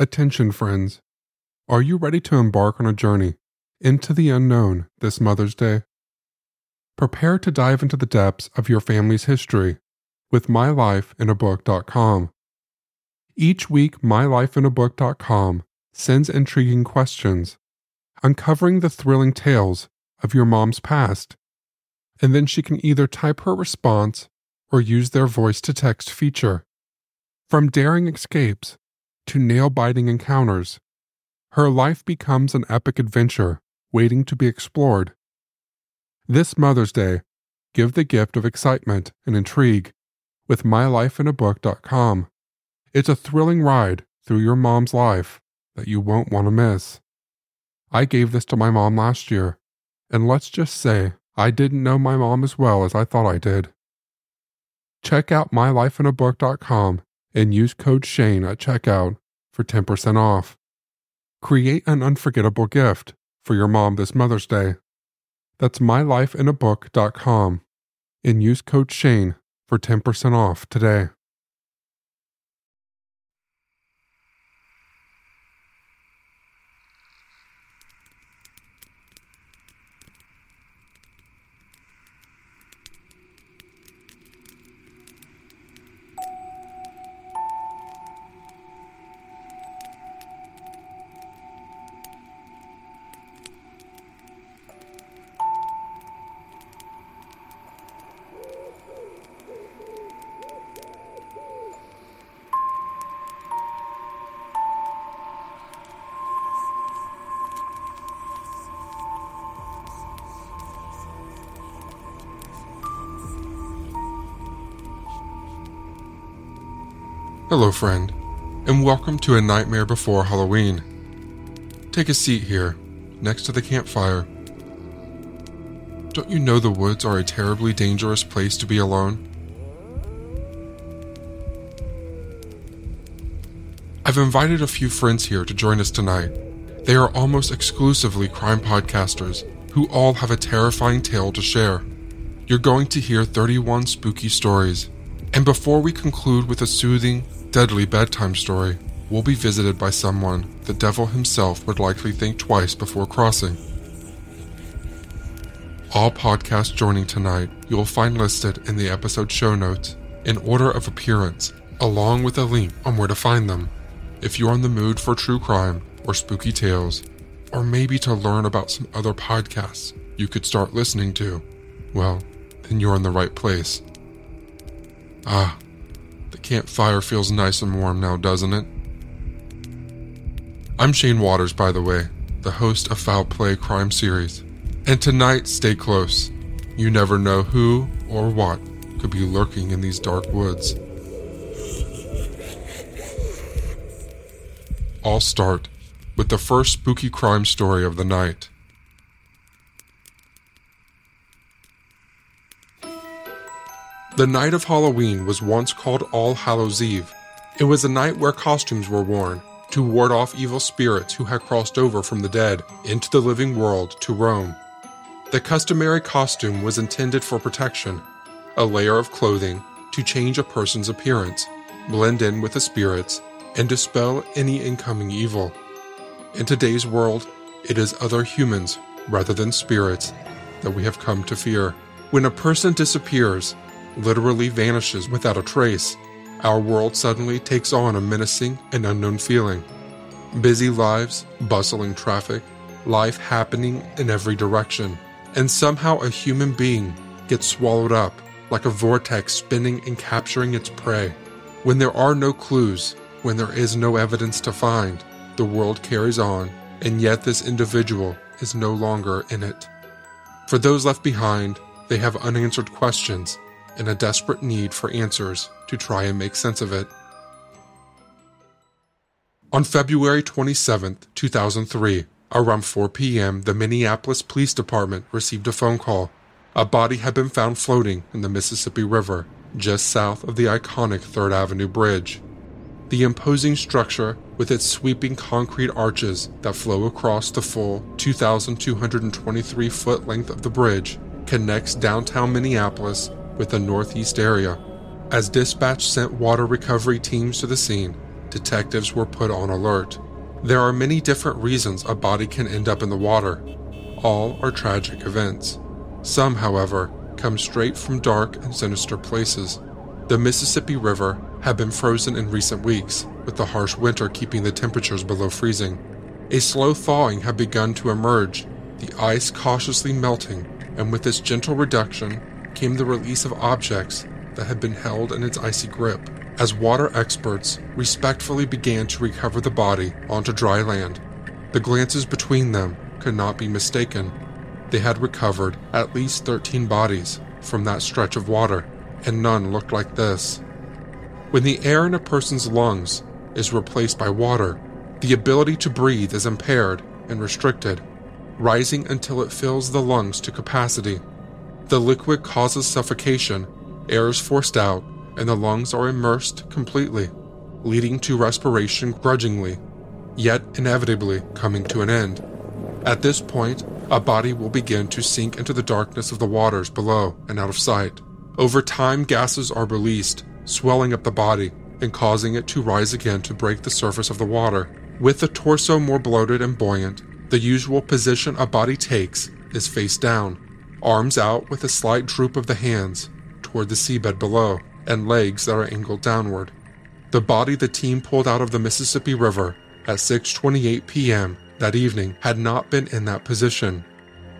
Attention, friends. Are you ready to embark on a journey into the unknown this Mother's Day? Prepare to dive into the depths of your family's history with mylifeinabook.com. Each week, mylifeinabook.com sends intriguing questions, uncovering the thrilling tales of your mom's past. And then she can either type her response or use their voice to text feature. From daring escapes to nail biting encounters, her life becomes an epic adventure waiting to be explored. This Mother's Day, give the gift of excitement and intrigue with mylifeinabook.com. It's a thrilling ride through your mom's life that you won't want to miss. I gave this to my mom last year, and let's just say I didn't know my mom as well as I thought I did. Check out mylifeinabook.com and use code Shane at checkout for 10% off. Create an unforgettable gift for your mom this Mother's Day. That's mylifeinabook.com and use code Shane for 10% off today. Friend, and welcome to A Nightmare Before Halloween. Take a seat here, next to the campfire. Don't you know the woods are a terribly dangerous place to be alone? I've invited a few friends here to join us tonight. They are almost exclusively crime podcasters who all have a terrifying tale to share. You're going to hear 31 spooky stories. And before we conclude with a soothing, deadly bedtime story will be visited by someone the devil himself would likely think twice before crossing. All podcasts joining tonight you will find listed in the episode show notes in order of appearance, along with a link on where to find them. If you're in the mood for true crime or spooky tales, or maybe to learn about some other podcasts you could start listening to, well, then you're in the right place. Ah, the campfire feels nice and warm now, doesn't it? I'm Shane Waters, by the way, the host of Foul Play Crime Series. And tonight, stay close. You never know who or what could be lurking in these dark woods. I'll start with the first spooky crime story of the night. The night of Halloween was once called All Hallows Eve. It was a night where costumes were worn to ward off evil spirits who had crossed over from the dead into the living world to roam. The customary costume was intended for protection, a layer of clothing to change a person's appearance, blend in with the spirits, and dispel any incoming evil. In today's world, it is other humans rather than spirits that we have come to fear. When a person disappears, literally vanishes without a trace, our world suddenly takes on a menacing and unknown feeling. Busy lives, bustling traffic, life happening in every direction, and somehow a human being gets swallowed up like a vortex spinning and capturing its prey. When there are no clues, when there is no evidence to find, the world carries on, and yet this individual is no longer in it. For those left behind, they have unanswered questions and a desperate need for answers to try and make sense of it. On February 27, 2003, around 4 p.m., the Minneapolis Police Department received a phone call. A body had been found floating in the Mississippi River, just south of the iconic 3rd Avenue Bridge. The imposing structure, with its sweeping concrete arches that flow across the full 2,223 foot length of the bridge, connects downtown Minneapolis with the northeast area. As dispatch sent water recovery teams to the scene, detectives were put on alert. There are many different reasons a body can end up in the water. All are tragic events. Some, however, come straight from dark and sinister places. The Mississippi River had been frozen in recent weeks, with the harsh winter keeping the temperatures below freezing. A slow thawing had begun to emerge, the ice cautiously melting, and with this gentle reduction came the release of objects that had been held in its icy grip as water experts respectfully began to recover the body onto dry land. The glances between them could not be mistaken. They had recovered at least 13 bodies from that stretch of water, and none looked like this. When the air in a person's lungs is replaced by water, the ability to breathe is impaired and restricted, rising until it fills the lungs to capacity. The liquid causes suffocation, air is forced out, and the lungs are immersed completely, leading to respiration grudgingly, yet inevitably coming to an end. At this point, a body will begin to sink into the darkness of the waters below and out of sight. Over time, gases are released, swelling up the body and causing it to rise again to break the surface of the water. With the torso more bloated and buoyant, the usual position a body takes is face down, arms out with a slight droop of the hands toward the seabed below and legs that are angled downward. The body the team pulled out of the Mississippi River at 6:28 p.m. that evening had not been in that position.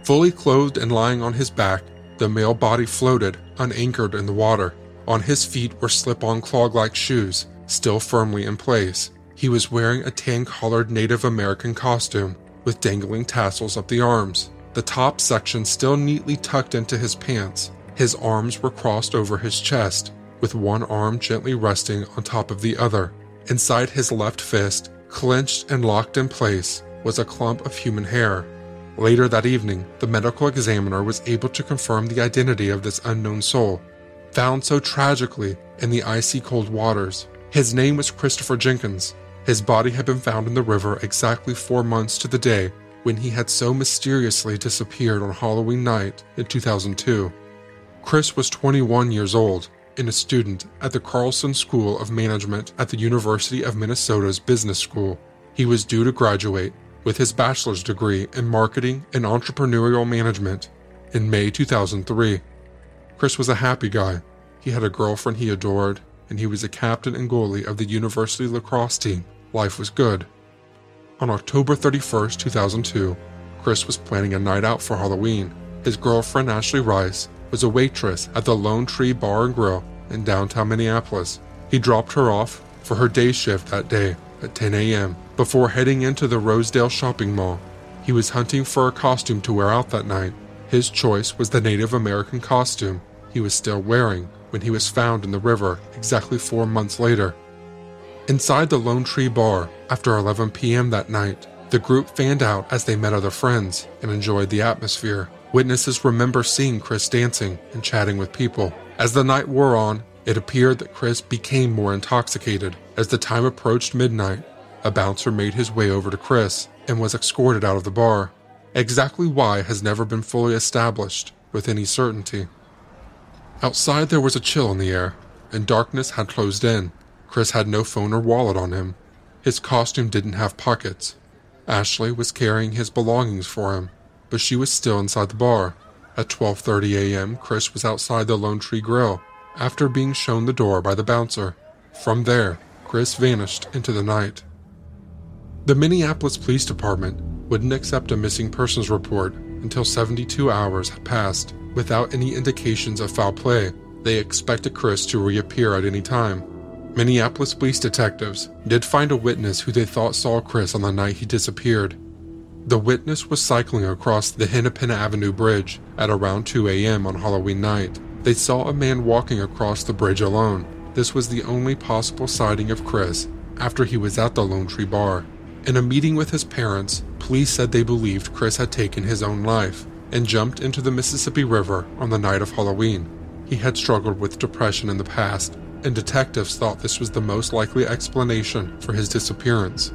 Fully clothed and lying on his back, the male body floated unanchored in the water. On his feet were slip-on clog-like shoes, still firmly in place. He was wearing a tan-collared Native American costume with dangling tassels up the arms. The top section still neatly tucked into his pants. His arms were crossed over his chest, with one arm gently resting on top of the other. Inside his left fist, clenched and locked in place, was a clump of human hair. Later that evening, the medical examiner was able to confirm the identity of this unknown soul, found so tragically in the icy cold waters. His name was Christopher Jenkins. His body had been found in the river exactly four months to the day when he had so mysteriously disappeared on Halloween night in 2002. Chris was 21 years old and a student at the Carlson School of Management at the University of Minnesota's Business School. He was due to graduate with his bachelor's degree in marketing and entrepreneurial management in May 2003. Chris was a happy guy. He had a girlfriend he adored, and he was a captain and goalie of the university lacrosse team. Life was good. On October 31, 2002, Chris was planning a night out for Halloween. His girlfriend, Ashley Rice, was a waitress at the Lone Tree Bar and Grill in downtown Minneapolis. He dropped her off for her day shift that day at 10 a.m. before heading into the Rosedale shopping mall. He was hunting for a costume to wear out that night. His choice was the Native American costume he was still wearing when he was found in the river exactly four months later. Inside the Lone Tree Bar, after 11 p.m. that night, the group fanned out as they met other friends and enjoyed the atmosphere. Witnesses remember seeing Chris dancing and chatting with people. As the night wore on, it appeared that Chris became more intoxicated. As the time approached midnight, a bouncer made his way over to Chris and was escorted out of the bar. Exactly why has never been fully established with any certainty. Outside, there was a chill in the air, and darkness had closed in. Chris had no phone or wallet on him. His costume didn't have pockets. Ashley was carrying his belongings for him but she was still inside the bar. At 12:30 a.m., Chris was outside the Lone Tree Grill after being shown the door by the bouncer. From there, Chris vanished into the night. The Minneapolis Police Department wouldn't accept a missing persons report until 72 hours had passed. Without any indications of foul play, they expected Chris to reappear at any time. Minneapolis police detectives did find a witness who they thought saw Chris on the night he disappeared, the witness was cycling across the Hennepin Avenue Bridge at around 2 a.m. on Halloween night. They saw a man walking across the bridge alone. This was the only possible sighting of Chris after he was at the Lone Tree Bar. In a meeting with his parents, police said they believed Chris had taken his own life and jumped into the Mississippi River on the night of Halloween. He had struggled with depression in the past, and detectives thought this was the most likely explanation for his disappearance.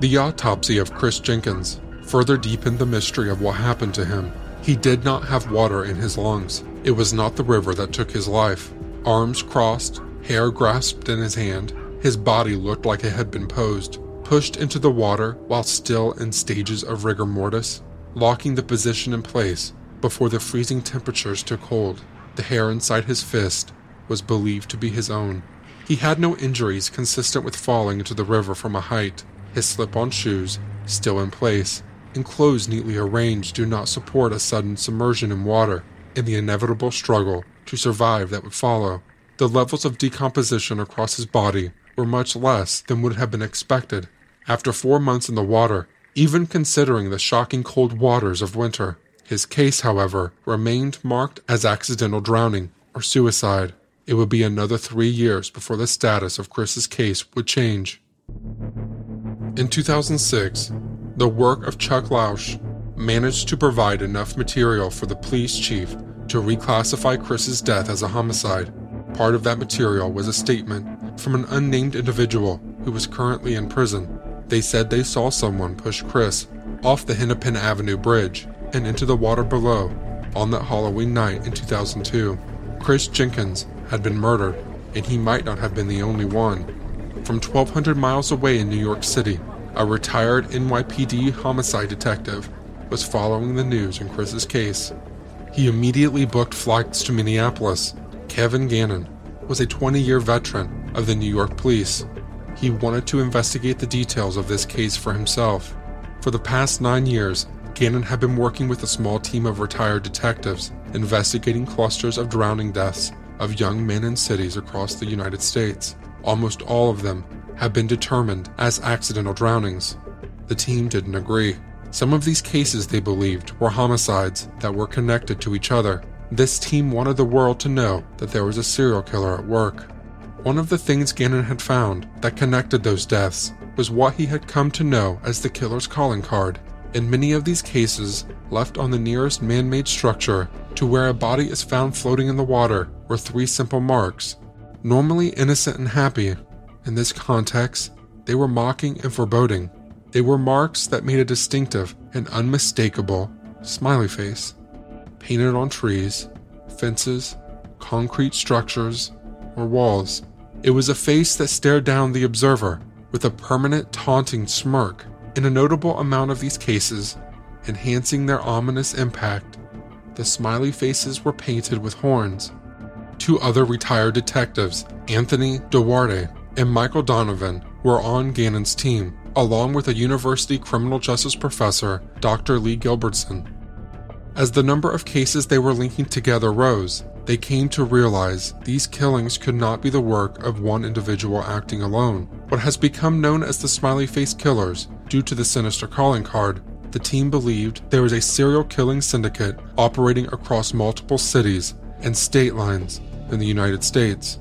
The autopsy of Chris Jenkins further deepened the mystery of what happened to him. He did not have water in his lungs. It was not the river that took his life. Arms crossed, hair grasped in his hand, his body looked like it had been posed, pushed into the water while still in stages of rigor mortis, locking the position in place before the freezing temperatures took hold. The hair inside his fist was believed to be his own. He had no injuries consistent with falling into the river from a height. His slip on shoes, still in place, and clothes neatly arranged, do not support a sudden submersion in water and the inevitable struggle to survive that would follow. The levels of decomposition across his body were much less than would have been expected after four months in the water, even considering the shocking cold waters of winter. His case, however, remained marked as accidental drowning or suicide. It would be another three years before the status of Chris's case would change. In 2006, the work of Chuck Loesch managed to provide enough material for the police chief to reclassify Chris's death as a homicide. Part of that material was a statement from an unnamed individual who was currently in prison. They said they saw someone push Chris off the Hennepin Avenue Bridge and into the water below on that Halloween night in 2002. Chris Jenkins had been murdered, and he might not have been the only one. From 1,200 miles away in New York City, a retired NYPD homicide detective was following the news in Chris's case. He immediately booked flights to Minneapolis. Kevin Gannon was a 20 year veteran of the New York police. He wanted to investigate the details of this case for himself. For the past nine years, Gannon had been working with a small team of retired detectives investigating clusters of drowning deaths of young men in cities across the United States. Almost all of them have been determined as accidental drownings. The team didn't agree. Some of these cases, they believed, were homicides that were connected to each other. This team wanted the world to know that there was a serial killer at work. One of the things Gannon had found that connected those deaths was what he had come to know as the killer's calling card. In many of these cases, left on the nearest man made structure to where a body is found floating in the water were three simple marks, normally innocent and happy, in this context, they were mocking and foreboding. They were marks that made a distinctive and unmistakable smiley face, painted on trees, fences, concrete structures, or walls. It was a face that stared down the observer with a permanent taunting smirk. In a notable amount of these cases, enhancing their ominous impact, the smiley faces were painted with horns. Two other retired detectives, Anthony Duarte and Michael Donovan were on Gannon's team, along with a university criminal justice professor, Dr. Lee Gilbertson. As the number of cases they were linking together rose, they came to realize these killings could not be the work of one individual acting alone. What has become known as the smiley face killers, due to the sinister calling card, the team believed there was a serial killing syndicate operating across multiple cities and state lines in the United States.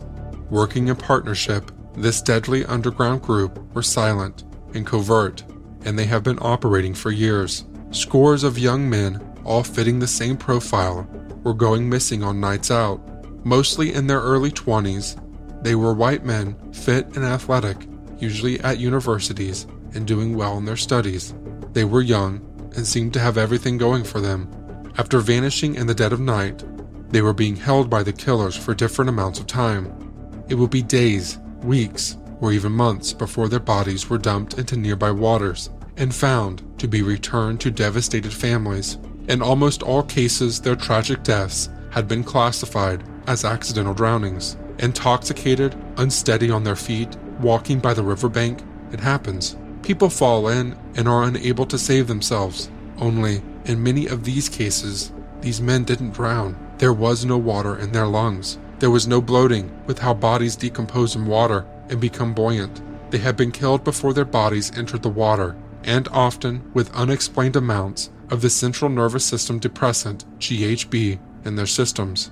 Working in partnership, this deadly underground group were silent and covert, and they have been operating for years. Scores of young men, all fitting the same profile, were going missing on nights out. Mostly in their early 20s, they were white men, fit and athletic, usually at universities and doing well in their studies. They were young and seemed to have everything going for them. After vanishing in the dead of night, they were being held by the killers for different amounts of time. It would be days, weeks, or even months before their bodies were dumped into nearby waters and found to be returned to devastated families. In almost all cases, their tragic deaths had been classified as accidental drownings. Intoxicated, unsteady on their feet, walking by the riverbank, it happens. People fall in and are unable to save themselves. Only, in many of these cases, these men didn't drown. There was no water in their lungs. There was no bloating with how bodies decompose in water and become buoyant. They had been killed before their bodies entered the water, and often with unexplained amounts of the central nervous system depressant, GHB, in their systems.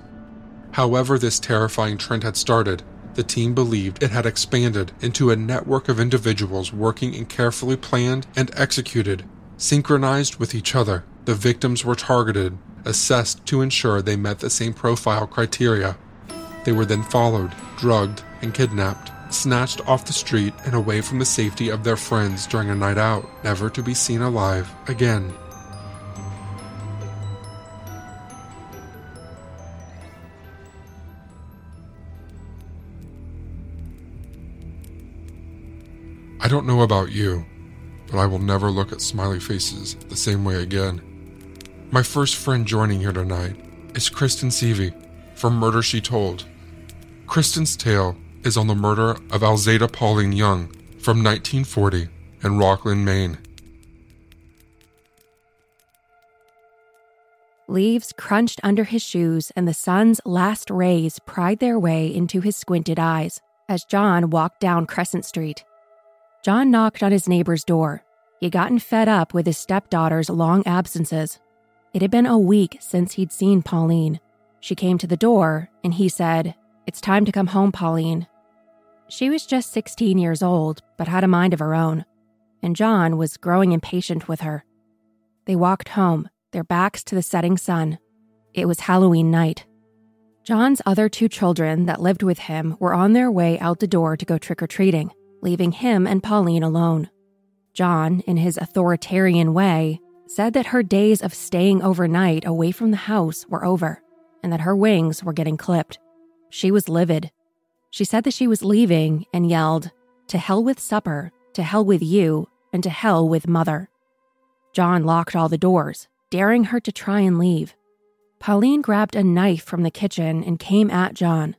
However, this terrifying trend had started, the team believed it had expanded into a network of individuals working in carefully planned and executed, synchronized with each other. The victims were targeted, assessed to ensure they met the same profile criteria. They were then followed, drugged, and kidnapped, snatched off the street and away from the safety of their friends during a night out, never to be seen alive again. I don't know about you, but I will never look at smiley faces the same way again. My first friend joining here tonight is Kristen Seavey from Murder She Told. Kristen's tale is on the murder of Alzada Pauline Young from 1940 in Rockland, Maine. Leaves crunched under his shoes, and the sun's last rays pried their way into his squinted eyes as John walked down Crescent Street. John knocked on his neighbor's door. He'd gotten fed up with his stepdaughter's long absences. It had been a week since he'd seen Pauline. She came to the door, and he said, It's time to come home, Pauline. She was just 16 years old, but had a mind of her own, and John was growing impatient with her. They walked home, their backs to the setting sun. It was Halloween night. John's other two children that lived with him were on their way out the door to go trick or treating leaving him and Pauline alone. John, in his authoritarian way, said that her days of staying overnight away from the house were over and that her wings were getting clipped. She was livid. She said that she was leaving and yelled, To hell with supper, to hell with you, and to hell with mother. John locked all the doors, daring her to try and leave. Pauline grabbed a knife from the kitchen and came at John.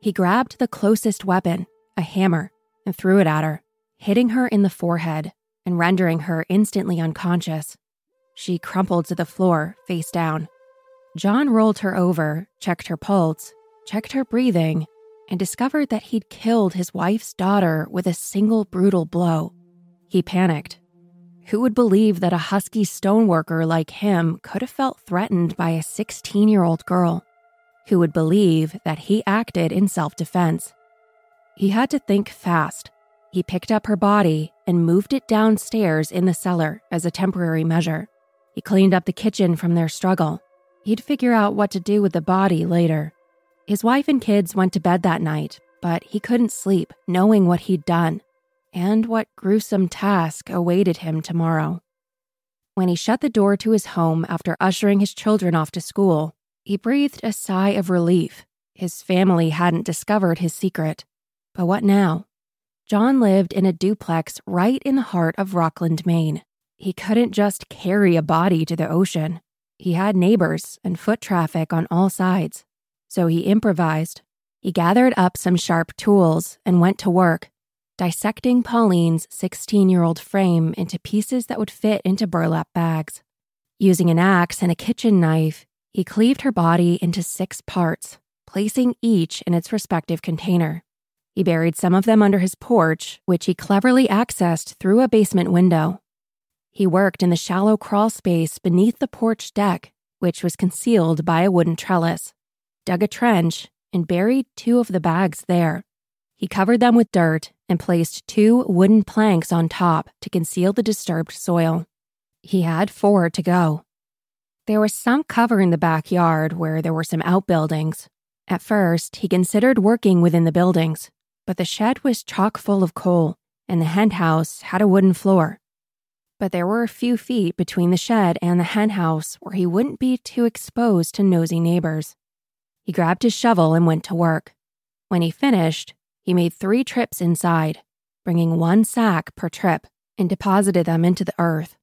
He grabbed the closest weapon, a hammer, and threw it at her, hitting her in the forehead and rendering her instantly unconscious. She crumpled to the floor, face down. John rolled her over, checked her pulse, checked her breathing, and discovered that he'd killed his wife's daughter with a single brutal blow. He panicked. Who would believe that a husky stoneworker like him could have felt threatened by a 16 year old girl? Who would believe that he acted in self defense? He had to think fast. He picked up her body and moved it downstairs in the cellar as a temporary measure. He cleaned up the kitchen from their struggle. He'd figure out what to do with the body later. His wife and kids went to bed that night, but he couldn't sleep knowing what he'd done and what gruesome task awaited him tomorrow. When he shut the door to his home after ushering his children off to school, he breathed a sigh of relief. His family hadn't discovered his secret. But what now? John lived in a duplex right in the heart of Rockland, Maine. He couldn't just carry a body to the ocean. He had neighbors and foot traffic on all sides. So he improvised. He gathered up some sharp tools and went to work, dissecting Pauline's 16 year old frame into pieces that would fit into burlap bags. Using an axe and a kitchen knife, he cleaved her body into six parts, placing each in its respective container. He buried some of them under his porch, which he cleverly accessed through a basement window. He worked in the shallow crawl space beneath the porch deck, which was concealed by a wooden trellis, dug a trench, and buried two of the bags there. He covered them with dirt and placed two wooden planks on top to conceal the disturbed soil. He had four to go. There was some cover in the backyard where there were some outbuildings. At first, he considered working within the buildings, but the shed was chock full of coal, and the henhouse had a wooden floor. But there were a few feet between the shed and the henhouse where he wouldn't be too exposed to nosy neighbors. He grabbed his shovel and went to work. When he finished, he made three trips inside, bringing one sack per trip, and deposited them into the earth.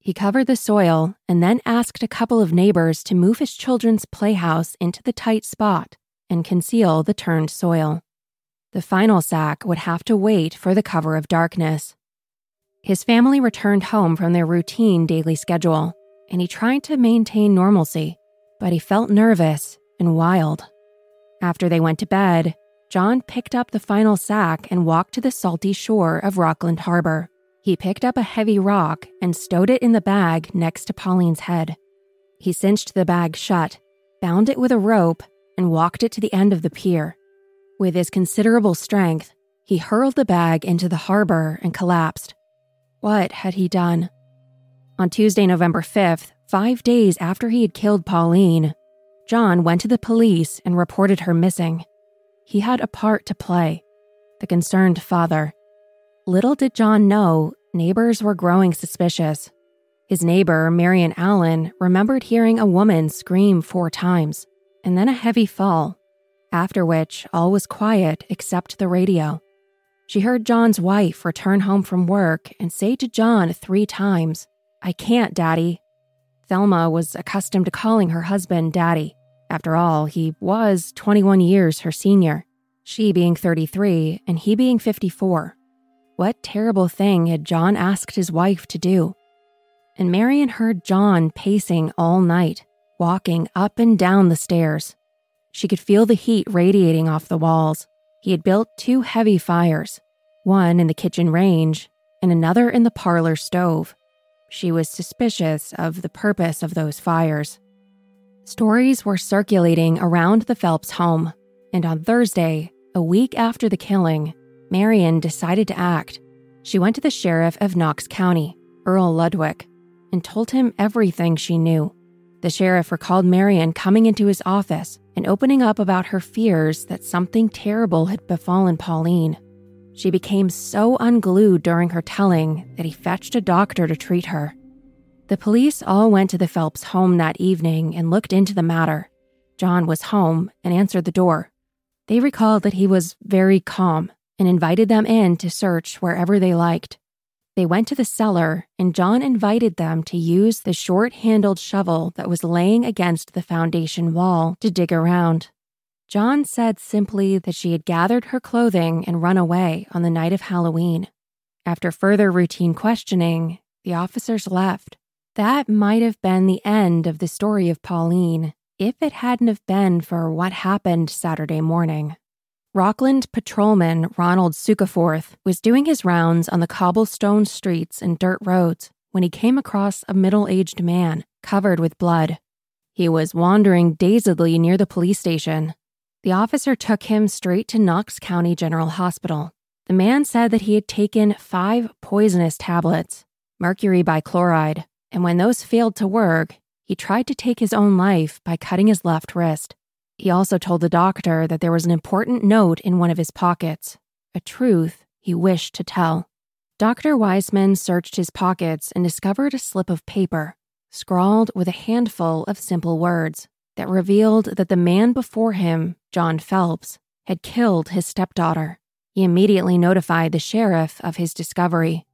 He covered the soil and then asked a couple of neighbors to move his children's playhouse into the tight spot and conceal the turned soil. The final sack would have to wait for the cover of darkness. His family returned home from their routine daily schedule, and he tried to maintain normalcy, but he felt nervous and wild. After they went to bed, John picked up the final sack and walked to the salty shore of Rockland Harbor. He picked up a heavy rock and stowed it in the bag next to Pauline's head. He cinched the bag shut, bound it with a rope, and walked it to the end of the pier. With his considerable strength, he hurled the bag into the harbor and collapsed. What had he done? On Tuesday, November 5th, five days after he had killed Pauline, John went to the police and reported her missing. He had a part to play the concerned father. Little did John know, neighbors were growing suspicious. His neighbor, Marion Allen, remembered hearing a woman scream four times and then a heavy fall, after which all was quiet except the radio. She heard John's wife return home from work and say to John three times, I can't, Daddy. Thelma was accustomed to calling her husband Daddy. After all, he was 21 years her senior, she being 33 and he being 54. What terrible thing had John asked his wife to do? And Marion heard John pacing all night, walking up and down the stairs. She could feel the heat radiating off the walls. He had built two heavy fires, one in the kitchen range and another in the parlor stove. She was suspicious of the purpose of those fires. Stories were circulating around the Phelps home, and on Thursday, a week after the killing, Marion decided to act. She went to the sheriff of Knox County, Earl Ludwig, and told him everything she knew. The sheriff recalled Marion coming into his office and opening up about her fears that something terrible had befallen Pauline. She became so unglued during her telling that he fetched a doctor to treat her. The police all went to the Phelps home that evening and looked into the matter. John was home and answered the door. They recalled that he was very calm and invited them in to search wherever they liked. They went to the cellar, and John invited them to use the short handled shovel that was laying against the foundation wall to dig around. John said simply that she had gathered her clothing and run away on the night of Halloween. After further routine questioning, the officers left. That might have been the end of the story of Pauline if it hadn't have been for what happened Saturday morning. Rockland patrolman Ronald Sukeforth was doing his rounds on the cobblestone streets and dirt roads when he came across a middle aged man covered with blood. He was wandering dazedly near the police station. The officer took him straight to Knox County General Hospital. The man said that he had taken five poisonous tablets, mercury bichloride, and when those failed to work, he tried to take his own life by cutting his left wrist. He also told the doctor that there was an important note in one of his pockets, a truth he wished to tell. Dr. Wiseman searched his pockets and discovered a slip of paper, scrawled with a handful of simple words, that revealed that the man before him, John Phelps, had killed his stepdaughter. He immediately notified the sheriff of his discovery.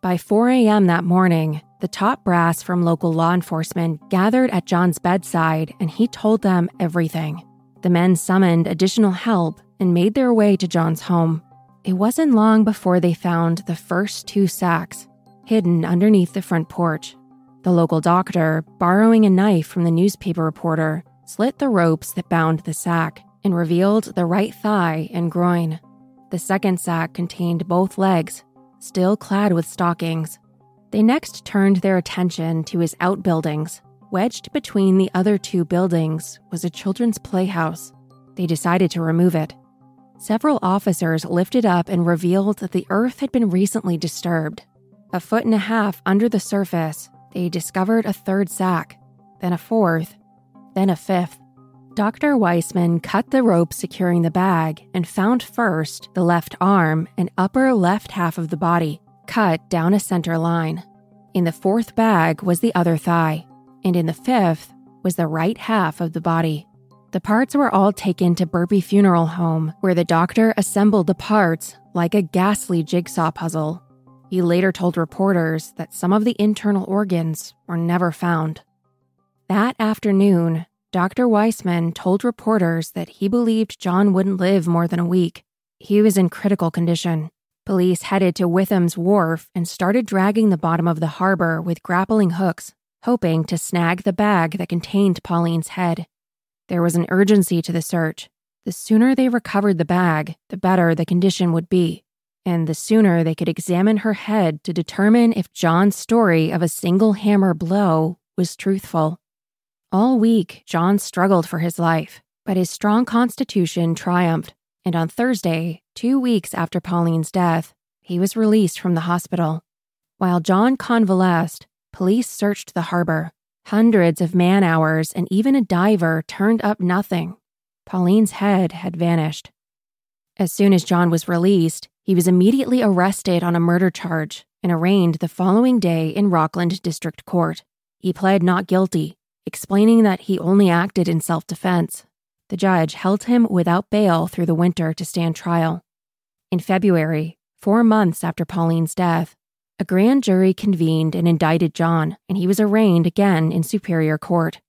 By 4 a.m. that morning, the top brass from local law enforcement gathered at John's bedside and he told them everything. The men summoned additional help and made their way to John's home. It wasn't long before they found the first two sacks hidden underneath the front porch. The local doctor, borrowing a knife from the newspaper reporter, slit the ropes that bound the sack and revealed the right thigh and groin. The second sack contained both legs, still clad with stockings. They next turned their attention to his outbuildings. Wedged between the other two buildings was a children's playhouse. They decided to remove it. Several officers lifted up and revealed that the earth had been recently disturbed. A foot and a half under the surface, they discovered a third sack, then a fourth, then a fifth. Dr. Weissman cut the rope securing the bag and found first the left arm and upper left half of the body cut down a center line. In the fourth bag was the other thigh, and in the fifth was the right half of the body. The parts were all taken to Burpee Funeral Home, where the doctor assembled the parts like a ghastly jigsaw puzzle. He later told reporters that some of the internal organs were never found. That afternoon, Dr. Weissman told reporters that he believed John wouldn't live more than a week. He was in critical condition. Police headed to Witham's Wharf and started dragging the bottom of the harbor with grappling hooks, hoping to snag the bag that contained Pauline's head. There was an urgency to the search. The sooner they recovered the bag, the better the condition would be, and the sooner they could examine her head to determine if John's story of a single hammer blow was truthful. All week, John struggled for his life, but his strong constitution triumphed. And on Thursday, two weeks after Pauline's death, he was released from the hospital. While John convalesced, police searched the harbor. Hundreds of man hours and even a diver turned up nothing. Pauline's head had vanished. As soon as John was released, he was immediately arrested on a murder charge and arraigned the following day in Rockland District Court. He pled not guilty, explaining that he only acted in self defense. The judge held him without bail through the winter to stand trial. In February, four months after Pauline's death, a grand jury convened and indicted John, and he was arraigned again in Superior Court.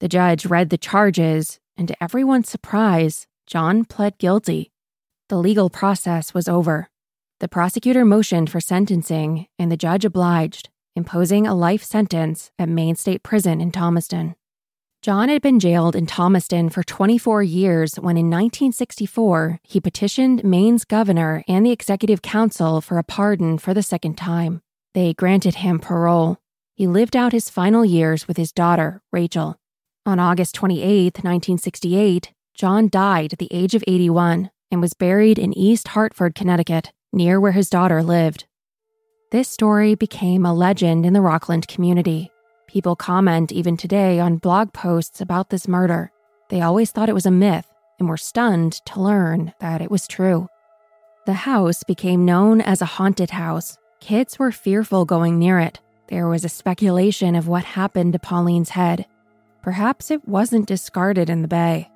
The judge read the charges, and to everyone's surprise, John pled guilty. The legal process was over. The prosecutor motioned for sentencing, and the judge obliged, imposing a life sentence at Maine State Prison in Thomaston. John had been jailed in Thomaston for 24 years when in 1964 he petitioned Maine's governor and the executive council for a pardon for the second time. They granted him parole. He lived out his final years with his daughter, Rachel. On August 28, 1968, John died at the age of 81 and was buried in East Hartford, Connecticut, near where his daughter lived. This story became a legend in the Rockland community. People comment even today on blog posts about this murder. They always thought it was a myth and were stunned to learn that it was true. The house became known as a haunted house. Kids were fearful going near it. There was a speculation of what happened to Pauline's head. Perhaps it wasn't discarded in the bay.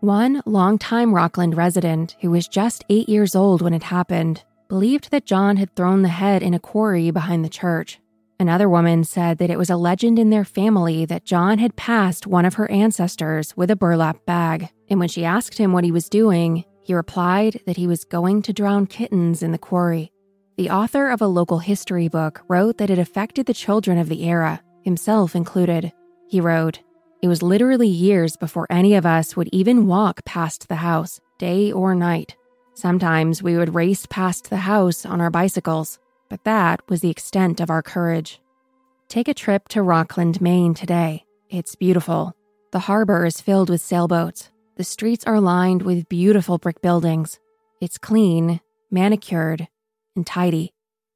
One longtime Rockland resident, who was just eight years old when it happened, believed that John had thrown the head in a quarry behind the church. Another woman said that it was a legend in their family that John had passed one of her ancestors with a burlap bag, and when she asked him what he was doing, he replied that he was going to drown kittens in the quarry. The author of a local history book wrote that it affected the children of the era, himself included. He wrote, It was literally years before any of us would even walk past the house, day or night. Sometimes we would race past the house on our bicycles, but that was the extent of our courage. Take a trip to Rockland, Maine today. It's beautiful. The harbor is filled with sailboats. The streets are lined with beautiful brick buildings. It's clean, manicured, and tidy.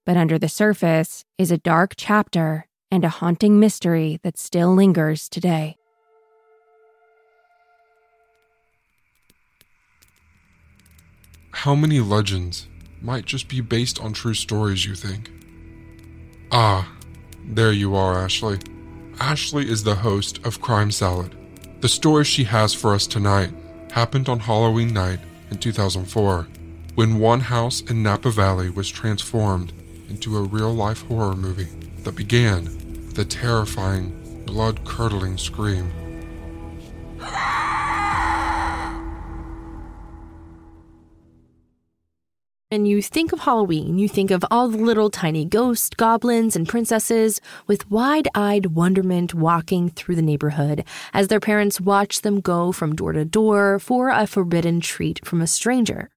But under the surface is a dark chapter and a haunting mystery that still lingers today. How many legends might just be based on true stories, you think? Ah, there you are, Ashley. Ashley is the host of Crime Salad. The story she has for us tonight happened on Halloween night in 2004 when one house in Napa Valley was transformed into a real life horror movie that began with a terrifying, blood curdling scream. And you think of Halloween, you think of all the little tiny ghosts, goblins, and princesses with wide eyed wonderment walking through the neighborhood as their parents watch them go from door to door for a forbidden treat from a stranger.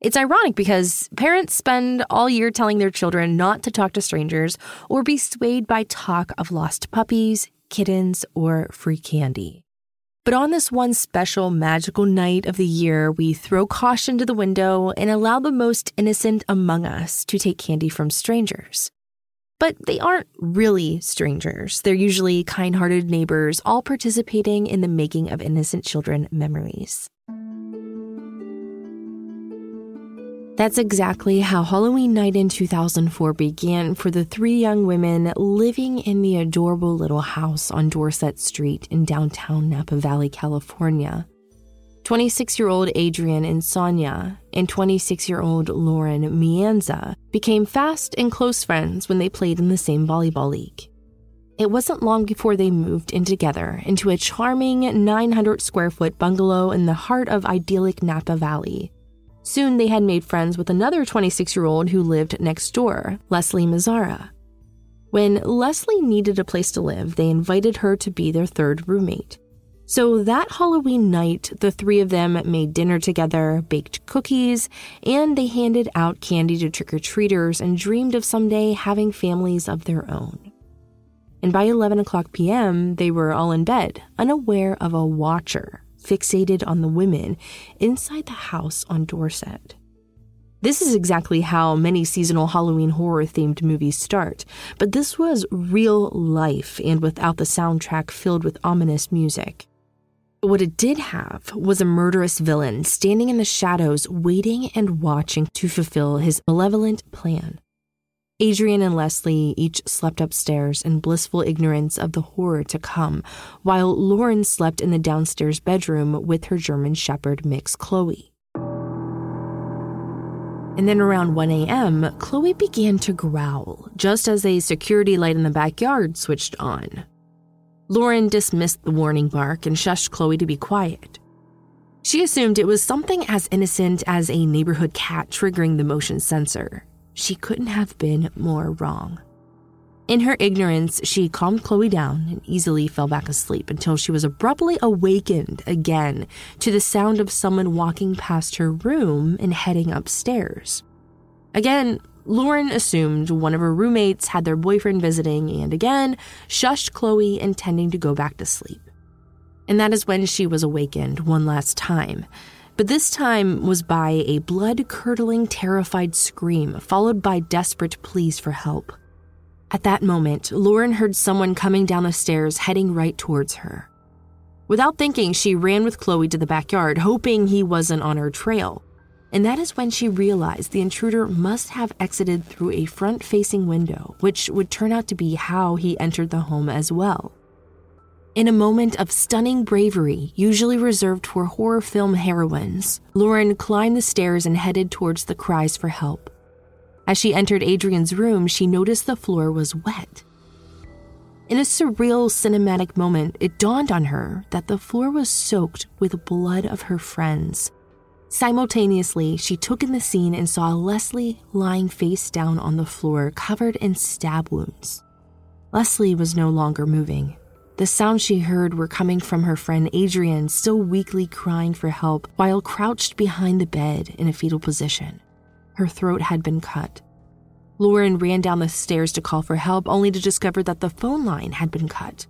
It's ironic because parents spend all year telling their children not to talk to strangers or be swayed by talk of lost puppies, kittens, or free candy. But on this one special magical night of the year, we throw caution to the window and allow the most innocent among us to take candy from strangers. But they aren't really strangers. They're usually kind hearted neighbors, all participating in the making of innocent children memories. That's exactly how Halloween night in 2004 began for the three young women living in the adorable little house on Dorset Street in downtown Napa Valley, California. 26 year old Adriane Insogna and 26 year old Lauren Meanza became fast and close friends when they played in the same volleyball league. It wasn't long before they moved in together into a charming 900 square foot bungalow in the heart of idyllic Napa Valley Soon they had made friends with another 26 year old who lived next door, Leslie Mazzara. When Leslie needed a place to live, they invited her to be their third roommate. So that Halloween night, the three of them made dinner together, baked cookies, and they handed out candy to trick or treaters and dreamed of someday having families of their own. And by 11 o'clock p.m., they were all in bed, unaware of a watcher fixated on the women inside the house on Dorset. This is exactly how many seasonal Halloween horror themed movies start, but this was real life and without the soundtrack filled with ominous music. But what it did have was a murderous villain standing in the shadows, waiting and watching to fulfill his malevolent plan. Adriane and Leslie each slept upstairs in blissful ignorance of the horror to come, while Lauren slept in the downstairs bedroom with her German Shepherd mix Chloe. And then around 1 a.m., Chloe began to growl, just as a security light in the backyard switched on. Lauren dismissed the warning bark and shushed Chloe to be quiet. She assumed it was something as innocent as a neighborhood cat triggering the motion sensor. She couldn't have been more wrong. In her ignorance, she calmed Chloe down and easily fell back asleep until she was abruptly awakened again to the sound of someone walking past her room and heading upstairs. Again, Lauren assumed one of her roommates had their boyfriend visiting and again shushed Chloe, intending to go back to sleep. And that is when she was awakened one last time. But this time was by a blood curdling, terrified scream, followed by desperate pleas for help. At that moment, Lauren heard someone coming down the stairs heading right towards her. Without thinking, she ran with Chloe to the backyard, hoping he wasn't on her trail. And that is when she realized the intruder must have exited through a front facing window, which would turn out to be how he entered the home as well. In a moment of stunning bravery, usually reserved for horror film heroines, Lauren climbed the stairs and headed towards the cries for help. As she entered Adriane's room, she noticed the floor was wet. In a surreal cinematic moment, it dawned on her that the floor was soaked with blood of her friends. Simultaneously, she took in the scene and saw Leslie lying face down on the floor, covered in stab wounds. Leslie was no longer moving. The sounds she heard were coming from her friend Adriane, still weakly crying for help while crouched behind the bed in a fetal position. Her throat had been cut. Lauren ran down the stairs to call for help, only to discover that the phone line had been cut.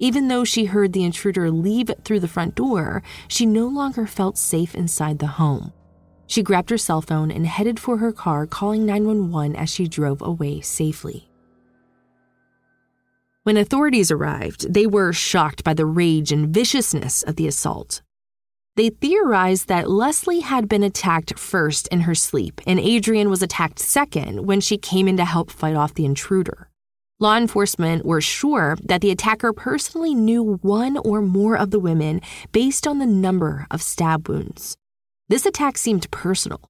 Even though she heard the intruder leave through the front door, she no longer felt safe inside the home. She grabbed her cell phone and headed for her car, calling 911 as she drove away safely. When authorities arrived, they were shocked by the rage and viciousness of the assault. They theorized that Leslie had been attacked first in her sleep, and Adriane was attacked second when she came in to help fight off the intruder. Law enforcement were sure that the attacker personally knew one or more of the women based on the number of stab wounds. This attack seemed personal.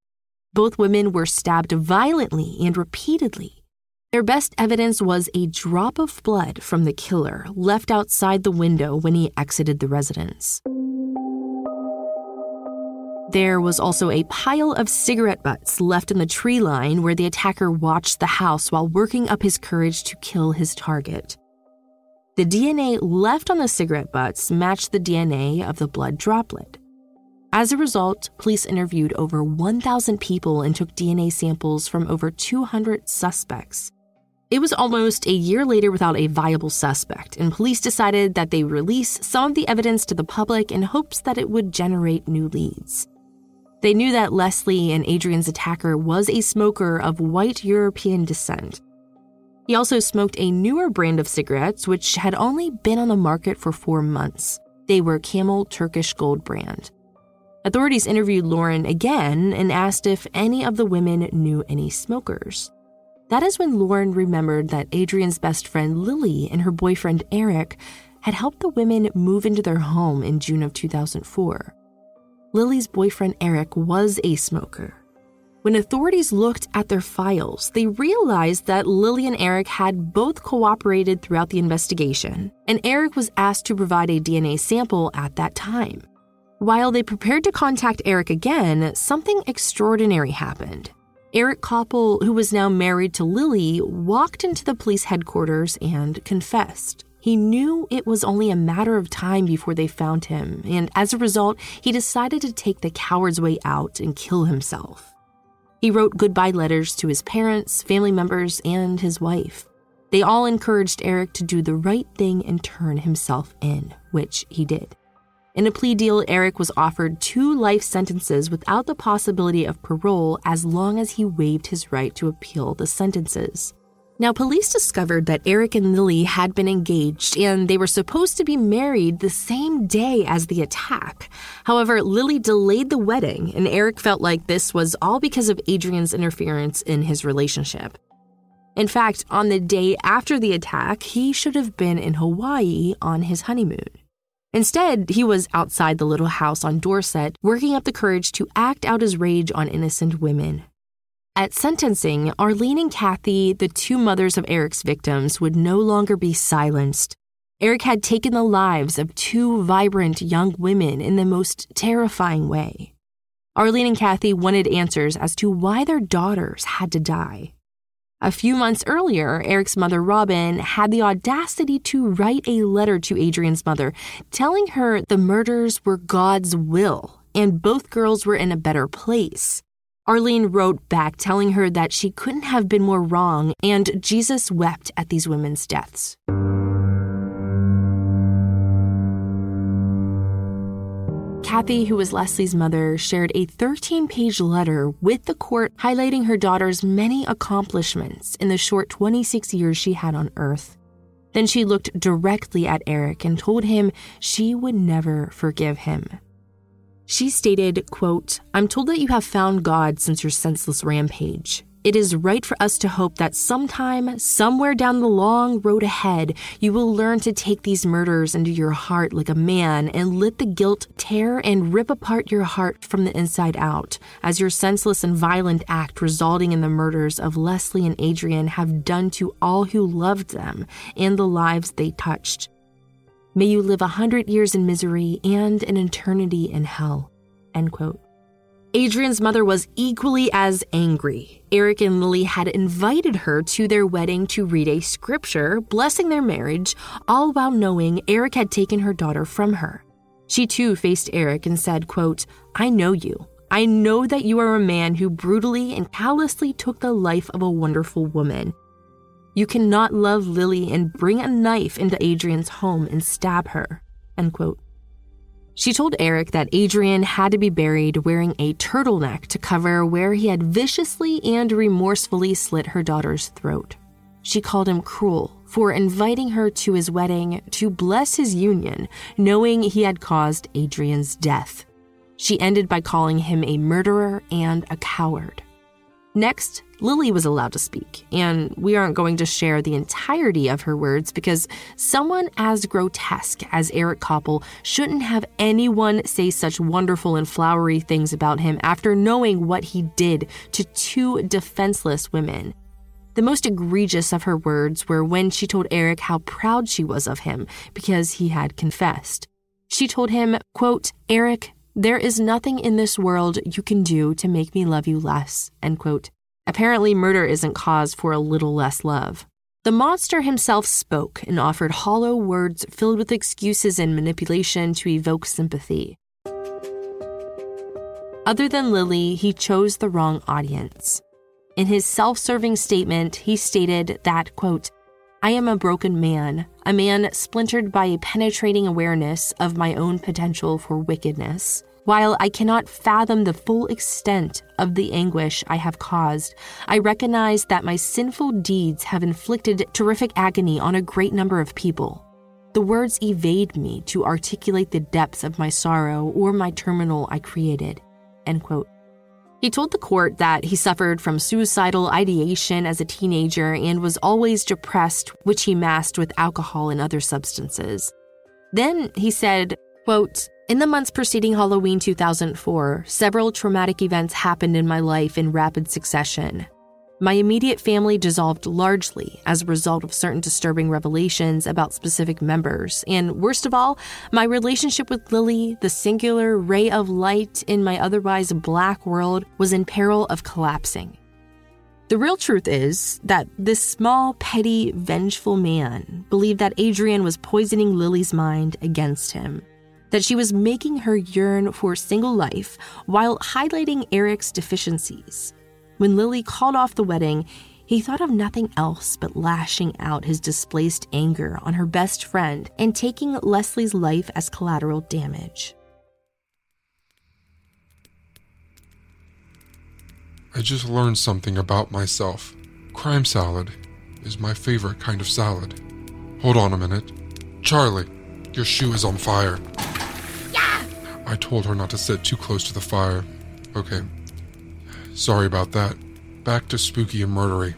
Both women were stabbed violently and repeatedly. Their best evidence was a drop of blood from the killer left outside the window when he exited the residence. There was also a pile of cigarette butts left in the tree line where the attacker watched the house while working up his courage to kill his target. The DNA left on the cigarette butts matched the DNA of the blood droplet. As a result, police interviewed over 1,000 people and took DNA samples from over 200 suspects. It was almost a year later without a viable suspect, and police decided that they release some of the evidence to the public in hopes that it would generate new leads. They knew that Leslie and Adriane's attacker was a smoker of white European descent. He also smoked a newer brand of cigarettes, which had only been on the market for four months. They were Camel Turkish Gold brand. Authorities interviewed Lauren again and asked if any of the women knew any smokers. That is when Lauren remembered that Adriane's best friend Lily and her boyfriend Eric had helped the women move into their home in June of 2004. Lily's boyfriend Eric was a smoker. When authorities looked at their files, they realized that Lily and Eric had both cooperated throughout the investigation, and Eric was asked to provide a DNA sample at that time. While they prepared to contact Eric again, something extraordinary happened. Eric Copple, who was now married to Lily, walked into the police headquarters and confessed. He knew it was only a matter of time before they found him, and as a result, he decided to take the coward's way out and kill himself. He wrote goodbye letters to his parents, family members, and his wife. They all encouraged Eric to do the right thing and turn himself in, which he did. In a plea deal, Eric was offered two life sentences without the possibility of parole as long as he waived his right to appeal the sentences. Now, police discovered that Eric and Lily had been engaged and they were supposed to be married the same day as the attack. However, Lily delayed the wedding, and Eric felt like this was all because of Adriane's interference in his relationship. In fact, on the day after the attack, he should have been in Hawaii on his honeymoon. Instead, he was outside the little house on Dorset, working up the courage to act out his rage on innocent women. At sentencing, Arlene and Kathy, the two mothers of Eric's victims, would no longer be silenced. Eric had taken the lives of two vibrant young women in the most terrifying way. Arlene and Kathy wanted answers as to why their daughters had to die. A few months earlier, Eric's mother, Robin, had the audacity to write a letter to Adriane's mother, telling her the murders were God's will and both girls were in a better place. Arlene wrote back telling her that she couldn't have been more wrong, and Jesus wept at these women's deaths. Kathy, who was Leslie's mother, shared a 13 page letter with the court highlighting her daughter's many accomplishments in the short 26 years she had on Earth. Then she looked directly at Eric and told him she would never forgive him. She stated, quote, I'm told that you have found God since your senseless rampage. It is right for us to hope that sometime, somewhere down the long road ahead, you will learn to take these murders into your heart like a man and let the guilt tear and rip apart your heart from the inside out, as your senseless and violent act resulting in the murders of Leslie and Adriane have done to all who loved them and the lives they touched. May you live a hundred years in misery and an eternity in hell. End quote. Adriane's mother was equally as angry. Eric and Lily had invited her to their wedding to read a scripture blessing their marriage, all while knowing Eric had taken her daughter from her. She too faced Eric and said, quote, I know you. I know that you are a man who brutally and callously took the life of a wonderful woman. You cannot love Lily and bring a knife into Adriane's home and stab her. End quote. She told Eric that Adriane had to be buried wearing a turtleneck to cover where he had viciously and remorsefully slit her daughter's throat. She called him cruel for inviting her to his wedding to bless his union, knowing he had caused Adriane's death. She ended by calling him a murderer and a coward. Next, Lily was allowed to speak, and we aren't going to share the entirety of her words because someone as grotesque as Eric Copple shouldn't have anyone say such wonderful and flowery things about him after knowing what he did to two defenseless women. The most egregious of her words were when she told Eric how proud she was of him because he had confessed. She told him, quote, Eric, there is nothing in this world you can do to make me love you less. End quote. Apparently, murder isn't cause for a little less love. The monster himself spoke and offered hollow words filled with excuses and manipulation to evoke sympathy. Other than Lily, he chose the wrong audience. In his self serving statement, he stated that, quote, I am a broken man, a man splintered by a penetrating awareness of my own potential for wickedness. While I cannot fathom the full extent of the anguish I have caused, I recognize that my sinful deeds have inflicted terrific agony on a great number of people. The words evade me to articulate the depths of my sorrow or my terminal I created. End quote. He told the court that he suffered from suicidal ideation as a teenager and was always depressed, which he masked with alcohol and other substances. Then he said, quote, in the months preceding Halloween 2004, several traumatic events happened in my life in rapid succession. My immediate family dissolved largely as a result of certain disturbing revelations about specific members, and worst of all, my relationship with Lily, the singular ray of light in my otherwise black world, was in peril of collapsing. The real truth is that this small, petty, vengeful man believed that Adriane was poisoning Lily's mind against him, that she was making her yearn for single life while highlighting Eric's deficiencies when Lily called off the wedding, he thought of nothing else but lashing out his displaced anger on her best friend and taking Leslie's life as collateral damage. I just learned something about myself. Crime salad is my favorite kind of salad. Hold on a minute. Charlie, your shoe is on fire. I told her not to sit too close to the fire. Okay. Sorry about that. Back to spooky and murdery.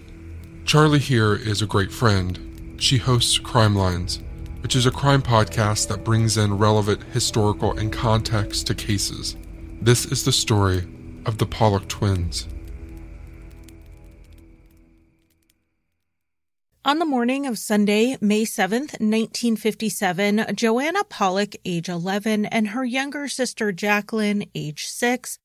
Charlie here is a great friend. She hosts Crimelines, which is a crime podcast that brings in relevant historical and context to cases. This is the story of the Pollock twins. On the morning of Sunday, May 7th, 1957, Joanna Pollock, age 11, and her younger sister Jacqueline, age 6,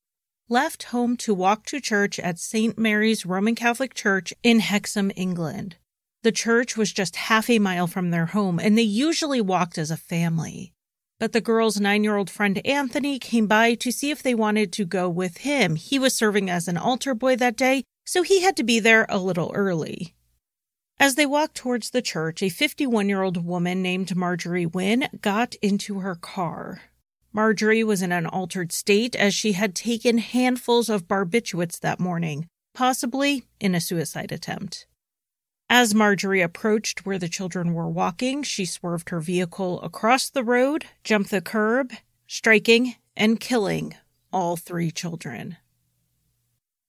left home to walk to church at St. Mary's Roman Catholic Church in Hexham, England. The church was just half a mile from their home, and they usually walked as a family. But the girl's nine year old friend Anthony came by to see if they wanted to go with him. He was serving as an altar boy that day, so he had to be there a little early. As they walked towards the church, a 51 year old woman named Marjorie Wynne got into her car. Marjorie was in an altered state as she had taken handfuls of barbiturates that morning, possibly in a suicide attempt. As Marjorie approached where the children were walking, she swerved her vehicle across the road, jumped the curb, striking and killing all three children.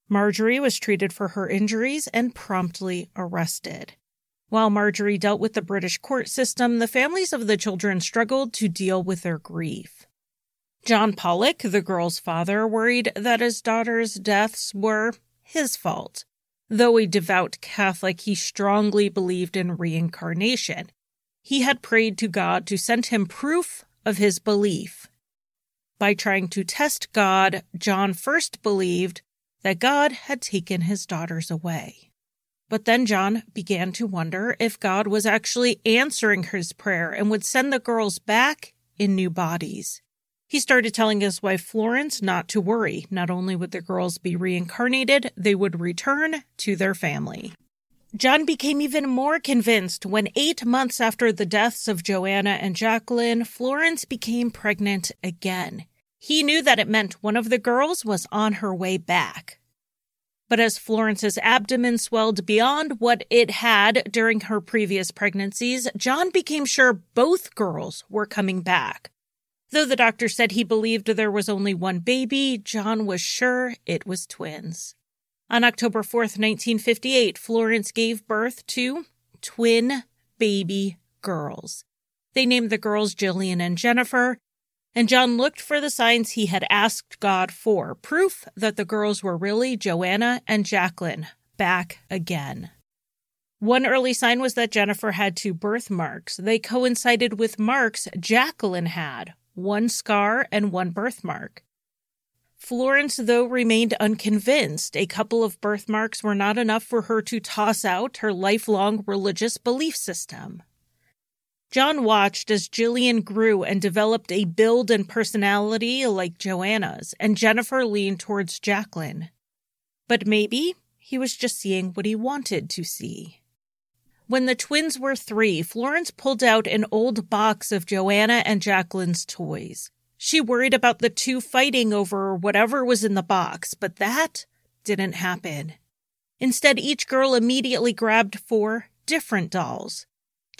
Marjorie was treated for her injuries and promptly arrested. While Marjorie dealt with the British court system, the families of the children struggled to deal with their grief. John Pollock, the girl's father, worried that his daughter's deaths were his fault. Though a devout Catholic, he strongly believed in reincarnation. He had prayed to God to send him proof of his belief. By trying to test God, John first believed that God had taken his daughters away. But then John began to wonder if God was actually answering his prayer and would send the girls back in new bodies. He started telling his wife Florence not to worry. Not only would the girls be reincarnated, they would return to their family. John became even more convinced when eight months after the deaths of Joanna and Jacqueline, Florence became pregnant again. He knew that it meant one of the girls was on her way back. But as Florence's abdomen swelled beyond what it had during her previous pregnancies, John became sure both girls were coming back. Though the doctor said he believed there was only one baby, John was sure it was twins. On October 4th, 1958, Florence gave birth to twin baby girls. They named the girls Jillian and Jennifer, and John looked for the signs he had asked God for proof that the girls were really Joanna and Jacqueline back again. One early sign was that Jennifer had two birthmarks. They coincided with marks Jacqueline had one scar and one birthmark. Florence, though, remained unconvinced. A couple of birthmarks were not enough for her to toss out her lifelong religious belief system. John watched as Jillian grew and developed a build and personality like Joanna's, and Jennifer leaned towards Jacqueline. But maybe he was just seeing what he wanted to see. When the twins were three, Florence pulled out an old box of Joanna and Jacqueline's toys. She worried about the two fighting over whatever was in the box, but that didn't happen. Instead, each girl immediately grabbed four different dolls.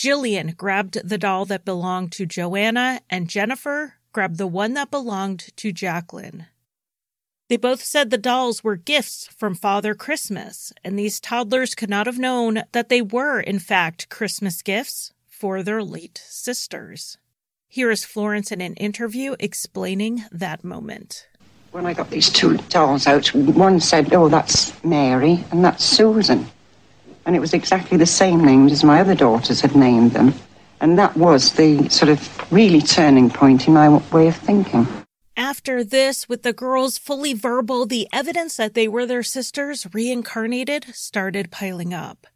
Jillian grabbed the doll that belonged to Joanna, and Jennifer grabbed the one that belonged to Jacqueline. They both said the dolls were gifts from Father Christmas, and these toddlers could not have known that they were, in fact, Christmas gifts for their late sisters. Here is Florence in an interview explaining that moment. When I got these two dolls out, one said, Oh, that's Mary, and that's Susan and it was exactly the same names as my other daughters had named them. And that was the sort of really turning point in my way of thinking. After this, with the girls fully verbal, the evidence that they were their sisters reincarnated started piling up.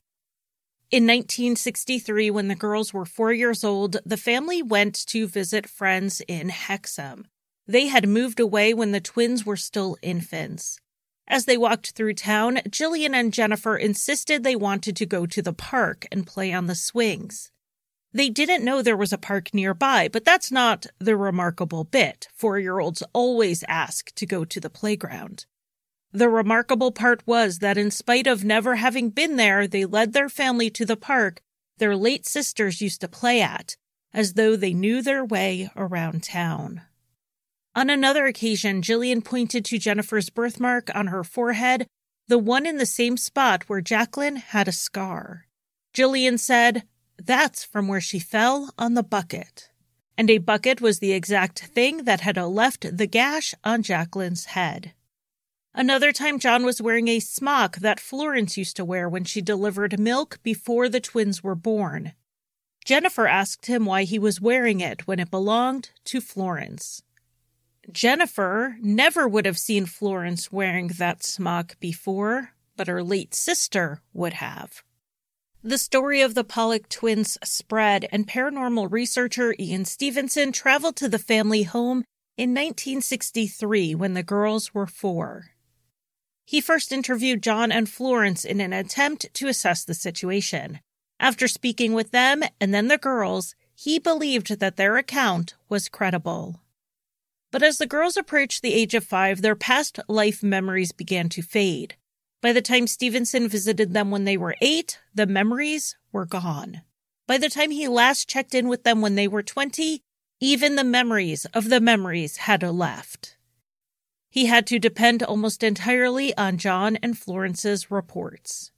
In 1963, when the girls were four years old, the family went to visit friends in Hexham. They had moved away when the twins were still infants. As they walked through town, Jillian and Jennifer insisted they wanted to go to the park and play on the swings. They didn't know there was a park nearby, but that's not the remarkable bit. Four year olds always ask to go to the playground. The remarkable part was that in spite of never having been there, they led their family to the park their late sisters used to play at, as though they knew their way around town. On another occasion, Jillian pointed to Jennifer's birthmark on her forehead, the one in the same spot where Jacqueline had a scar. Jillian said, That's from where she fell on the bucket. And a bucket was the exact thing that had left the gash on Jacqueline's head. Another time, John was wearing a smock that Florence used to wear when she delivered milk before the twins were born. Jennifer asked him why he was wearing it when it belonged to Florence. Jennifer never would have seen Florence wearing that smock before, but her late sister would have. The story of the Pollock twins spread, and paranormal researcher Ian Stevenson traveled to the family home in 1963 when the girls were four. He first interviewed John and Florence in an attempt to assess the situation. After speaking with them and then the girls, he believed that their account was credible. But as the girls approached the age of five, their past life memories began to fade. By the time Stevenson visited them when they were eight, the memories were gone. By the time he last checked in with them when they were 20, even the memories of the memories had left. He had to depend almost entirely on John and Florence's reports.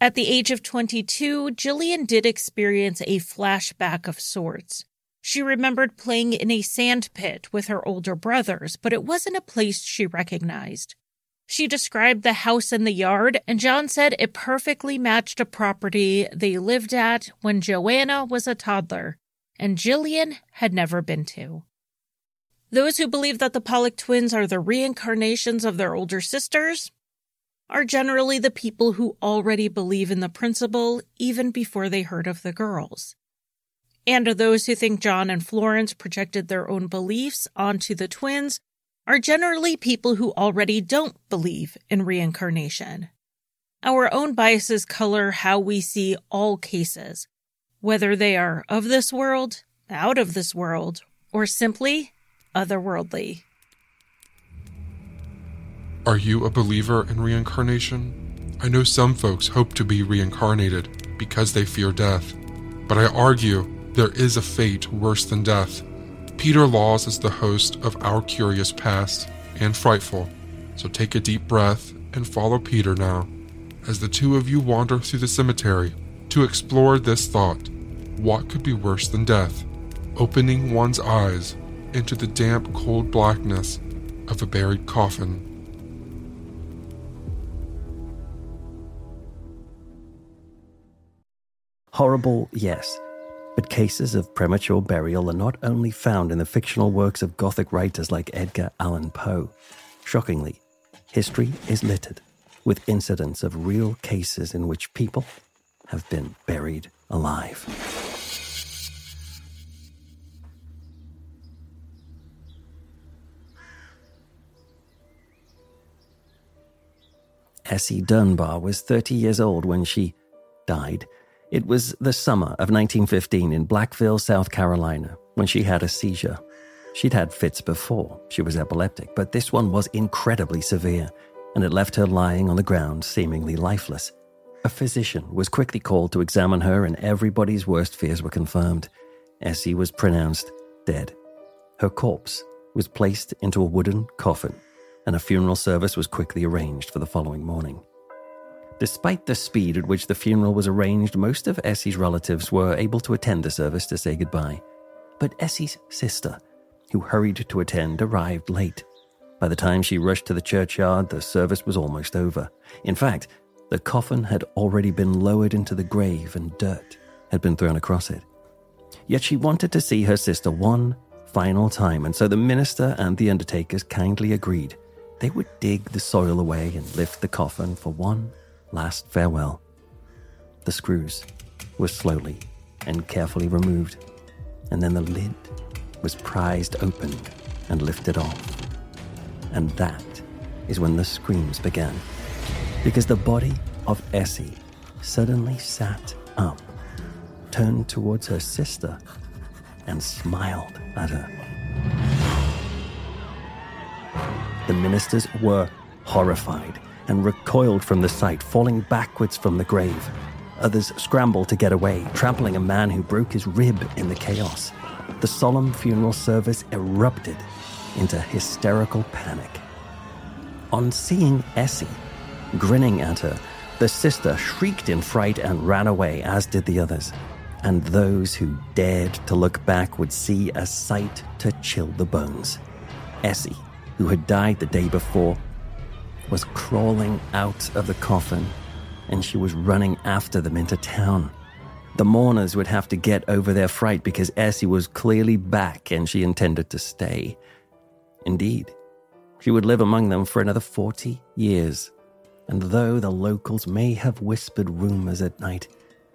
At the age of 22, Jillian did experience a flashback of sorts. She remembered playing in a sand pit with her older brothers, but it wasn't a place she recognized. She described the house and the yard, and John said it perfectly matched a property they lived at when Joanna was a toddler, and Jillian had never been to. Those who believe that the Pollock twins are the reincarnations of their older sisters are generally the people who already believe in the principle even before they heard of the girls. And those who think John and Florence projected their own beliefs onto the twins are generally people who already don't believe in reincarnation. Our own biases color how we see all cases, whether they are of this world, out of this world, or simply otherworldly. Are you a believer in reincarnation? I know some folks hope to be reincarnated because they fear death, but I argue there is a fate worse than death. Peter Laws is the host of Our Curious Past and Frightful, so take a deep breath and follow Peter now as the two of you wander through the cemetery to explore this thought what could be worse than death? Opening one's eyes into the damp, cold blackness of a buried coffin. Horrible, yes, but cases of premature burial are not only found in the fictional works of Gothic writers like Edgar Allan Poe. Shockingly, history is littered with incidents of real cases in which people have been buried alive. Essie Dunbar was 30 years old when she died. It was the summer of 1915 in Blackville, South Carolina, when she had a seizure. She'd had fits before, she was epileptic, but this one was incredibly severe, and it left her lying on the ground, seemingly lifeless. A physician was quickly called to examine her, and everybody's worst fears were confirmed. Essie was pronounced dead. Her corpse was placed into a wooden coffin and a funeral service was quickly arranged for the following morning. Despite the speed at which the funeral was arranged, most of Essie's relatives were able to attend the service to say goodbye. But Essie's sister, who hurried to attend, arrived late. By the time she rushed to the churchyard, the service was almost over. In fact, the coffin had already been lowered into the grave and dirt had been thrown across it. Yet she wanted to see her sister one final time, and so the minister and the undertakers kindly agreed they would dig the soil away and lift the coffin for one last farewell. The screws were slowly and carefully removed, and then the lid was prized open and lifted off. And that is when the screams began. Because the body of Essie suddenly sat up, turned towards her sister, and smiled at her. The ministers were horrified and recoiled from the sight, falling backwards from the grave. Others scrambled to get away, trampling a man who broke his rib in the chaos. The solemn funeral service erupted into hysterical panic. On seeing Essie grinning at her, the sister shrieked in fright and ran away, as did the others. And those who dared to look back would see a sight to chill the bones. Essie, who had died the day before, was crawling out of the coffin and she was running after them into town. The mourners would have to get over their fright because Essie was clearly back and she intended to stay. Indeed, she would live among them for another 40 years. And though the locals may have whispered rumors at night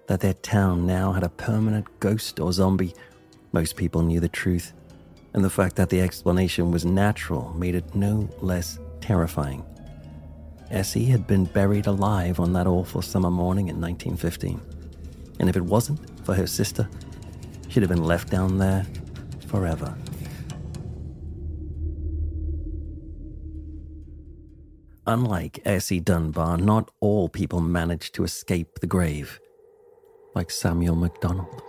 that their town now had a permanent ghost or zombie, most people knew the truth. And the fact that the explanation was natural made it no less terrifying. Essie had been buried alive on that awful summer morning in 1915. And if it wasn't for her sister, she'd have been left down there forever. Unlike Essie Dunbar, not all people managed to escape the grave, like Samuel MacDonald.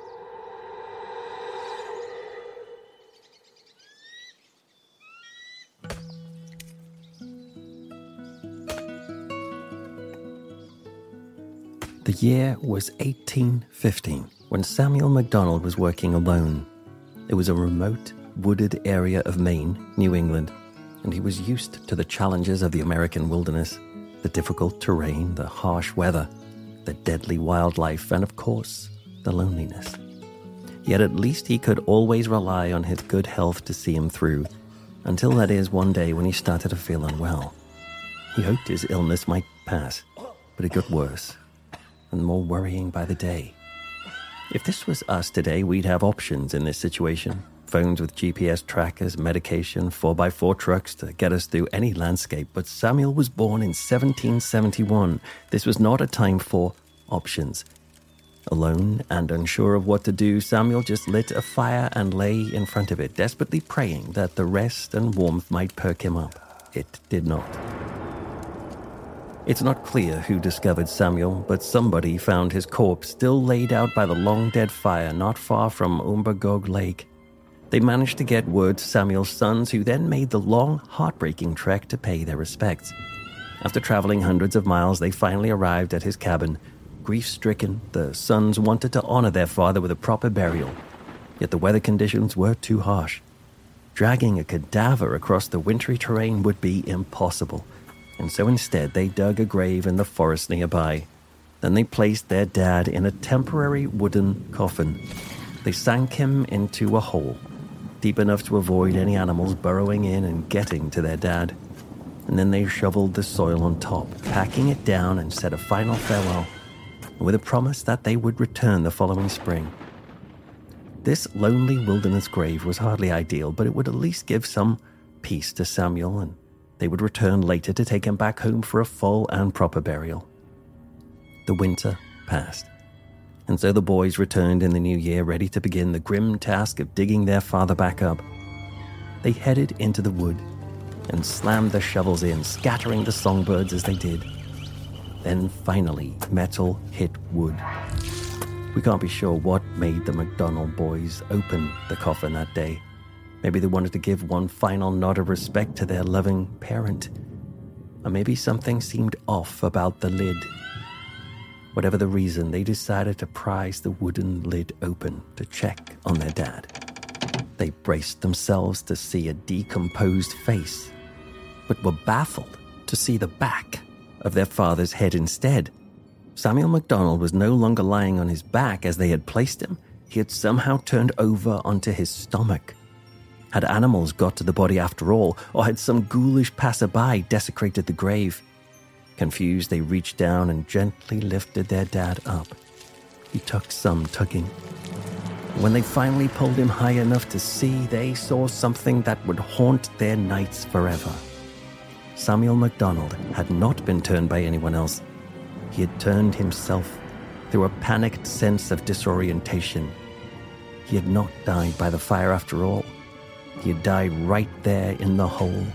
The year was 1815 when Samuel MacDonald was working alone. It was a remote, wooded area of Maine, New England, and he was used to the challenges of the American wilderness the difficult terrain, the harsh weather, the deadly wildlife, and of course, the loneliness. Yet at least he could always rely on his good health to see him through, until that is one day when he started to feel unwell. He hoped his illness might pass, but it got worse and more worrying by the day. If this was us today, we'd have options in this situation phones with GPS trackers, medication, 4x4 trucks to get us through any landscape. But Samuel was born in 1771. This was not a time for options. Alone and unsure of what to do, Samuel just lit a fire and lay in front of it, desperately praying that the rest and warmth might perk him up. It did not. It's not clear who discovered Samuel, but somebody found his corpse still laid out by the long dead fire not far from Umbagog Lake. They managed to get word to Samuel's sons, who then made the long, heartbreaking trek to pay their respects. After traveling hundreds of miles, they finally arrived at his cabin. Grief stricken, the sons wanted to honor their father with a proper burial, yet the weather conditions were too harsh. Dragging a cadaver across the wintry terrain would be impossible and so instead they dug a grave in the forest nearby. Then they placed their dad in a temporary wooden coffin. They sank him into a hole, deep enough to avoid any animals burrowing in and getting to their dad. And then they shoveled the soil on top, packing it down and said a final farewell, with a promise that they would return the following spring. This lonely wilderness grave was hardly ideal, but it would at least give some peace to Samuel and they would return later to take him back home for a full and proper burial. The winter passed, and so the boys returned in the new year ready to begin the grim task of digging their father back up. They headed into the wood and slammed their shovels in, scattering the songbirds as they did. Then finally, metal hit wood. We can't be sure what made the MacDonald boys open the coffin that day. Maybe they wanted to give one final nod of respect to their loving parent. Or maybe something seemed off about the lid. Whatever the reason, they decided to prise the wooden lid open to check on their dad. They braced themselves to see a decomposed face, but were baffled to see the back of their father's head instead. Samuel MacDonald was no longer lying on his back as they had placed him. He had somehow turned over onto his stomach. Had animals got to the body after all, or had some ghoulish passerby desecrated the grave? Confused, they reached down and gently lifted their dad up. He took some tugging. When they finally pulled him high enough to see, they saw something that would haunt their nights forever. Samuel MacDonald had not been turned by anyone else. He had turned himself through a panicked sense of disorientation. He had not died by the fire after all. He died right there in the hole.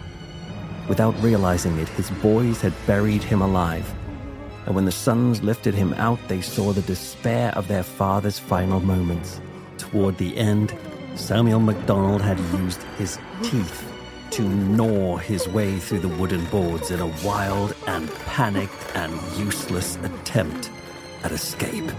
Without realizing it, his boys had buried him alive. And when the sons lifted him out, they saw the despair of their father's final moments. Toward the end, Samuel MacDonald had used his teeth to gnaw his way through the wooden boards in a wild and panicked and useless attempt at escape.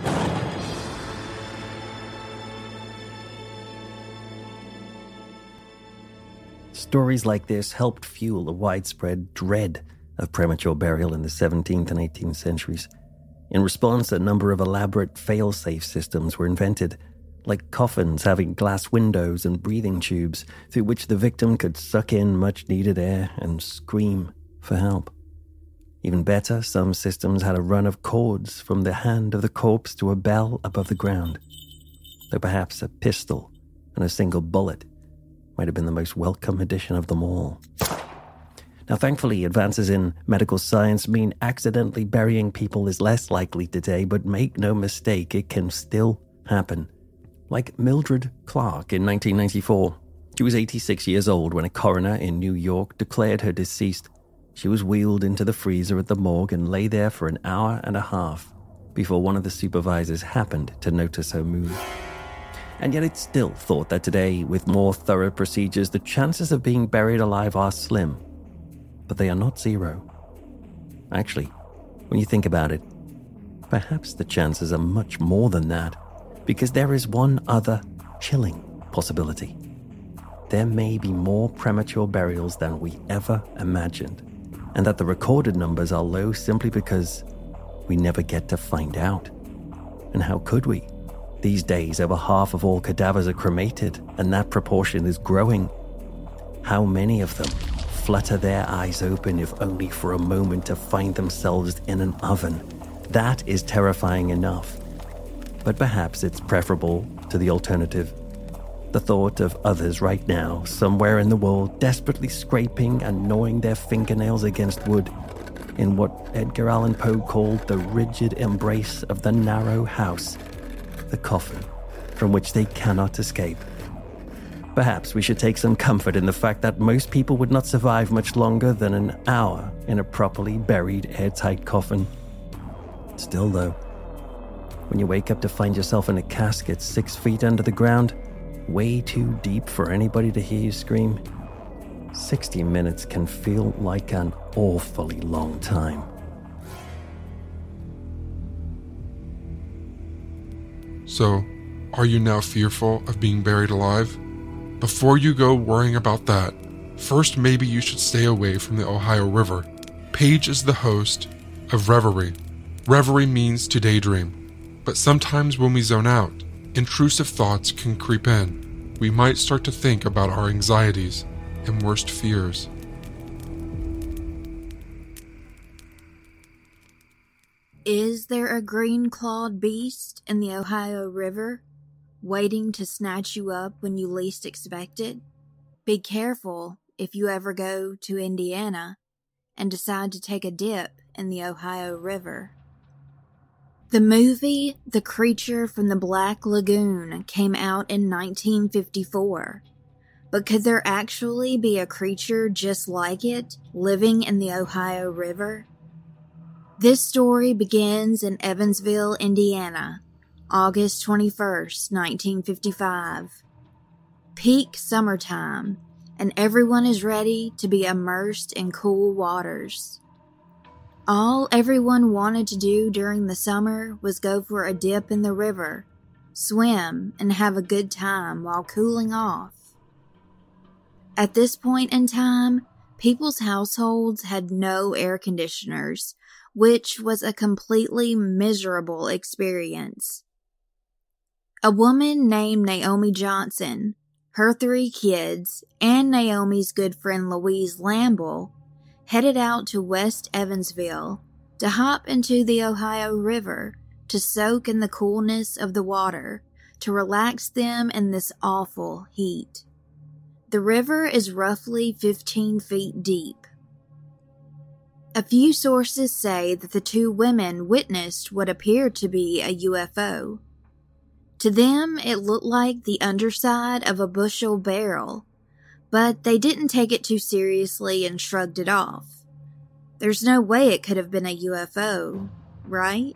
Stories like this helped fuel a widespread dread of premature burial in the 17th and 18th centuries. In response, a number of elaborate fail safe systems were invented, like coffins having glass windows and breathing tubes through which the victim could suck in much needed air and scream for help. Even better, some systems had a run of cords from the hand of the corpse to a bell above the ground, though perhaps a pistol and a single bullet might have been the most welcome addition of them all. Now, thankfully, advances in medical science mean accidentally burying people is less likely today, but make no mistake, it can still happen. Like Mildred Clark in 1994. She was 86 years old when a coroner in New York declared her deceased. She was wheeled into the freezer at the morgue and lay there for an hour and a half before one of the supervisors happened to notice her move. And yet it's still thought that today, with more thorough procedures, the chances of being buried alive are slim but they are not zero. Actually, when you think about it, perhaps the chances are much more than that, because there is one other chilling possibility. There may be more premature burials than we ever imagined, and that the recorded numbers are low simply because we never get to find out. And how could we? These days, over half of all cadavers are cremated, and that proportion is growing. How many of them flutter their eyes open if only for a moment to find themselves in an oven. That is terrifying enough. But perhaps it's preferable to the alternative. The thought of others right now, somewhere in the world, desperately scraping and gnawing their fingernails against wood, in what Edgar Allan Poe called the rigid embrace of the narrow house, the coffin, from which they cannot escape. Perhaps we should take some comfort in the fact that most people would not survive much longer than an hour in a properly buried airtight coffin. Still, though, when you wake up to find yourself in a casket six feet under the ground, way too deep for anybody to hear you scream, 60 minutes can feel like an awfully long time. So, are you now fearful of being buried alive? Before you go worrying about that, first maybe you should stay away from the Ohio River. Paige is the host of Reverie. Reverie means to daydream, but sometimes when we zone out, intrusive thoughts can creep in. We might start to think about our anxieties and worst fears. Is there a green clawed beast in the Ohio River? waiting to snatch you up when you least expect it. Be careful if you ever go to Indiana and decide to take a dip in the Ohio River. The movie The Creature from the Black Lagoon came out in 1954. But could there actually be a creature just like it living in the Ohio River? This story begins in Evansville, Indiana, August 21st, 1955. Peak summertime, and everyone is ready to be immersed in cool waters. All everyone wanted to do during the summer was go for a dip in the river, swim, and have a good time while cooling off. At this point in time, people's households had no air conditioners, which was a completely miserable experience. A woman named Naomi Johnson, her three kids, and Naomi's good friend Louise Lamble headed out to West Evansville to hop into the Ohio River to soak in the coolness of the water to relax them in this awful heat. The river is roughly 15 feet deep. A few sources say that the two women witnessed what appeared to be a UFO. To them, it looked like the underside of a bushel barrel, but they didn't take it too seriously and shrugged it off. There's no way it could have been a UFO, right?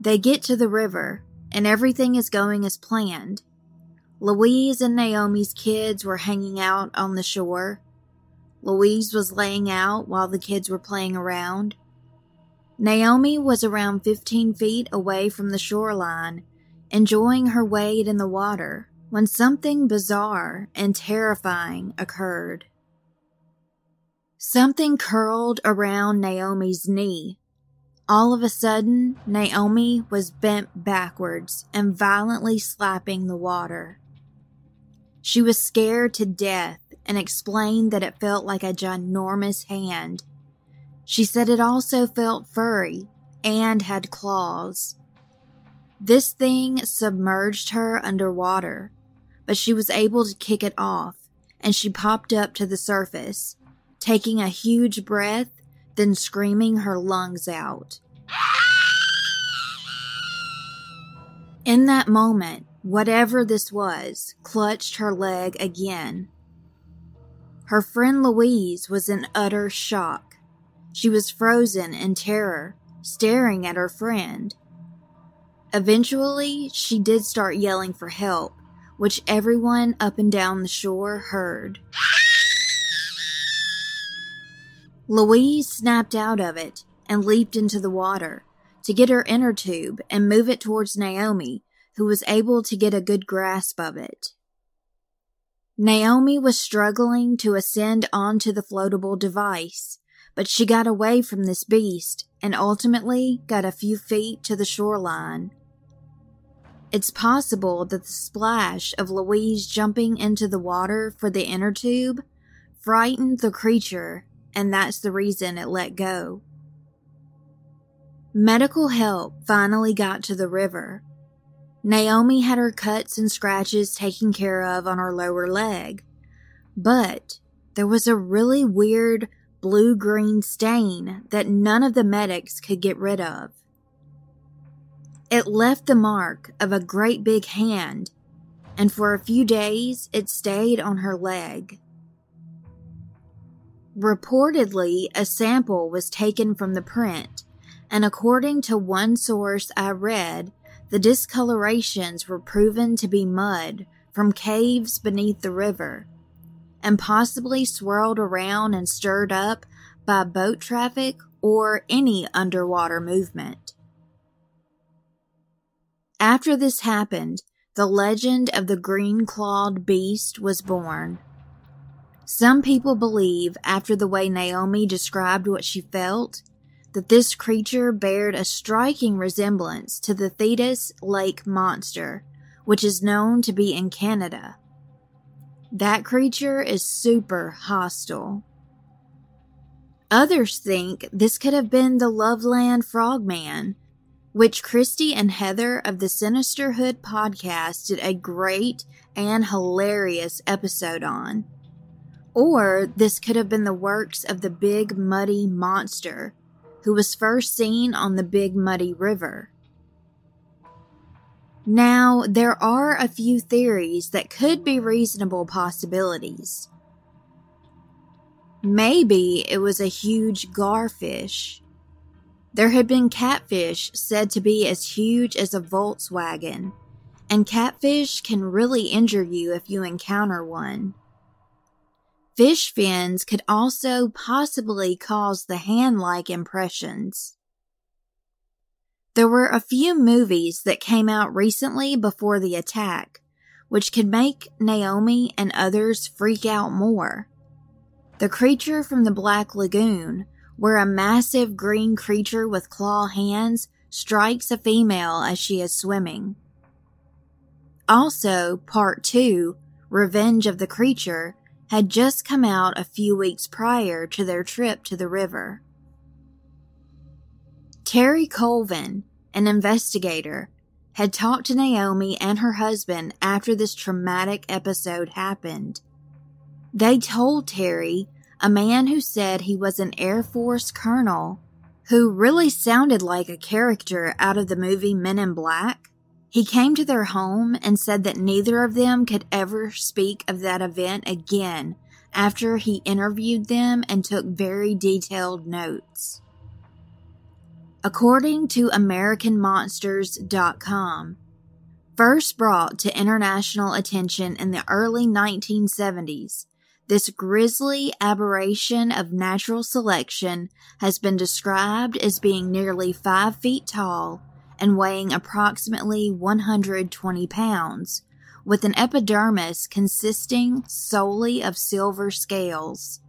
They get to the river, and everything is going as planned. Louise and Naomi's kids were hanging out on the shore, Louise was laying out while the kids were playing around. Naomi was around 15 feet away from the shoreline, enjoying her wade in the water, when something bizarre and terrifying occurred. Something curled around Naomi's knee. All of a sudden, Naomi was bent backwards and violently slapping the water. She was scared to death and explained that it felt like a ginormous hand. She said it also felt furry and had claws. This thing submerged her underwater, but she was able to kick it off and she popped up to the surface, taking a huge breath, then screaming her lungs out. In that moment, whatever this was clutched her leg again her friend Louise was in utter shock. She was frozen in terror, staring at her friend. Eventually, she did start yelling for help, which everyone up and down the shore heard. Louise snapped out of it and leaped into the water to get her inner tube and move it towards Naomi, who was able to get a good grasp of it. Naomi was struggling to ascend onto the floatable device, but she got away from this beast and ultimately got a few feet to the shoreline. It's possible that the splash of Louise jumping into the water for the inner tube frightened the creature, and that's the reason it let go. Medical help finally got to the river, Naomi had her cuts and scratches taken care of on her lower leg, but there was a really weird blue green stain that none of the medics could get rid of. It left the mark of a great big hand, and for a few days it stayed on her leg. Reportedly, a sample was taken from the print, and according to one source I read, the discolorations were proven to be mud from caves beneath the river, and possibly swirled around and stirred up by boat traffic or any underwater movement. After this happened, the legend of the green clawed beast was born. Some people believe, after the way Naomi described what she felt, that this creature bared a striking resemblance to the Thetis Lake monster, which is known to be in Canada. That creature is super hostile. Others think this could have been the Loveland Frogman, which Christy and Heather of the Sinisterhood podcast did a great and hilarious episode on. Or this could have been the works of the Big Muddy Monster, who was first seen on the Big Muddy River. Now, there are a few theories that could be reasonable possibilities. Maybe it was a huge garfish. There had been catfish said to be as huge as a Volkswagen, and catfish can really injure you if you encounter one. Fish fins could also possibly cause the hand like impressions. There were a few movies that came out recently before the attack, which could make Naomi and others freak out more. The creature from the Black Lagoon, where a massive green creature with claw hands strikes a female as she is swimming. Also, part two, Revenge of the Creature, had just come out a few weeks prior to their trip to the river. Terry Colvin, an investigator, had talked to Naomi and her husband after this traumatic episode happened. They told Terry a man who said he was an Air Force colonel who really sounded like a character out of the movie Men in Black. He came to their home and said that neither of them could ever speak of that event again after he interviewed them and took very detailed notes. According to AmericanMonsters.com, first brought to international attention in the early 1970s, this grisly aberration of natural selection has been described as being nearly five feet tall and weighing approximately 120 pounds, with an epidermis consisting solely of silver scales.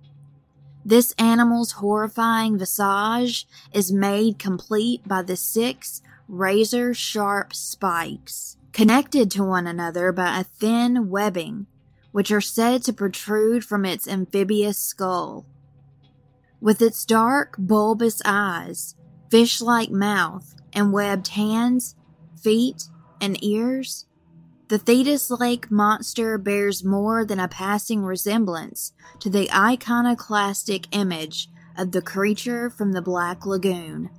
This animal's horrifying visage is made complete by the six razor sharp spikes, connected to one another by a thin webbing which are said to protrude from its amphibious skull. With its dark, bulbous eyes, fish like mouth, and webbed hands, feet, and ears, the Thetis Lake monster bears more than a passing resemblance to the iconoclastic image of the creature from the Black Lagoon.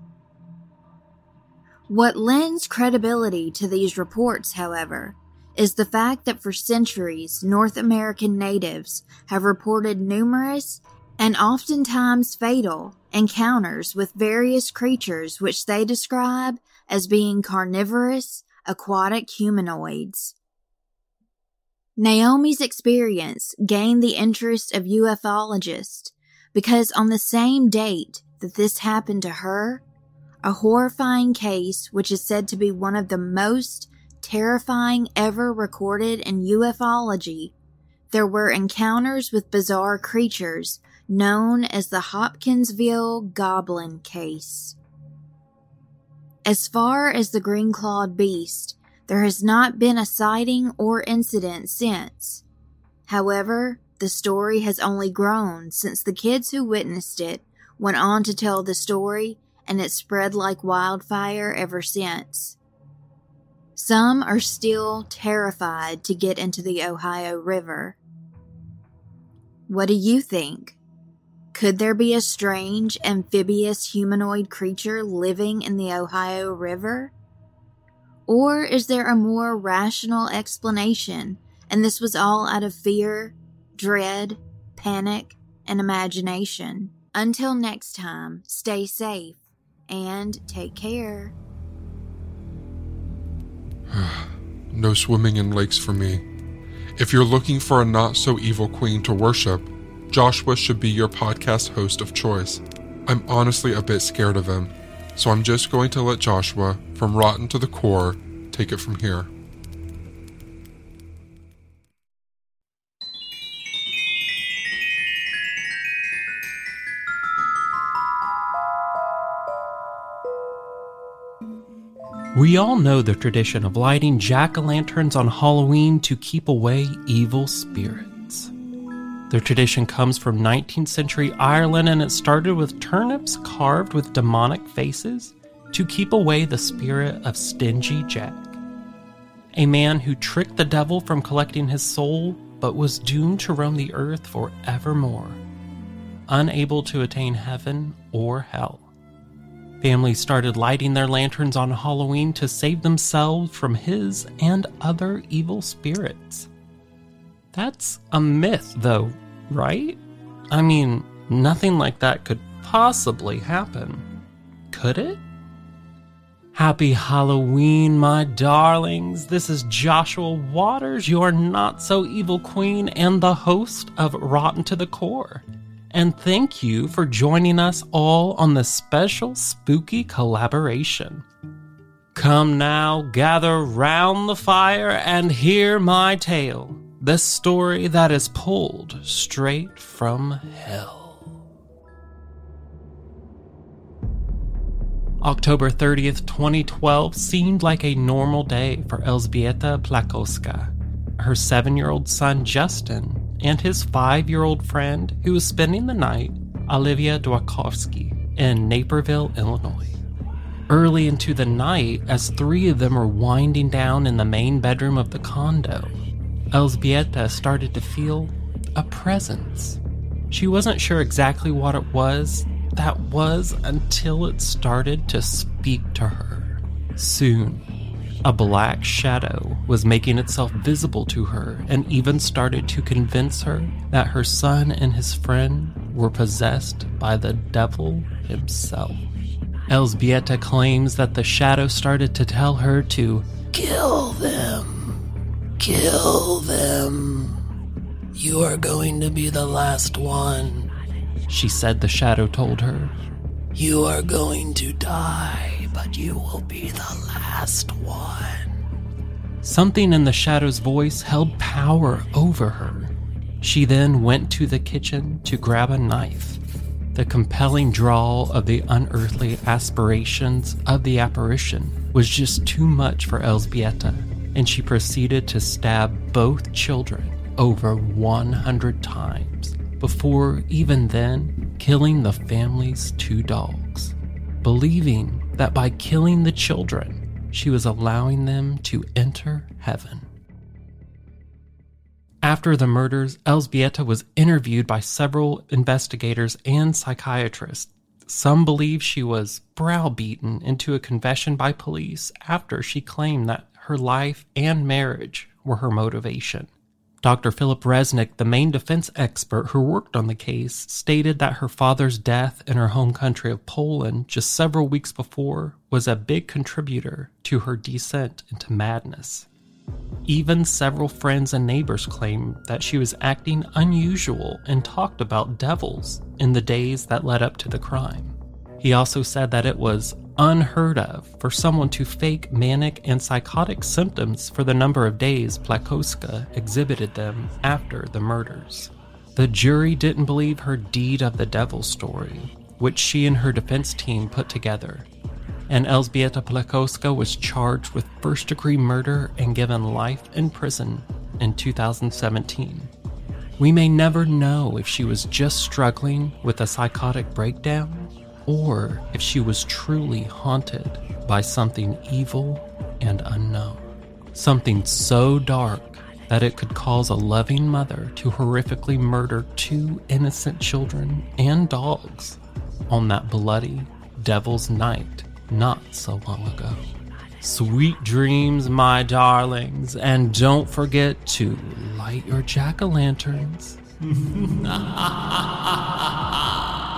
What lends credibility to these reports, however, is the fact that for centuries North American natives have reported numerous and oftentimes fatal encounters with various creatures which they describe as being carnivorous aquatic humanoids. Naomi's experience gained the interest of ufologists because on the same date that this happened to her, a horrifying case which is said to be one of the most terrifying ever recorded in ufology, there were encounters with bizarre creatures known as the Hopkinsville Goblin Case. As far as the green clawed beast, there has not been a sighting or incident since. However, the story has only grown since the kids who witnessed it went on to tell the story, and it spread like wildfire ever since. Some are still terrified to get into the Ohio River. What do you think? Could there be a strange amphibious humanoid creature living in the Ohio River? Or is there a more rational explanation and this was all out of fear, dread, panic, and imagination? Until next time, stay safe and take care. no swimming in lakes for me. If you're looking for a not so evil queen to worship, Joshua should be your podcast host of choice. I'm honestly a bit scared of him, so I'm just going to let Joshua, from rotten to the core, take it from here. We all know the tradition of lighting jack o' lanterns on Halloween to keep away evil spirits. The tradition comes from 19th century Ireland and it started with turnips carved with demonic faces to keep away the spirit of Stingy Jack. A man who tricked the devil from collecting his soul but was doomed to roam the earth forevermore, unable to attain heaven or hell. Families started lighting their lanterns on Halloween to save themselves from his and other evil spirits. That's a myth, though, right? I mean, nothing like that could possibly happen. Could it? Happy Halloween, my darlings. This is Joshua Waters, your not so evil queen and the host of Rotten to the Core and thank you for joining us all on this special spooky collaboration. Come now, gather round the fire and hear my tale, this story that is pulled straight from hell. October 30th, 2012 seemed like a normal day for Elzbieta Plackowska. Her seven year old son Justin and his five year old friend who was spending the night, Olivia Dworkowski, in Naperville, Illinois. Early into the night, as three of them were winding down in the main bedroom of the condo, Elzbieta started to feel a presence. She wasn't sure exactly what it was that was until it started to speak to her. Soon, a black shadow was making itself visible to her and even started to convince her that her son and his friend were possessed by the devil himself. Elzbieta claims that the shadow started to tell her to kill them, kill them. You are going to be the last one. She said the shadow told her. You are going to die, but you will be the last one. Something in the shadow's voice held power over her. She then went to the kitchen to grab a knife. The compelling drawl of the unearthly aspirations of the apparition was just too much for Elzbieta, and she proceeded to stab both children over 100 times before even then killing the family's two dogs, believing that by killing the children, she was allowing them to enter heaven. After the murders, Elzbieta was interviewed by several investigators and psychiatrists. Some believe she was browbeaten into a confession by police after she claimed that her life and marriage were her motivation. Dr. Philip Resnick, the main defense expert who worked on the case, stated that her father's death in her home country of Poland just several weeks before was a big contributor to her descent into madness. Even several friends and neighbors claimed that she was acting unusual and talked about devils in the days that led up to the crime. He also said that it was unheard of for someone to fake manic and psychotic symptoms for the number of days Plackowska exhibited them after the murders. The jury didn't believe her deed of the devil story, which she and her defense team put together, and Elzbieta Plackowska was charged with first degree murder and given life in prison in 2017. We may never know if she was just struggling with a psychotic breakdown or if she was truly haunted by something evil and unknown. Something so dark that it could cause a loving mother to horrifically murder two innocent children and dogs on that bloody devil's night not so long ago. Sweet dreams, my darlings, and don't forget to light your jack o' lanterns.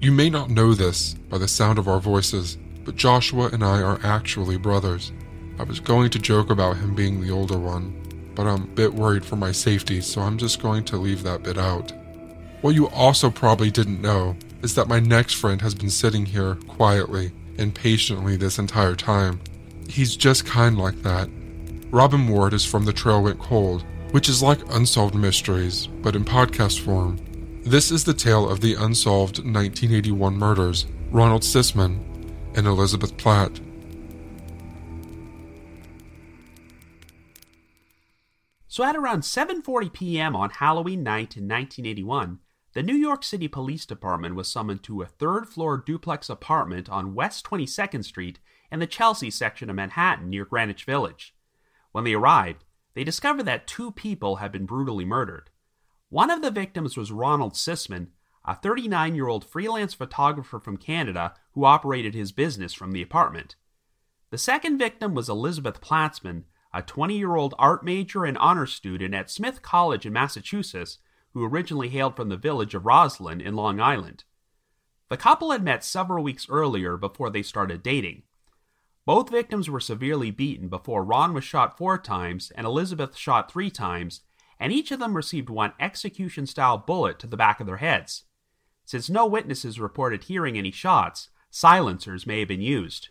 You may not know this by the sound of our voices, but Joshua and I are actually brothers. I was going to joke about him being the older one, but I'm a bit worried for my safety, so I'm just going to leave that bit out. What you also probably didn't know is that my next friend has been sitting here quietly and patiently this entire time. He's just kind like that. Robin Ward is from The Trail Went Cold, which is like Unsolved Mysteries, but in podcast form. This is the tale of the unsolved 1981 murders, Ronald Sisman and Elizabeth Platt. So at around 7:40 p.m. on Halloween night in 1981, the New York City Police Department was summoned to a third-floor duplex apartment on West 22nd Street in the Chelsea section of Manhattan near Greenwich Village. When they arrived, they discovered that two people had been brutally murdered. One of the victims was Ronald Sisman, a 39 year old freelance photographer from Canada who operated his business from the apartment. The second victim was Elizabeth Platzman, a 20 year old art major and honor student at Smith College in Massachusetts who originally hailed from the village of Roslyn in Long Island. The couple had met several weeks earlier before they started dating. Both victims were severely beaten before Ron was shot four times and Elizabeth shot three times and each of them received one execution style bullet to the back of their heads. Since no witnesses reported hearing any shots, silencers may have been used.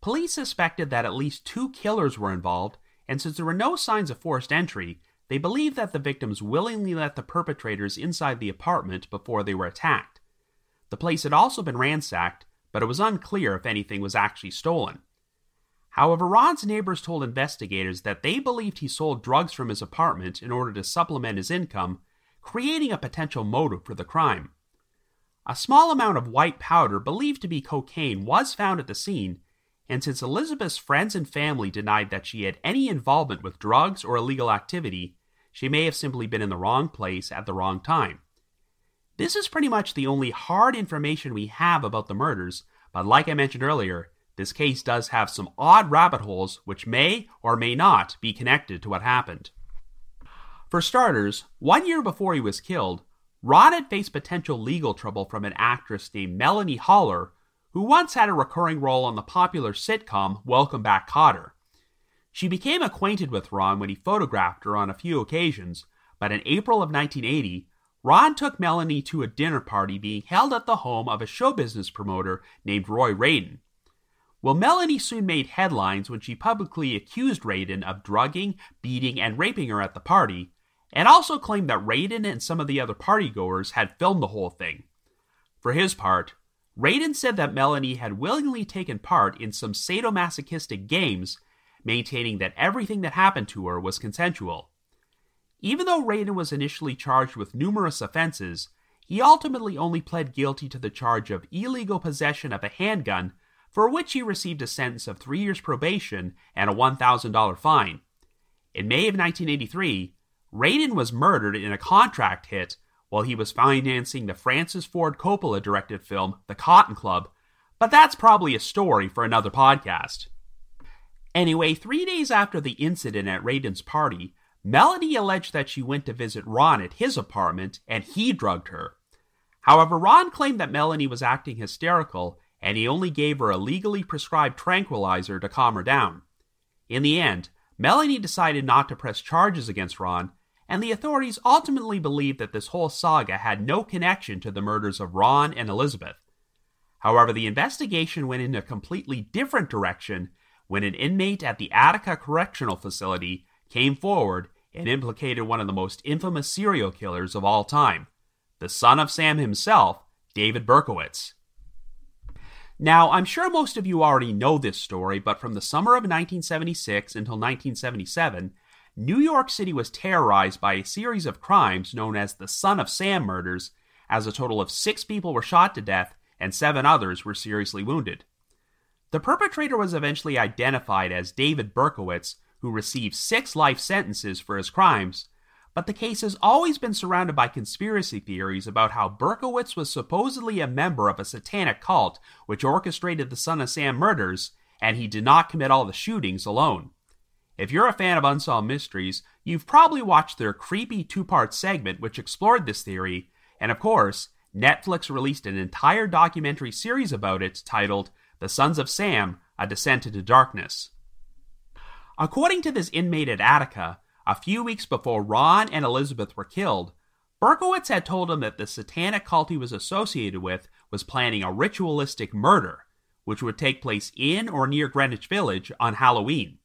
Police suspected that at least two killers were involved, and since there were no signs of forced entry, they believed that the victims willingly let the perpetrators inside the apartment before they were attacked. The place had also been ransacked, but it was unclear if anything was actually stolen. However, Ron's neighbors told investigators that they believed he sold drugs from his apartment in order to supplement his income, creating a potential motive for the crime. A small amount of white powder believed to be cocaine was found at the scene, and since Elizabeth's friends and family denied that she had any involvement with drugs or illegal activity, she may have simply been in the wrong place at the wrong time. This is pretty much the only hard information we have about the murders, but like I mentioned earlier, this case does have some odd rabbit holes which may or may not be connected to what happened. For starters, one year before he was killed, Ron had faced potential legal trouble from an actress named Melanie Haller, who once had a recurring role on the popular sitcom Welcome Back Kotter. She became acquainted with Ron when he photographed her on a few occasions, but in April of 1980, Ron took Melanie to a dinner party being held at the home of a show business promoter named Roy Radin. Well, Melanie soon made headlines when she publicly accused Radin of drugging, beating, and raping her at the party, and also claimed that Radin and some of the other partygoers had filmed the whole thing. For his part, Radin said that Melanie had willingly taken part in some sadomasochistic games, maintaining that everything that happened to her was consensual. Even though Radin was initially charged with numerous offenses, he ultimately only pled guilty to the charge of illegal possession of a handgun for which he received a sentence of three years probation and a $1,000 fine. In May of 1983, Radin was murdered in a contract hit while he was financing the Francis Ford Coppola directed film The Cotton Club, but that's probably a story for another podcast. Anyway, three days after the incident at Radin's party, Melanie alleged that she went to visit Ron at his apartment and he drugged her. However, Ron claimed that Melanie was acting hysterical and he only gave her a legally prescribed tranquilizer to calm her down. In the end, Melanie decided not to press charges against Ron, and the authorities ultimately believed that this whole saga had no connection to the murders of Ron and Elizabeth. However, the investigation went in a completely different direction when an inmate at the Attica Correctional Facility came forward and implicated one of the most infamous serial killers of all time, the son of Sam himself, David Berkowitz. Now, I'm sure most of you already know this story, but from the summer of 1976 until 1977, New York City was terrorized by a series of crimes known as the Son of Sam murders, as a total of six people were shot to death and seven others were seriously wounded. The perpetrator was eventually identified as David Berkowitz, who received six life sentences for his crimes, but the case has always been surrounded by conspiracy theories about how Berkowitz was supposedly a member of a satanic cult which orchestrated the Son of Sam murders, and he did not commit all the shootings alone. If you're a fan of Unsolved Mysteries, you've probably watched their creepy two part segment which explored this theory, and of course, Netflix released an entire documentary series about it titled The Sons of Sam A Descent into Darkness. According to this inmate at Attica, a few weeks before Ron and Elizabeth were killed, Berkowitz had told him that the satanic cult he was associated with was planning a ritualistic murder, which would take place in or near Greenwich Village on Halloween.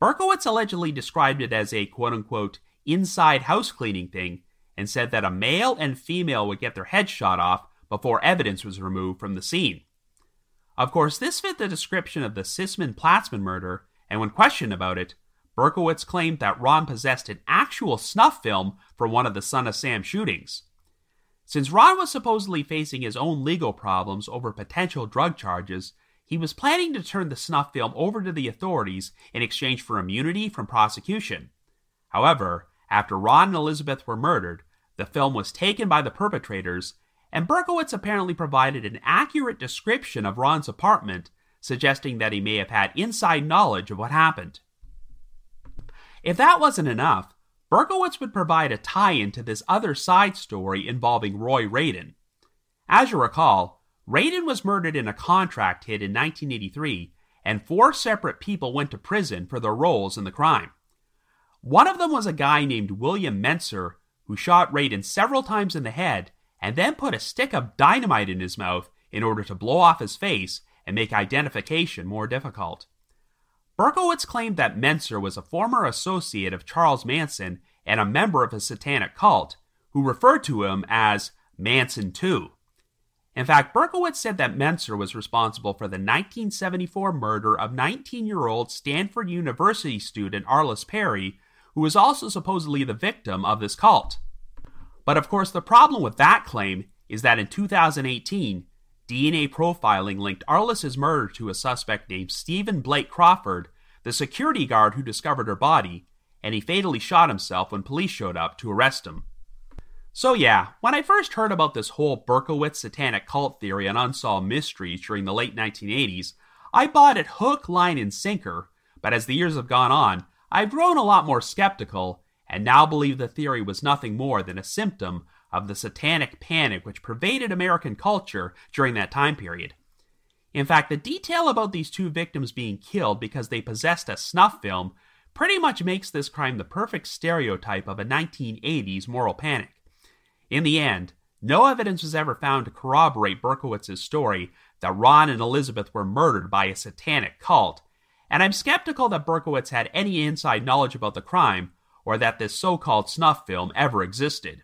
Berkowitz allegedly described it as a quote unquote inside house cleaning thing and said that a male and female would get their heads shot off before evidence was removed from the scene. Of course, this fit the description of the Sisman Platzman murder, and when questioned about it, Berkowitz claimed that Ron possessed an actual snuff film for one of the Son of Sam shootings. Since Ron was supposedly facing his own legal problems over potential drug charges, he was planning to turn the snuff film over to the authorities in exchange for immunity from prosecution. However, after Ron and Elizabeth were murdered, the film was taken by the perpetrators, and Berkowitz apparently provided an accurate description of Ron's apartment, suggesting that he may have had inside knowledge of what happened. If that wasn't enough, Berkowitz would provide a tie in to this other side story involving Roy Radin. As you recall, Radin was murdered in a contract hit in 1983, and four separate people went to prison for their roles in the crime. One of them was a guy named William Mentzer, who shot Radin several times in the head and then put a stick of dynamite in his mouth in order to blow off his face and make identification more difficult. Berkowitz claimed that Mentzer was a former associate of Charles Manson and a member of a satanic cult, who referred to him as Manson II. In fact, Berkowitz said that Mentzer was responsible for the 1974 murder of 19 year old Stanford University student Arliss Perry, who was also supposedly the victim of this cult. But of course, the problem with that claim is that in 2018, DNA profiling linked Arliss's murder to a suspect named Stephen Blake Crawford, the security guard who discovered her body, and he fatally shot himself when police showed up to arrest him. So, yeah, when I first heard about this whole Berkowitz satanic cult theory and unsolved mysteries during the late 1980s, I bought it hook, line, and sinker, but as the years have gone on, I've grown a lot more skeptical and now believe the theory was nothing more than a symptom of the satanic panic which pervaded American culture during that time period. In fact, the detail about these two victims being killed because they possessed a snuff film pretty much makes this crime the perfect stereotype of a 1980s moral panic. In the end, no evidence was ever found to corroborate Berkowitz's story that Ron and Elizabeth were murdered by a satanic cult, and I'm skeptical that Berkowitz had any inside knowledge about the crime or that this so called snuff film ever existed.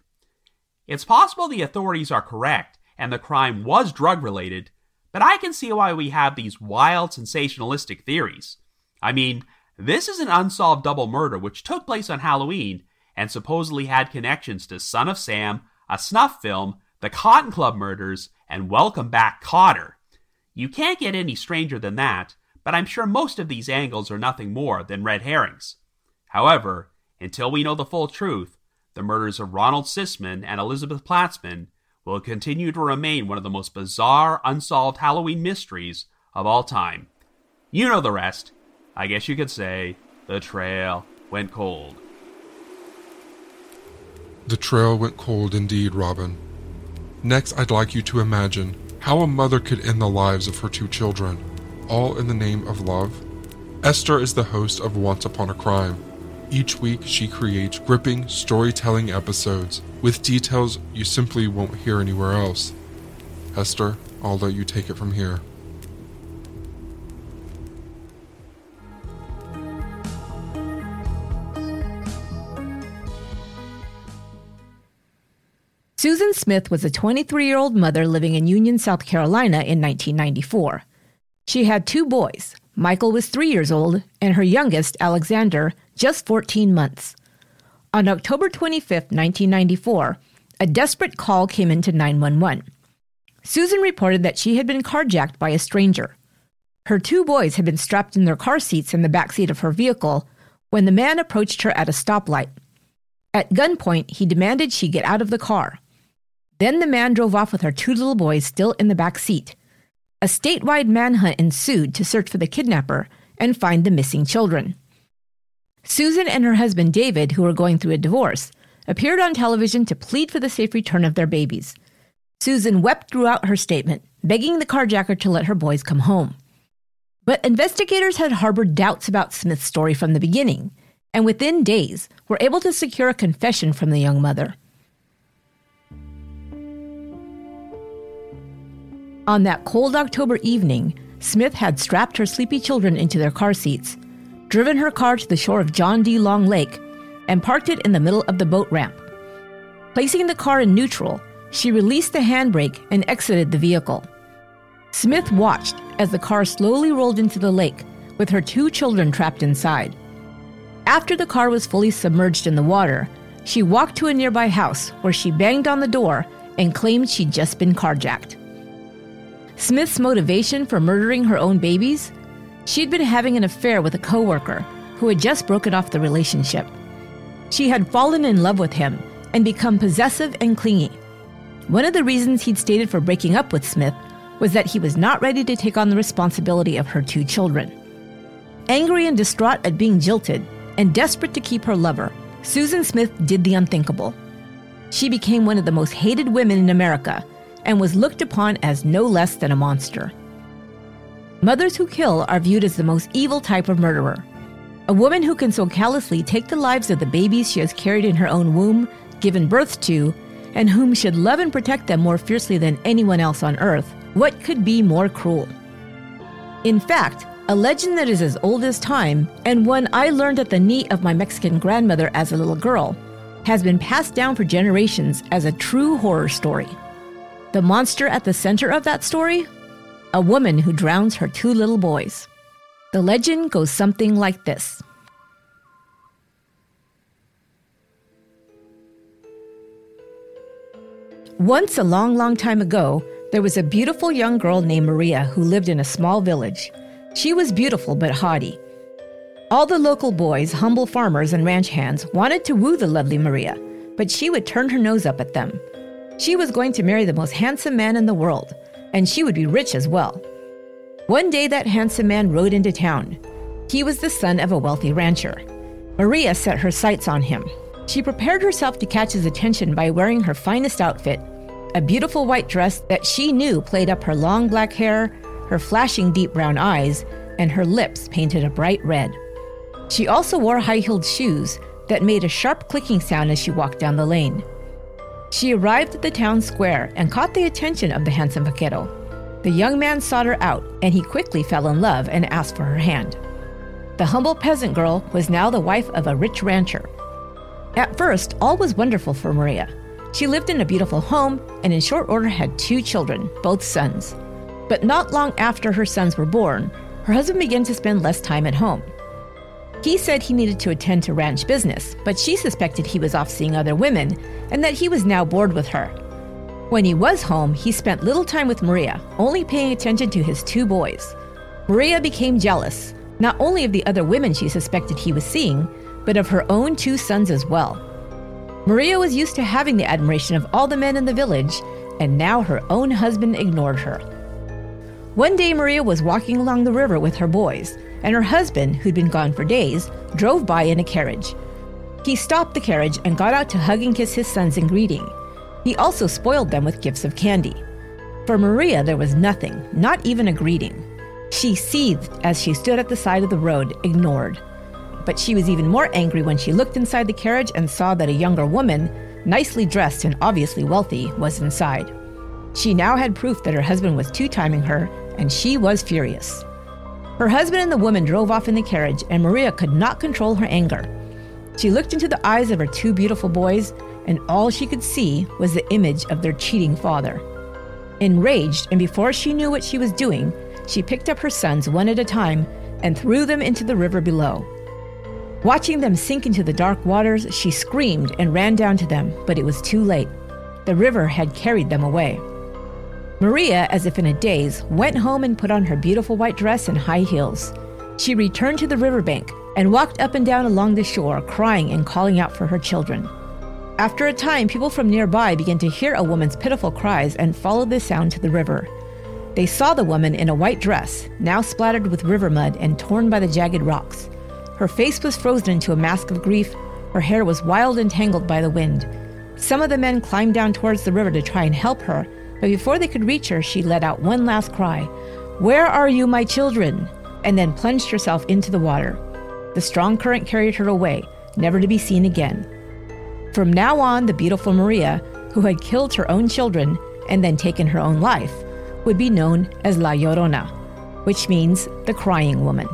It's possible the authorities are correct and the crime was drug related, but I can see why we have these wild, sensationalistic theories. I mean, this is an unsolved double murder which took place on Halloween and supposedly had connections to Son of Sam, a snuff film, the Cotton Club murders, and Welcome Back Kotter. You can't get any stranger than that, but I'm sure most of these angles are nothing more than red herrings. However, until we know the full truth, the murders of Ronald Sisman and Elizabeth Platzman will continue to remain one of the most bizarre, unsolved Halloween mysteries of all time. You know the rest. I guess you could say the trail went cold. The trail went cold indeed, Robin. Next, I'd like you to imagine how a mother could end the lives of her two children, all in the name of love. Esther is the host of Once Upon a Crime. Each week, she creates gripping storytelling episodes with details you simply won't hear anywhere else. Esther, I'll let you take it from here. Susan Smith was a 23 year old mother living in Union, South Carolina in 1994. She had two boys. Michael was three years old, and her youngest, Alexander, just 14 months. On October 25, 1994, a desperate call came into 911. Susan reported that she had been carjacked by a stranger. Her two boys had been strapped in their car seats in the back seat of her vehicle when the man approached her at a stoplight. At gunpoint, he demanded she get out of the car. Then the man drove off with her two little boys still in the back seat. A statewide manhunt ensued to search for the kidnapper and find the missing children. Susan and her husband David, who were going through a divorce, appeared on television to plead for the safe return of their babies. Susan wept throughout her statement, begging the carjacker to let her boys come home. But investigators had harbored doubts about Smith's story from the beginning, and within days were able to secure a confession from the young mother. On that cold October evening, Smith had strapped her sleepy children into their car seats, driven her car to the shore of John D. Long Lake, and parked it in the middle of the boat ramp. Placing the car in neutral, she released the handbrake and exited the vehicle. Smith watched as the car slowly rolled into the lake with her two children trapped inside. After the car was fully submerged in the water, she walked to a nearby house where she banged on the door and claimed she'd just been carjacked. Smith's motivation for murdering her own babies? She'd been having an affair with a coworker who had just broken off the relationship. She had fallen in love with him and become possessive and clingy. One of the reasons he'd stated for breaking up with Smith was that he was not ready to take on the responsibility of her two children. Angry and distraught at being jilted and desperate to keep her lover, Susan Smith did the unthinkable. She became one of the most hated women in America and was looked upon as no less than a monster. Mothers who kill are viewed as the most evil type of murderer. A woman who can so callously take the lives of the babies she has carried in her own womb, given birth to, and whom should love and protect them more fiercely than anyone else on earth, what could be more cruel? In fact, a legend that is as old as time, and one I learned at the knee of my Mexican grandmother as a little girl, has been passed down for generations as a true horror story. The monster at the center of that story? A woman who drowns her two little boys. The legend goes something like this. Once, a long, long time ago, There was a beautiful young girl named Maria who lived in a small village. She was beautiful but haughty. All the local boys, humble farmers, and ranch hands wanted to woo the lovely Maria, but she would turn her nose up at them. She was going to marry the most handsome man in the world, and she would be rich as well. One day, that handsome man rode into town. He was the son of a wealthy rancher. Maria set her sights on him. She prepared herself to catch his attention by wearing her finest outfit a beautiful white dress that she knew played up her long black hair, her flashing deep brown eyes, and her lips painted a bright red. She also wore high heeled shoes that made a sharp clicking sound as she walked down the lane. She arrived at the town square and caught the attention of the handsome vaquero. The young man sought her out, and he quickly fell in love and asked for her hand. The humble peasant girl was now the wife of a rich rancher. At first, all was wonderful for Maria. She lived in a beautiful home and in short order had two children, both sons. But not long after her sons were born, her husband began to spend less time at home. He said he needed to attend to ranch business, but she suspected he was off seeing other women and that he was now bored with her. When he was home, he spent little time with Maria, only paying attention to his two boys. Maria became jealous, not only of the other women she suspected he was seeing, but of her own two sons as well. Maria was used to having the admiration of all the men in the village, and now her own husband ignored her. One day, Maria was walking along the river with her boys, and her husband, who'd been gone for days, drove by in a carriage. He stopped the carriage and got out to hug and kiss his sons in greeting. He also spoiled them with gifts of candy. For Maria, there was nothing, not even a greeting. She seethed as she stood at the side of the road, ignored. But she was even more angry when she looked inside the carriage and saw that a younger woman, nicely dressed and obviously wealthy, was inside. She now had proof that her husband was two timing her, and she was furious. Her husband and the woman drove off in the carriage, and Maria could not control her anger. She looked into the eyes of her two beautiful boys, and all she could see was the image of their cheating father. Enraged, and before she knew what she was doing, she picked up her sons one at a time and threw them into the river below. Watching them sink into the dark waters, she screamed and ran down to them, but it was too late. The river had carried them away. Maria, as if in a daze, went home and put on her beautiful white dress and high heels. She returned to the riverbank and walked up and down along the shore, crying and calling out for her children. After a time, people from nearby began to hear a woman's pitiful cries and followed the sound to the river. They saw the woman in a white dress, now splattered with river mud and torn by the jagged rocks. Her face was frozen into a mask of grief, her hair was wild and tangled by the wind. Some of the men climbed down towards the river to try and help her, but before they could reach her, she let out one last cry Where are you, my children? and then plunged herself into the water. The strong current carried her away, never to be seen again. From now on, the beautiful Maria, who had killed her own children and then taken her own life, would be known as La Llorona, which means the crying woman.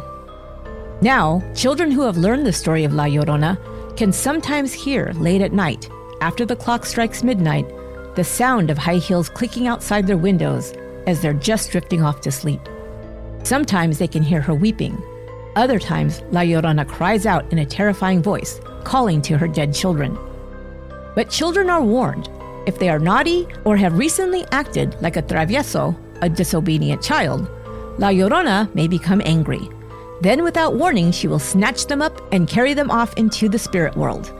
Now, children who have learned the story of La Llorona can sometimes hear late at night, after the clock strikes midnight, the sound of high heels clicking outside their windows as they're just drifting off to sleep. Sometimes they can hear her weeping. Other times, La Llorona cries out in a terrifying voice, calling to her dead children. But children are warned if they are naughty or have recently acted like a travieso, a disobedient child, La Llorona may become angry. Then, without warning, she will snatch them up and carry them off into the spirit world.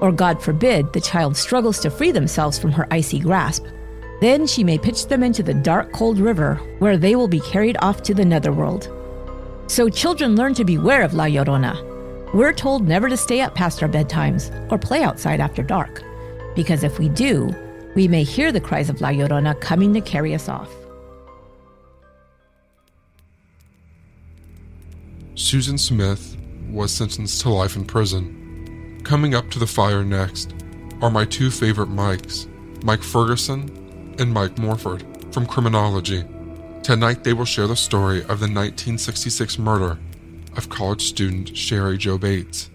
Or, God forbid, the child struggles to free themselves from her icy grasp. Then she may pitch them into the dark, cold river, where they will be carried off to the netherworld. So children learn to beware of La Llorona. We're told never to stay up past our bedtimes or play outside after dark, because if we do, we may hear the cries of La Llorona coming to carry us off. Susan Smith was sentenced to life in prison. Coming up to the fire next are my two favorite Mikes, Mike Ferguson and Mike Morford from Criminology. Tonight they will share the story of the 1966 murder of college student Cheri Jo Bates.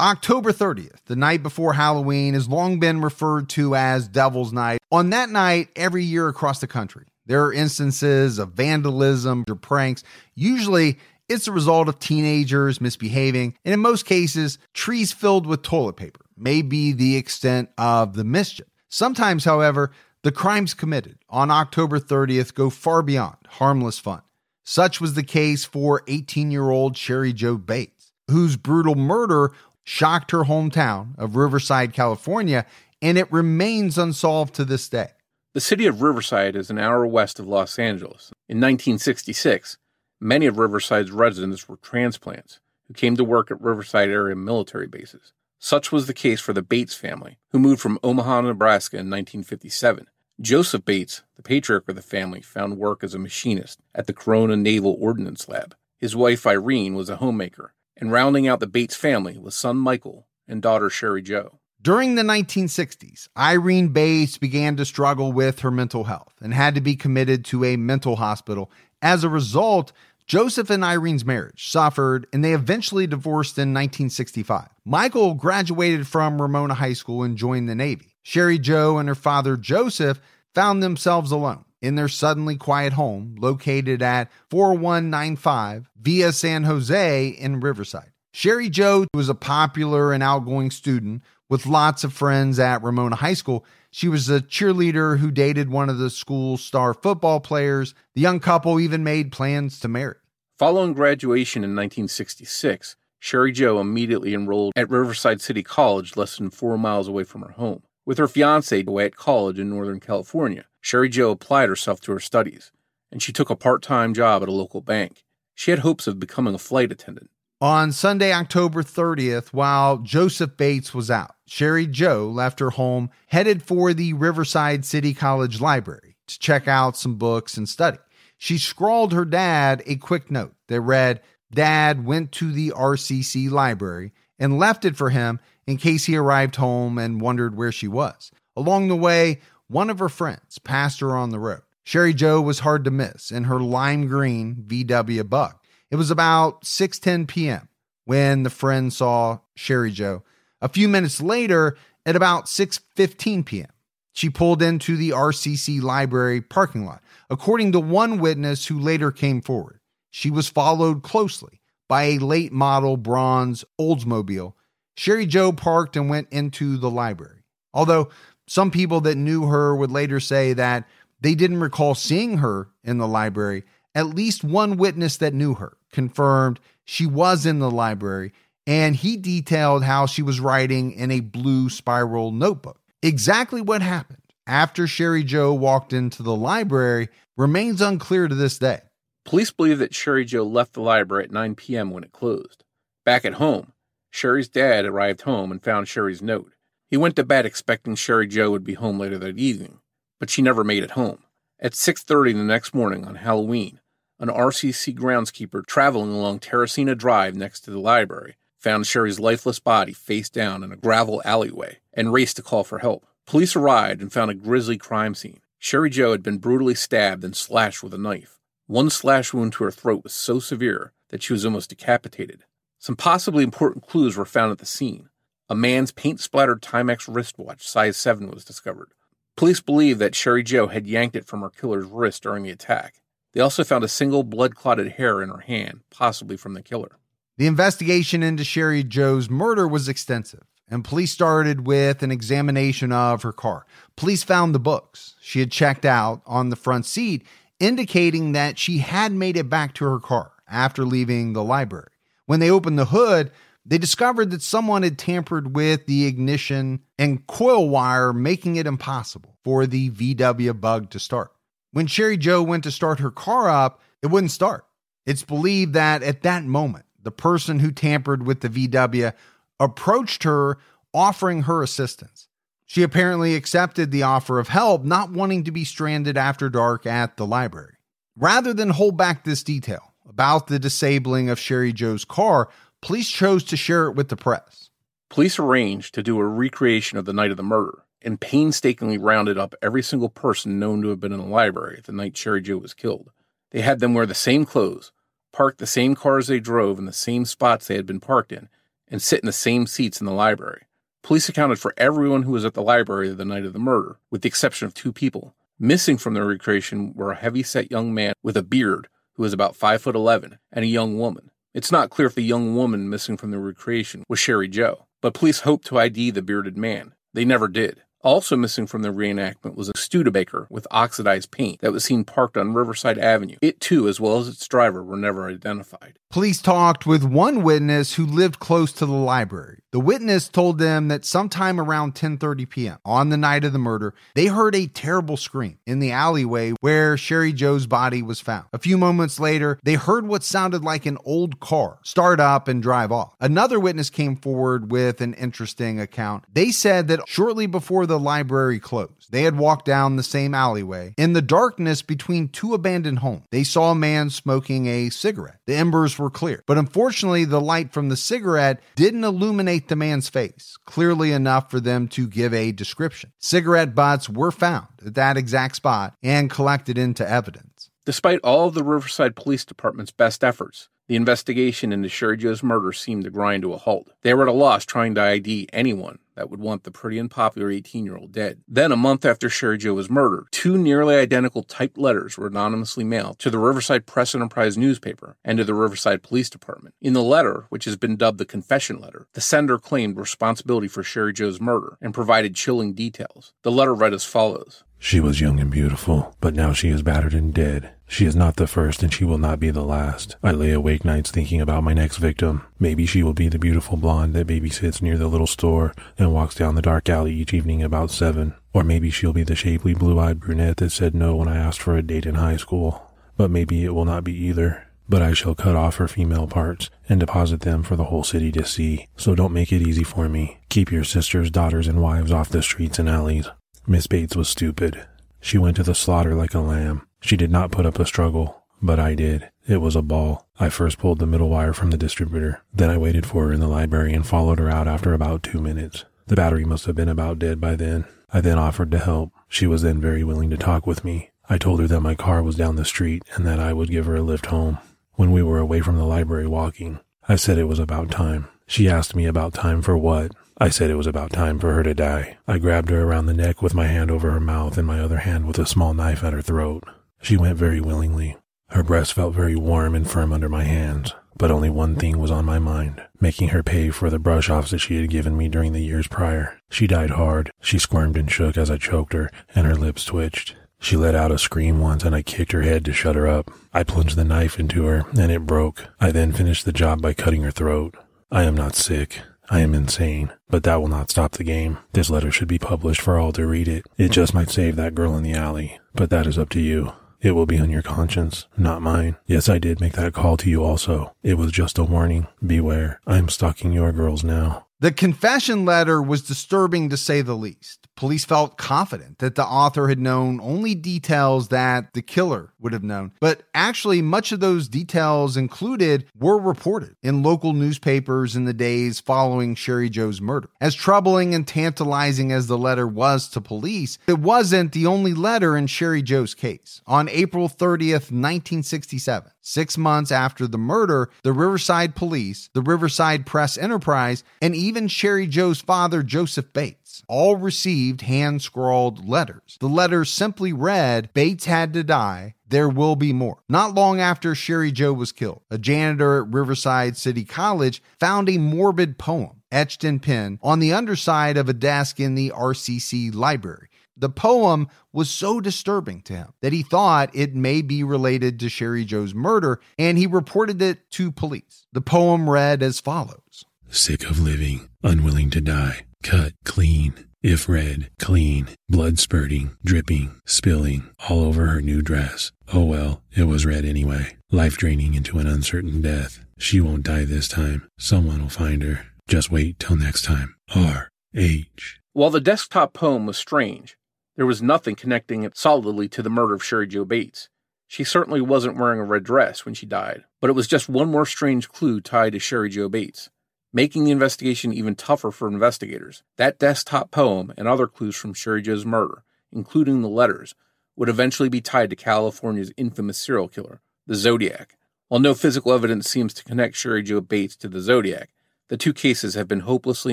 October 30th, the night before Halloween, has long been referred to as Devil's Night. On that night, every year across the country, there are instances of vandalism or pranks. Usually, it's a result of teenagers misbehaving, and in most cases, trees filled with toilet paper may be the extent of the mischief. Sometimes, however, the crimes committed on October 30th go far beyond harmless fun. Such was the case for 18 year old Cheri Jo Bates, whose brutal murder shocked her hometown of Riverside, California, and it remains unsolved to this day. The city of Riverside is an hour west of Los Angeles. In 1966, many of Riverside's residents were transplants who came to work at Riverside area military bases. Such was the case for the Bates family, who moved from Omaha, Nebraska in 1957. Joseph Bates, the patriarch of the family, found work as a machinist at the Corona Naval Ordnance Lab. His wife Irene was a homemaker, and rounding out the Bates family was son Michael and daughter Cheri Jo. During the 1960s, Irene Bates began to struggle with her mental health and had to be committed to a mental hospital. As a result, Joseph and Irene's marriage suffered and they eventually divorced in 1965. Michael graduated from Ramona High School and joined the Navy. Cheri Jo and her father Joseph found themselves alone in their suddenly quiet home located at 4195 Via San Jose in Riverside. Cheri Jo was a popular and outgoing student with lots of friends at Ramona High School. She was a cheerleader who dated one of the school's star football players. The young couple even made plans to marry. Following graduation in 1966, Cheri Jo immediately enrolled at Riverside City College, less than four miles away from her home. With her fiance away at college in Northern California, Cheri Jo applied herself to her studies, and she took a part time job at a local bank. She had hopes of becoming a flight attendant. On Sunday, October 30th, while Joseph Bates was out, Cheri Jo left her home, headed for the Riverside City College Library to check out some books and study. She scrawled her dad a quick note that read, Dad went to the RCC library and left it for him in case he arrived home and wondered where she was. Along the way, one of her friends passed her on the road. Cheri Jo was hard to miss in her lime green VW bug. It was about 6:10 p.m. when the friend saw Cheri Jo. A few minutes later, at about 6:15 p.m., she pulled into the RCC library parking lot. According to one witness who later came forward, she was followed closely by a late model bronze Oldsmobile. Cheri Jo parked and went into the library. Although some people that knew her would later say that they didn't recall seeing her in the library, at least one witness that knew her confirmed she was in the library and he detailed how she was writing in a blue spiral notebook. Exactly what happened after Cheri Jo walked into the library remains unclear to this day. Police believe that Cheri Jo left the library at 9 p.m. when it closed. Back at home, Cheri's dad arrived home and found Cheri's note. He went to bed expecting Cheri Jo would be home later that evening, but she never made it home. At 6:30 the next morning on Halloween, an RCC groundskeeper traveling along Terracina Drive next to the library found Cheri's lifeless body face down in a gravel alleyway and raced to call for help. Police arrived and found a grisly crime scene. Cheri Jo had been brutally stabbed and slashed with a knife. One slash wound to her throat was so severe that she was almost decapitated. Some possibly important clues were found at the scene. A man's paint splattered Timex wristwatch, size 7, was discovered. Police believe that Cheri Jo had yanked it from her killer's wrist during the attack. They also found a single blood clotted hair in her hand, possibly from the killer. The investigation into Cheri Jo's murder was extensive, and police started with an examination of her car. Police found the books she had checked out on the front seat, indicating that she had made it back to her car after leaving the library. When they opened the hood, they discovered that someone had tampered with the ignition and coil wire, making it impossible for the VW bug to start. When Cheri Jo went to start her car up, it wouldn't start. It's believed that at that moment, the person who tampered with the VW approached her offering her assistance. She apparently accepted the offer of help, not wanting to be stranded after dark at the library. Rather than hold back this detail about the disabling of Cheri Jo's car, police chose to share it with the press. Police arranged to do a recreation of the night of the murder and painstakingly rounded up every single person known to have been in the library the night Cheri Jo was killed. They had them wear the same clothes, park the same cars they drove in the same spots they had been parked in, and sit in the same seats in the library. Police accounted for everyone who was at the library the night of the murder, with the exception of two people. Missing from the recreation were a heavy-set young man with a beard who was about 5 foot 11 and a young woman. It's not clear if the young woman missing from the recreation was Cheri Jo, but police hoped to ID the bearded man. They never did. Also missing from the reenactment was a Studebaker with oxidized paint that was seen parked on Riverside Avenue. It too, as well as its driver, were never identified. Police talked with one witness who lived close to the library. The witness told them that sometime around 10:30 p.m. on the night of the murder, they heard a terrible scream in the alleyway where Cheri Jo's body was found. A few moments later, they heard what sounded like an old car start up and drive off. Another witness came forward with an interesting account. They said that shortly before the library closed, they had walked down the same alleyway in the darkness between two abandoned homes. They saw a man smoking a cigarette. The embers were clear, but unfortunately, the light from the cigarette didn't illuminate the man's face clearly enough for them to give a description. Cigarette butts were found at that exact spot and collected into evidence. Despite all of the Riverside Police Department's best efforts, the investigation into Cheri Jo's murder seemed to grind to a halt. They were at a loss trying to ID anyone that would want the pretty and popular 18 year old dead. Then, a month after Joe was murdered, two nearly identical typed letters were anonymously mailed to the Riverside Press Enterprise newspaper and to the Riverside Police Department. In the letter, which has been dubbed the confession letter, the sender claimed responsibility for Cheri Jo's murder and provided chilling details. The letter read as follows She was young and beautiful, but now she is battered and dead. She is not the first, and she will not be the last. I lay awake nights thinking about my next victim. Maybe she will be the beautiful blonde that babysits near the little store and walks down the dark alley each evening about seven. Or maybe she'll be the shapely blue eyed brunette that said no when I asked for a date in high school. But maybe it will not be either. But I shall cut off her female parts and deposit them for the whole city to see. So don't make it easy for me. Keep your sisters, daughters, and wives off the streets and alleys. Miss Bates was stupid. She went to the slaughter like a lamb. She did not put up a struggle, but I did. It was a ball. I first pulled the middle wire from the distributor. Then I waited for her in the library and followed her out after about two minutes. The battery must have been about dead by then. I then offered to help. She was then very willing to talk with me. I told her that my car was down the street and that I would give her a lift home. When we were away from the library walking, I said it was about time. She asked me about time for what. I said it was about time for her to die. I grabbed her around the neck with my hand over her mouth and my other hand with a small knife at her throat. She went very willingly. Her breast felt very warm and firm under my hands, but only one thing was on my mind making her pay for the brush offs that she had given me during the years prior. She died hard. She squirmed and shook as I choked her, and her lips twitched. She let out a scream once, and I kicked her head to shut her up. I plunged the knife into her, and it broke. I then finished the job by cutting her throat. I am not sick. I am insane, but that will not stop the game. This letter should be published for all to read it. It just might save that girl in the alley, but that is up to you. It will be on your conscience, not mine. Yes, I did make that call to you also. It was just a warning. Beware. I am stalking your girls now. The confession letter was disturbing to say the least. Police felt confident that the author had known only details that the killer would have known. But actually, much of those details included were reported in local newspapers in the days following Cheri Jo's murder. As troubling and tantalizing as the letter was to police, it wasn't the only letter in Cheri Jo's case. On April 30th, 1967, six months after the murder, the Riverside Police, the Riverside Press Enterprise, and even Cheri Jo's father, Joseph Bates, all received hand scrawled letters. The letters simply read Bates had to die. There will be more. Not long after Cheri Jo was killed, a janitor at Riverside City College found a morbid poem etched in pen on the underside of a desk in the RCC library. The poem was so disturbing to him that he thought it may be related to Cheri Jo's murder and he reported it to police. The poem read as follows Sick of living, unwilling to die, cut clean. If red, clean, blood spurting, dripping, spilling all over her new dress. Oh well, it was red anyway. Life draining into an uncertain death. She won't die this time. Someone will find her. Just wait till next time. R. H. While the desktop poem was strange, there was nothing connecting it solidly to the murder of Cheri Jo Bates. She certainly wasn't wearing a red dress when she died, but it was just one more strange clue tied to Cheri Jo Bates, making the investigation even tougher for investigators. That desktop poem and other clues from Cheri Jo's murder, including the letters, would eventually be tied to California's infamous serial killer, the Zodiac. While no physical evidence seems to connect Cheri Jo Bates to the Zodiac, the two cases have been hopelessly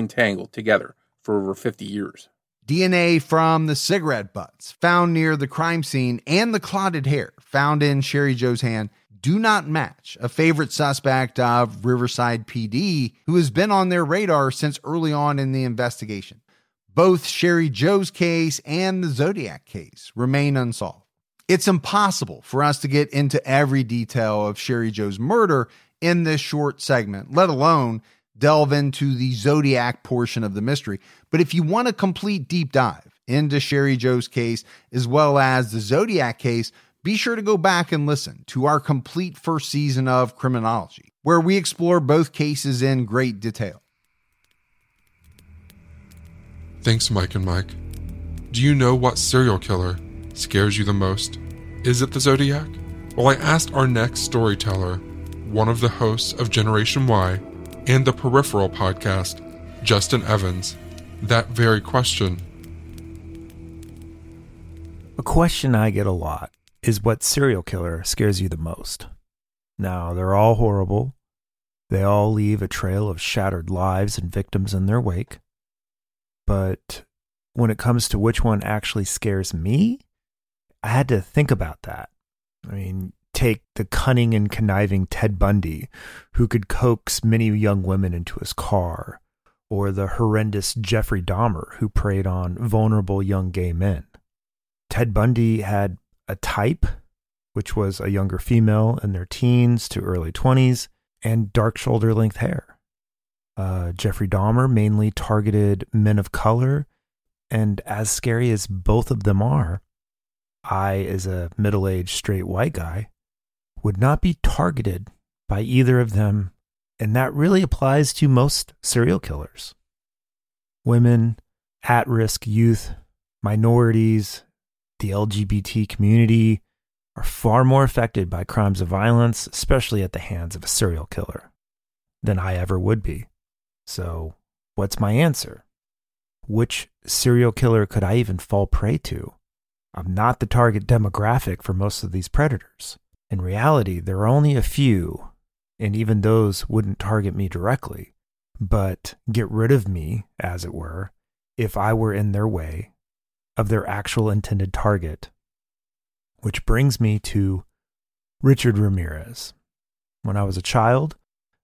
entangled together for over 50 years. DNA from the cigarette butts found near the crime scene and the clotted hair found in Cheri Jo's hand do not match a favorite suspect of Riverside PD who has been on their radar since early on in the investigation. Both Cheri Jo's case and the Zodiac case remain unsolved. It's impossible for us to get into every detail of Cheri Jo's murder in this short segment, let alone delve into the Zodiac portion of the mystery. But if you want a complete deep dive into Cheri Jo's case as well as the Zodiac case, be sure to go back and listen to our complete first season of Criminology, where we explore both cases in great detail. Thanks, Mike and Mike. Do you know what serial killer scares you the most? Is it the Zodiac? Well, I asked our next storyteller, one of the hosts of Generation Why and the Peripheral podcast, Justin Evans, that very question. A question I get a lot is what serial killer scares you the most? Now, they're all horrible. They all leave a trail of shattered lives and victims in their wake. But when it comes to which one actually scares me, I had to think about that. I mean, take the cunning and conniving Ted Bundy, who could coax many young women into his car, or the horrendous Jeffrey Dahmer, who preyed on vulnerable young gay men. Ted Bundy had a type, which was a younger female in their teens to early 20s, and dark shoulder length hair. Uh, Jeffrey Dahmer mainly targeted men of color, and as scary as both of them are, I, as a middle aged straight white guy, would not be targeted by either of them, and that really applies to most serial killers. Women, at risk youth, minorities, the LGBT community are far more affected by crimes of violence, especially at the hands of a serial killer, than I ever would be. So, what's my answer? Which serial killer could I even fall prey to? I'm not the target demographic for most of these predators. In reality, there are only a few, and even those wouldn't target me directly, but get rid of me, as it were, if I were in their way of their actual intended target. Which brings me to Richard Ramirez. When I was a child,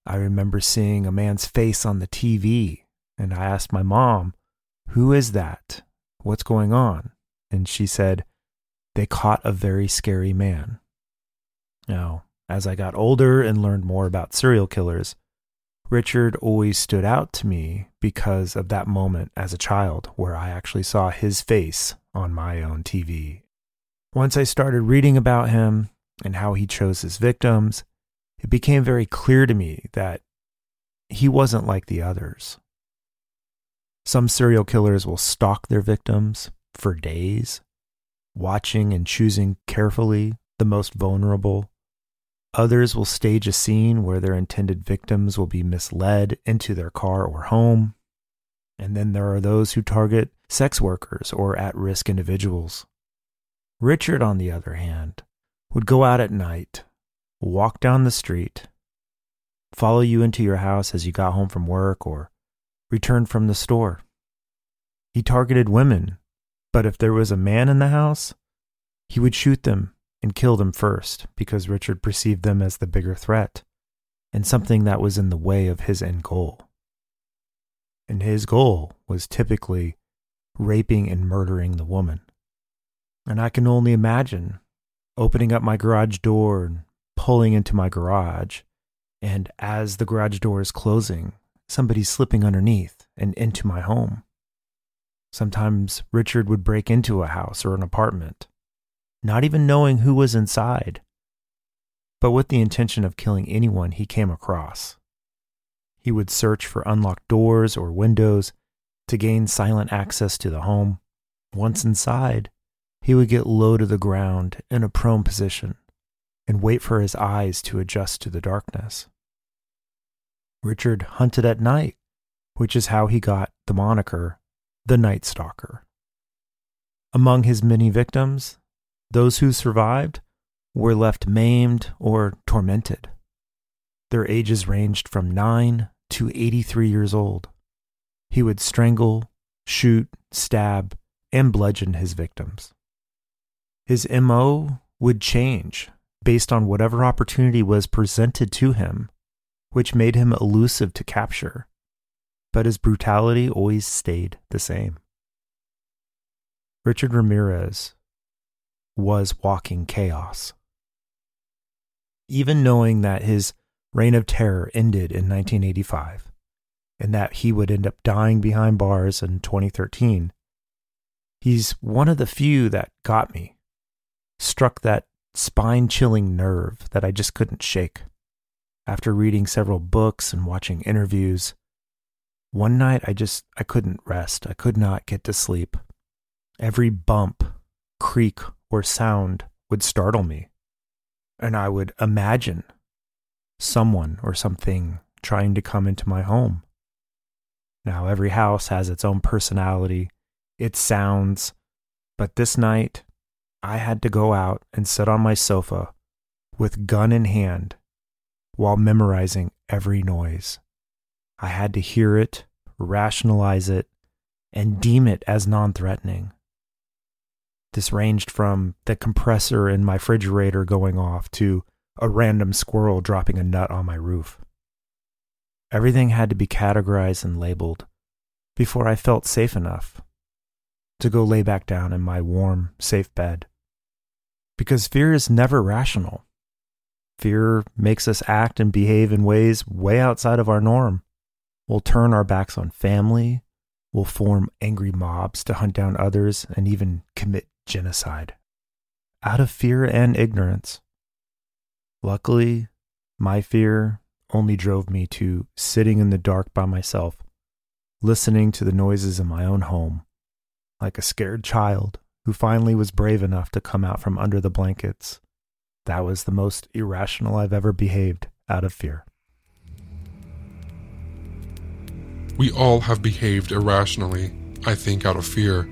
I remember seeing a man's face on the TV, and I asked my mom, Who is that? What's going on? And she said, They caught a very scary man. Now, as I got older and learned more about serial killers, Richard always stood out to me because of that moment as a child where I actually saw his face on my own TV. Once I started reading about him and how he chose his victims, it became very clear to me that he wasn't like the others. Some serial killers will stalk their victims for days, watching and choosing carefully the most vulnerable Others will stage a scene where their intended victims will be misled into their car or home. And then there are those who target sex workers or at risk individuals. Richard, on the other hand, would go out at night, walk down the street, follow you into your house as you got home from work or returned from the store. He targeted women, but if there was a man in the house, he would shoot them and kill them first because Richard perceived them as the bigger threat and something that was in the way of his end goal. And his goal was typically raping and murdering the woman. And I can only imagine opening up my garage door and pulling into my garage, and as the garage door is closing, somebody slipping underneath and into my home. Sometimes Richard would break into a house or an apartment not even knowing who was inside, but with the intention of killing anyone he came across. He would search for unlocked doors or windows to gain silent access to the home. Once inside, he would get low to the ground in a prone position and wait for his eyes to adjust to the darkness. Richard hunted at night, which is how he got the moniker the Night Stalker. Among his many victims, those who survived were left maimed or tormented. Their ages ranged from 9 to 83 years old. He would strangle, shoot, stab, and bludgeon his victims. His MO would change based on whatever opportunity was presented to him, which made him elusive to capture. But his brutality always stayed the same. Richard Ramirez was walking chaos. Even knowing that his reign of terror ended in 1985 and that he would end up dying behind bars in 2013, he's one of the few that got me, struck that spine chilling nerve that I just couldn't shake. After reading several books and watching interviews, one night I just I couldn't rest. I could not get to sleep. Every bump, creak, or sound would startle me. And I would imagine someone or something trying to come into my home. Now, every house has its own personality, its sounds, but this night I had to go out and sit on my sofa with gun in hand while memorizing every noise. I had to hear it, rationalize it, and deem it as non threatening. This ranged from the compressor in my refrigerator going off to a random squirrel dropping a nut on my roof. Everything had to be categorized and labeled before I felt safe enough to go lay back down in my warm, safe bed. Because fear is never rational. Fear makes us act and behave in ways way outside of our norm. We'll turn our backs on family, we'll form angry mobs to hunt down others, and even commit genocide. Out of fear and ignorance. Luckily, my fear only drove me to sitting in the dark by myself, listening to the noises in my own home, like a scared child who finally was brave enough to come out from under the blankets. That was the most irrational I've ever behaved out of fear. We all have behaved irrationally, I think, out of fear,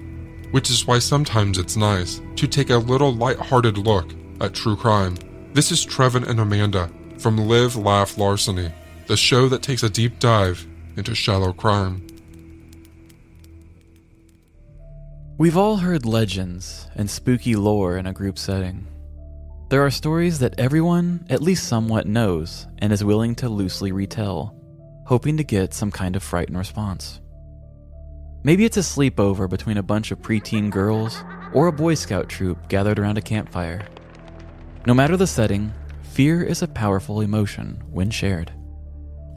which is why sometimes it's nice to take a little light-hearted look at true crime. This is Trevin and Amanda from Live Laugh Larceny, the show that takes a deep dive into shallow crime. We've all heard legends and spooky lore in a group setting. There are stories that everyone, at least somewhat, knows and is willing to loosely retell, hoping to get some kind of frightened response. Maybe it's a sleepover between a bunch of preteen girls or a Boy Scout troop gathered around a campfire. No matter the setting, fear is a powerful emotion when shared.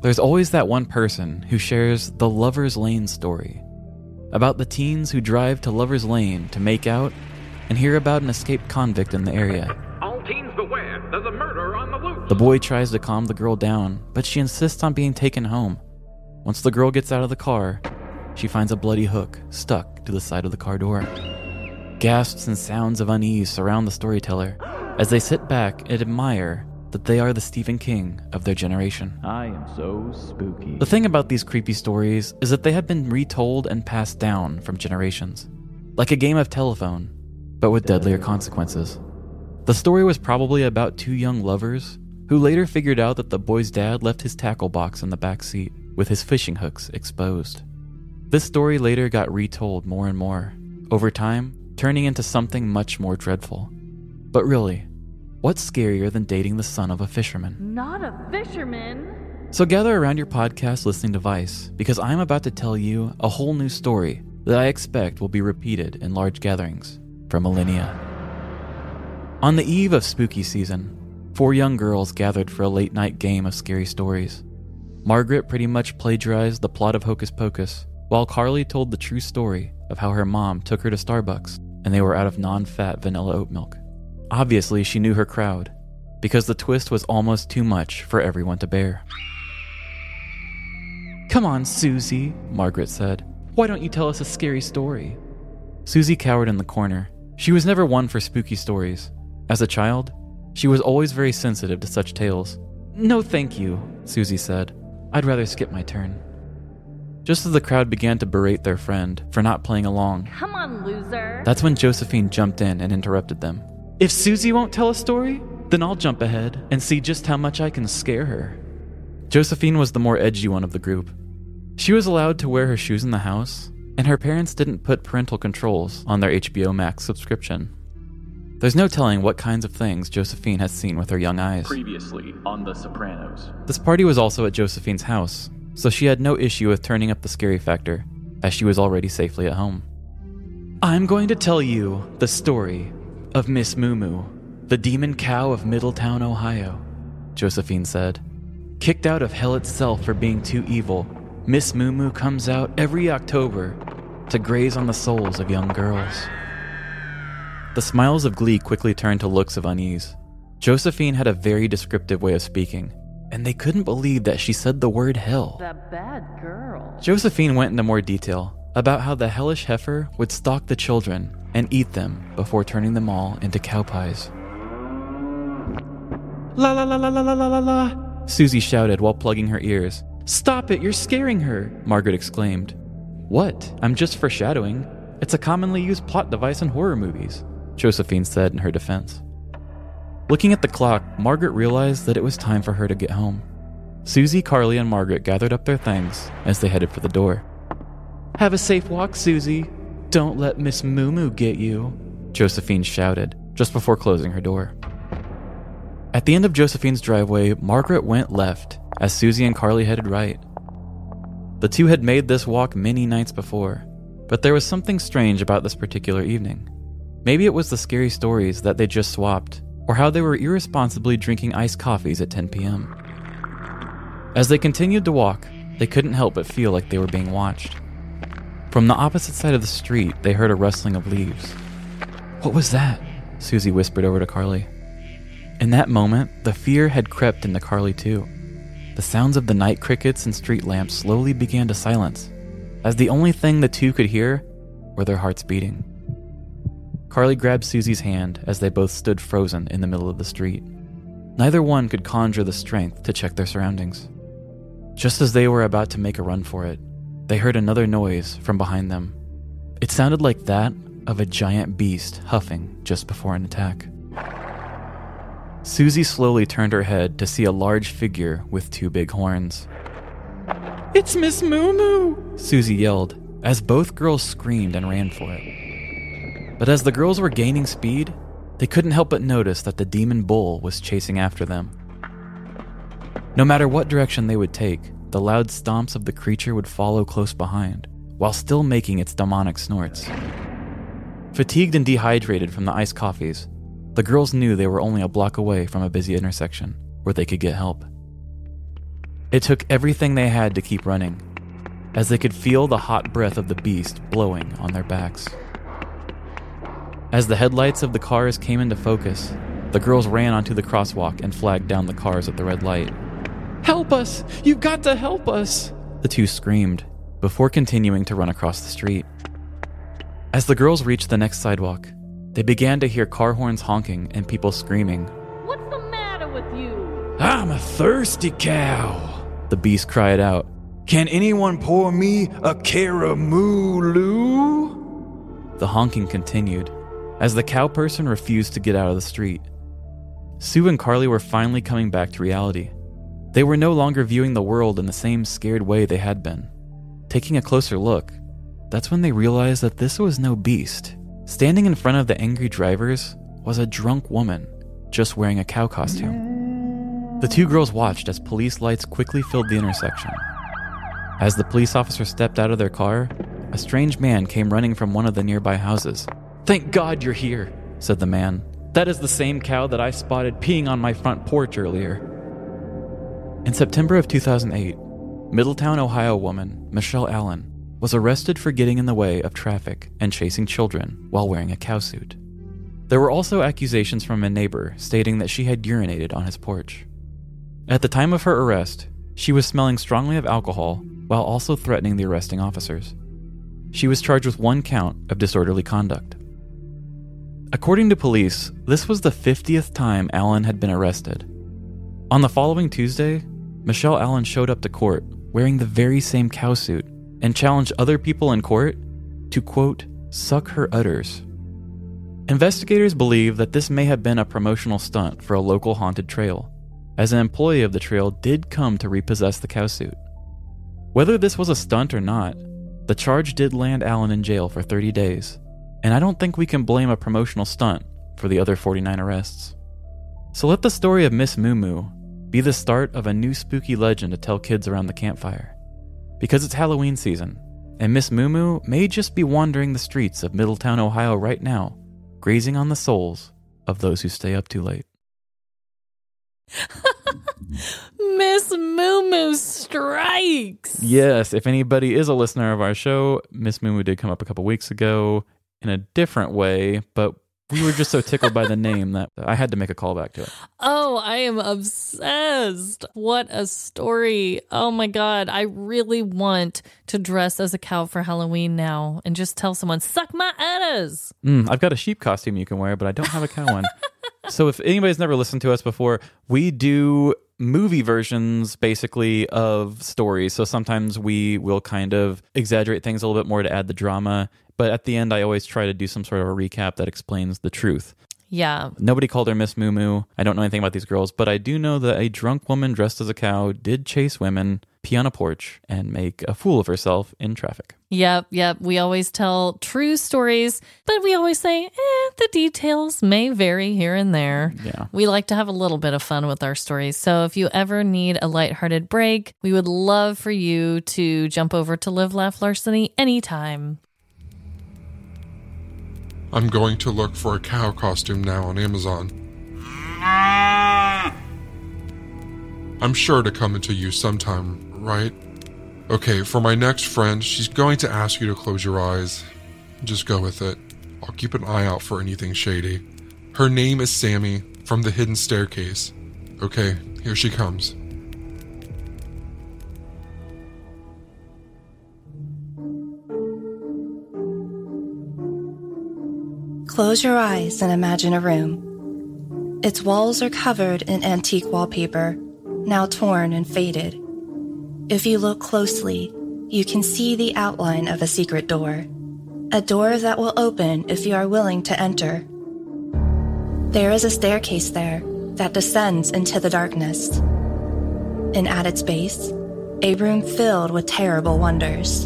There's always that one person who shares the Lover's Lane story about the teens who drive to Lover's Lane to make out and hear about an escaped convict in the area. All teens beware, there's a murderer on the loose. The boy tries to calm the girl down, but she insists on being taken home. Once the girl gets out of the car, she finds a bloody hook stuck to the side of the car door. Gasps and sounds of unease surround the storyteller as they sit back and admire that they are the Stephen King of their generation. I am so spooky. The thing about these creepy stories is that they have been retold and passed down from generations, like a game of telephone, but with deadlier consequences. The story was probably about two young lovers who later figured out that the boy's dad left his tackle box in the back seat with his fishing hooks exposed. This story later got retold more and more, over time, turning into something much more dreadful. But really, what's scarier than dating the son of a fisherman? Not a fisherman. So gather around your podcast listening device because I'm about to tell you a whole new story that I expect will be repeated in large gatherings for millennia. On the eve of spooky season, four young girls gathered for a late night game of scary stories. Margaret pretty much plagiarized the plot of Hocus Pocus, while Carly told the true story of how her mom took her to Starbucks and they were out of non fat vanilla oat milk. Obviously, she knew her crowd, because the twist was almost too much for everyone to bear. Come on, Susie, Margaret said. Why don't you tell us a scary story? Susie cowered in the corner. She was never one for spooky stories. As a child, she was always very sensitive to such tales. No, thank you, Susie said. I'd rather skip my turn. Just as the crowd began to berate their friend for not playing along, Come on, loser. that's when Josephine jumped in and interrupted them. If Susie won't tell a story, then I'll jump ahead and see just how much I can scare her. Josephine was the more edgy one of the group. She was allowed to wear her shoes in the house, and her parents didn't put parental controls on their HBO Max subscription. There's no telling what kinds of things Josephine has seen with her young eyes. Previously on The Sopranos. This party was also at Josephine's house, so she had no issue with turning up the scary factor, as she was already safely at home. I'm going to tell you the story of Miss Moo Moo, the demon cow of Middletown, Ohio, Josephine said. Kicked out of hell itself for being too evil, Miss Moo Moo comes out every October to graze on the souls of young girls. The smiles of glee quickly turned to looks of unease. Josephine had a very descriptive way of speaking, and they couldn't believe that she said the word hell. The bad girl. Josephine went into more detail about how the hellish heifer would stalk the children and eat them before turning them all into cow pies. La la la la la la la la la, Susie shouted while plugging her ears. Stop it, you're scaring her, Margaret exclaimed. What? I'm just foreshadowing. It's a commonly used plot device in horror movies, Josephine said in her defense. Looking at the clock, Margaret realized that it was time for her to get home. Susie, Carly, and Margaret gathered up their things as they headed for the door. Have a safe walk, Susie. Don't let Miss Moo Moo get you, Josephine shouted just before closing her door. At the end of Josephine's driveway, Margaret went left as Susie and Carly headed right. The two had made this walk many nights before, but there was something strange about this particular evening. Maybe it was the scary stories that they just swapped, or how they were irresponsibly drinking iced coffees at 10 p.m. As they continued to walk, they couldn't help but feel like they were being watched. From the opposite side of the street, they heard a rustling of leaves. What was that? Susie whispered over to Carly. In that moment, the fear had crept into Carly too. The sounds of the night crickets and street lamps slowly began to silence, as the only thing the two could hear were their hearts beating. Carly grabbed Susie's hand as they both stood frozen in the middle of the street. Neither one could conjure the strength to check their surroundings. Just as they were about to make a run for it, they heard another noise from behind them. It sounded like that of a giant beast huffing just before an attack. Susie slowly turned her head to see a large figure with two big horns. It's Miss Moo Moo! Susie yelled as both girls screamed and ran for it. But as the girls were gaining speed, they couldn't help but notice that the demon bull was chasing after them. No matter what direction they would take, the loud stomps of the creature would follow close behind, while still making its demonic snorts. Fatigued and dehydrated from the iced coffees, the girls knew they were only a block away from a busy intersection where they could get help. It took everything they had to keep running, as they could feel the hot breath of the beast blowing on their backs. As the headlights of the cars came into focus, the girls ran onto the crosswalk and flagged down the cars at the red light. Help us! You've got to help us! The two screamed before continuing to run across the street. As the girls reached the next sidewalk, they began to hear car horns honking and people screaming. What's the matter with you? I'm a thirsty cow, the beast cried out. Can anyone pour me a caramooloo? The honking continued as the cow person refused to get out of the street. Sue and Carly were finally coming back to reality. They were no longer viewing the world in the same scared way they had been. Taking a closer look, that's when they realized that this was no beast. Standing in front of the angry drivers was a drunk woman, just wearing a cow costume. The two girls watched as police lights quickly filled the intersection. As the police officer stepped out of their car, a strange man came running from one of the nearby houses. Thank God you're here, said the man. That is the same cow that I spotted peeing on my front porch earlier. In September of 2008, Middletown, Ohio woman Michelle Allen was arrested for getting in the way of traffic and chasing children while wearing a cow suit. There were also accusations from a neighbor stating that she had urinated on his porch. At the time of her arrest, she was smelling strongly of alcohol while also threatening the arresting officers. She was charged with one count of disorderly conduct. According to police, this was the 50th time Allen had been arrested. On the following Tuesday, Michelle Allen showed up to court wearing the very same cow suit and challenged other people in court to, quote, suck her udders. Investigators believe that this may have been a promotional stunt for a local haunted trail, as an employee of the trail did come to repossess the cow suit. Whether this was a stunt or not, the charge did land Allen in jail for 30 days, and I don't think we can blame a promotional stunt for the other 49 arrests. So let the story of Miss Moo Moo be the start of a new spooky legend to tell kids around the campfire. Because it's Halloween season, And Miss Moo Moo may just be wandering the streets of Middletown, Ohio right now, grazing on the souls of those who stay up too late. Miss Moo Moo strikes. Yes, if anybody is a listener of our show, Miss Moo Moo did come up a couple weeks ago in a different way, but we were just so tickled by the name that I had to make a callback to it. Oh, I am obsessed. What a story. Oh my God. I really want to dress as a cow for Halloween now and just tell someone, suck my udders. Mm, I've got a sheep costume you can wear, but I don't have a cow one. so if anybody's never listened to us before, we do movie versions basically of stories. So sometimes we will kind of exaggerate things a little bit more to add the drama. But at the end, I always try to do some sort of a recap that explains the truth. Yeah. Nobody called her Miss Moo Moo. I don't know anything about these girls, but I do know that a drunk woman dressed as a cow did chase women, pee on a porch, and make a fool of herself in traffic. Yep, yep. We always tell true stories, but we always say, eh, the details may vary here and there. Yeah. We like to have a little bit of fun with our stories. So if you ever need a lighthearted break, we would love for you to jump over to Live Laugh Larceny anytime. I'm going to look for a cow costume now on Amazon. I'm sure to come into use sometime, right? Okay, for my next friend, she's going to ask you to close your eyes. Just go with it. I'll keep an eye out for anything shady. Her name is Sammy from the Hidden Staircase. Okay, here she comes. Close your eyes and imagine a room. Its walls are covered in antique wallpaper, now torn and faded. If you look closely, you can see the outline of a secret door. A door that will open if you are willing to enter. There is a staircase there that descends into the darkness. And at its base, a room filled with terrible wonders.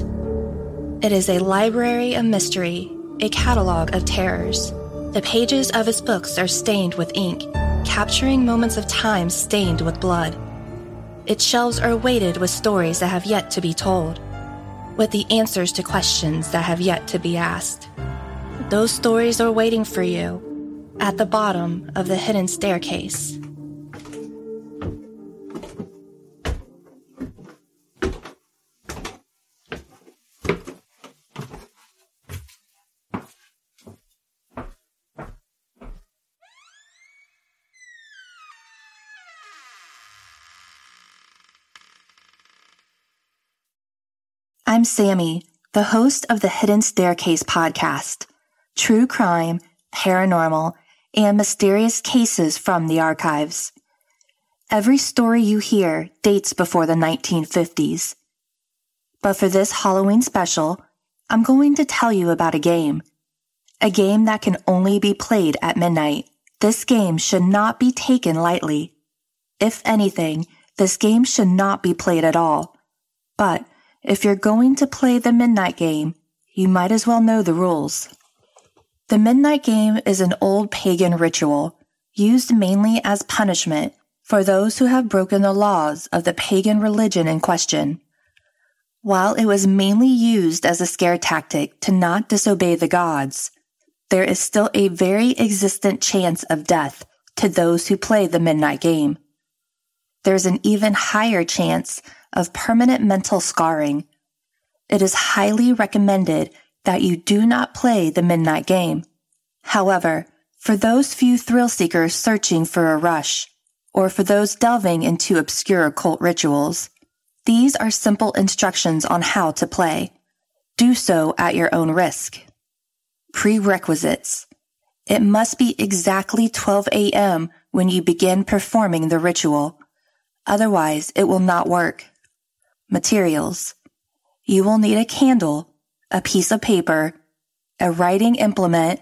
It is a library of mystery, a catalog of terrors. The pages of his books are stained with ink, capturing moments of time stained with blood. Its shelves are weighted with stories that have yet to be told, with the answers to questions that have yet to be asked. Those stories are waiting for you at the bottom of the hidden staircase. I'm Sammy, the host of the Hidden Staircase podcast. True crime, paranormal, and mysterious cases from the archives. Every story you hear dates before the 1950s. But for this Halloween special, I'm going to tell you about a game. A game that can only be played at midnight. This game should not be taken lightly. If anything, this game should not be played at all. But if you're going to play the midnight game, you might as well know the rules. The midnight game is an old pagan ritual used mainly as punishment for those who have broken the laws of the pagan religion in question. While it was mainly used as a scare tactic to not disobey the gods, there is still a very existent chance of death to those who play the midnight game. There's an even higher chance of permanent mental scarring. It is highly recommended that you do not play the midnight game. However, for those few thrill seekers searching for a rush, or for those delving into obscure occult rituals, these are simple instructions on how to play. Do so at your own risk. Prerequisites. It must be exactly 12 a.m. when you begin performing the ritual. Otherwise, it will not work. Materials. You will need a candle, a piece of paper, a writing implement,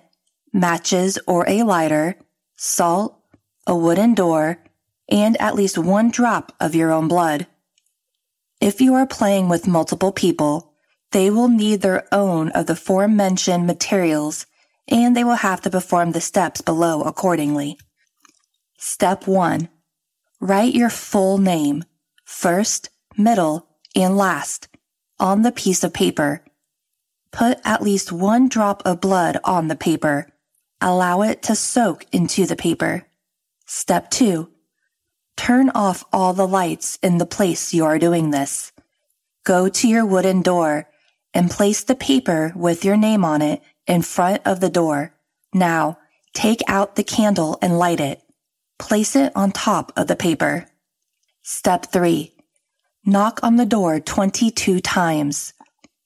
matches or a lighter, salt, a wooden door, and at least one drop of your own blood. If you are playing with multiple people, they will need their own of the aforementioned materials and they will have to perform the steps below accordingly. Step 1. Write your full name, first, middle, and last, on the piece of paper Put at least one drop of blood on the paper. Allow it to soak into the paper. Step 2. Turn off all the lights in the place you are doing this. Go to your wooden door and place the paper with your name on it in front of the door. Now, take out the candle and light it. Place it on top of the paper. Step 3. Knock on the door 22 times.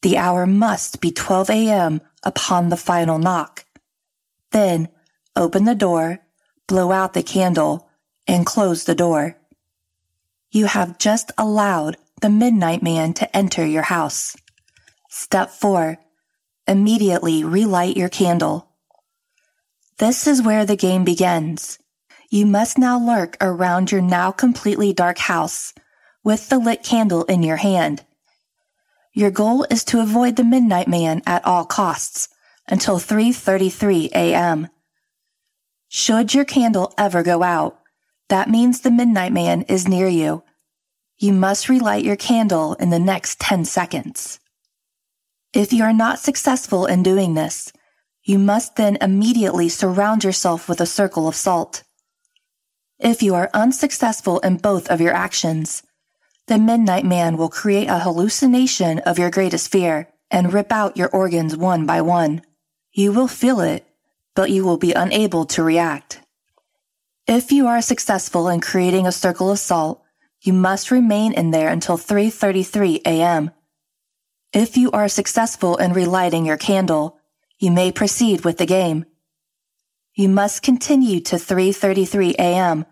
The hour must be 12 a.m. upon the final knock. Then, open the door, blow out the candle, and close the door. You have just allowed the Midnight Man to enter your house. Step 4. Immediately relight your candle. This is where the game begins. You must now lurk around your now completely dark house with the lit candle in your hand. Your goal is to avoid the Midnight Man at all costs until 3:33 a.m. Should your candle ever go out, that means the Midnight Man is near you. You must relight your candle in the next 10 seconds. If you are not successful in doing this, you must then immediately surround yourself with a circle of salt. If you are unsuccessful in both of your actions, the Midnight Man will create a hallucination of your greatest fear and rip out your organs one by one. You will feel it, but you will be unable to react. If you are successful in creating a circle of salt, you must remain in there until 3:33 a.m. If you are successful in relighting your candle, you may proceed with the game. You must continue to 3:33 a.m.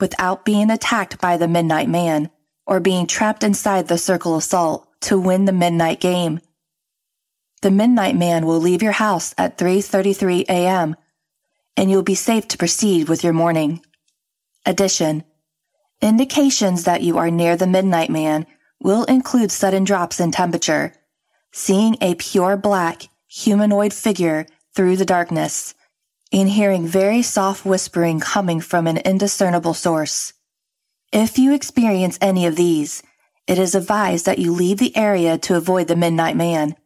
without being attacked by the Midnight Man or being trapped inside the circle of salt to win the midnight game. The Midnight Man will leave your house at 3:33 a.m. and you'll be safe to proceed with your morning. Addition: Indications that you are near the Midnight Man will include sudden drops in temperature seeing a pure black humanoid figure through the darkness, and hearing very soft whispering coming from an indiscernible source. If you experience any of these, it is advised that you leave the area to avoid the Midnight Man.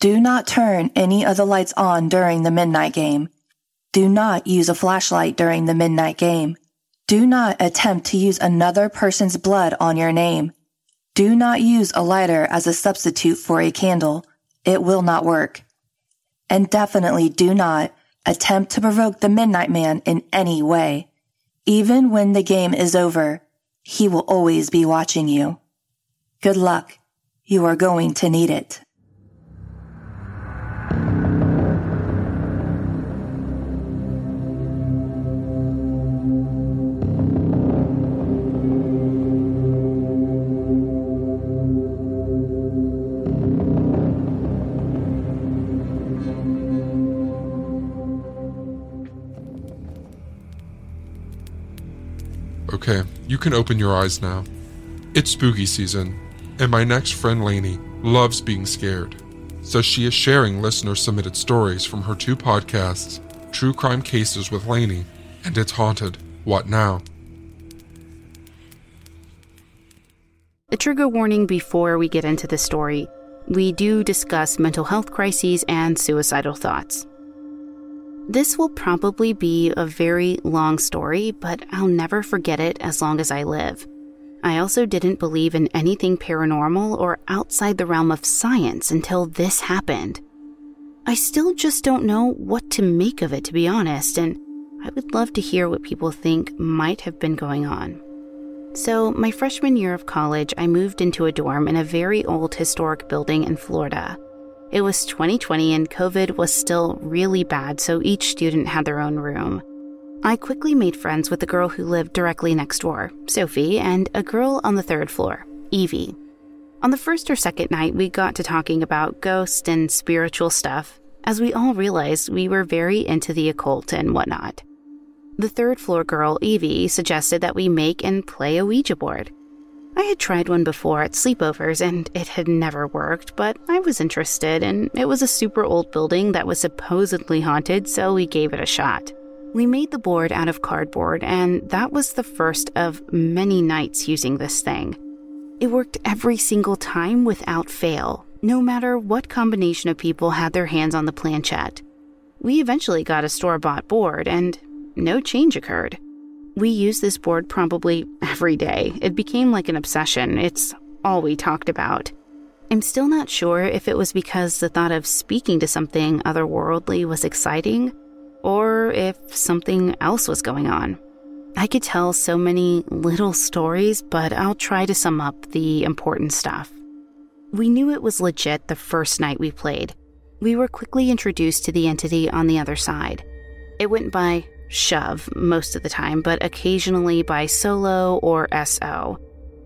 Do not turn any of the lights on during the midnight game. Do not use a flashlight during the midnight game. Do not attempt to use another person's blood on your name. Do not use a lighter as a substitute for a candle. It will not work. And definitely do not attempt to provoke the Midnight Man in any way. Even when the game is over, he will always be watching you. Good luck. You are going to need it. Can open your eyes now. It's spooky season, and my next friend Lanie loves being scared. So she is sharing listener submitted stories from her two podcasts, True Crime Cases with Lanie and It's Haunted, What Now? A trigger warning before we get into the story. We do discuss mental health crises and suicidal thoughts. This will probably be a very long story, but I'll never forget it as long as I live. I also didn't believe in anything paranormal or outside the realm of science until this happened. I still just don't know what to make of it, to be honest, and I would love to hear what people think might have been going on. So, my freshman year of college, I moved into a dorm in a very old historic building in Florida. It was 2020 and COVID was still really bad, so each student had their own room. I quickly made friends with the girl who lived directly next door, Sophie, and a girl on the third floor, Evie. On the first or second night, we got to talking about ghosts and spiritual stuff, as we all realized we were very into the occult and whatnot. The third floor girl, Evie, suggested that we make and play a Ouija board. I had tried one before at sleepovers and it had never worked, but I was interested, and it was a super old building that was supposedly haunted, so we gave it a shot. We made the board out of cardboard, and that was the first of many nights using this thing. It worked every single time without fail, no matter what combination of people had their hands on the planchette. We eventually got a store bought board, and no change occurred. We used this board probably every day. It became like an obsession. It's all we talked about. I'm still not sure if it was because the thought of speaking to something otherworldly was exciting, or if something else was going on. I could tell so many little stories, but I'll try to sum up the important stuff. We knew it was legit the first night we played. We were quickly introduced to the entity on the other side. It went by Shove most of the time, but occasionally by Solo or SO.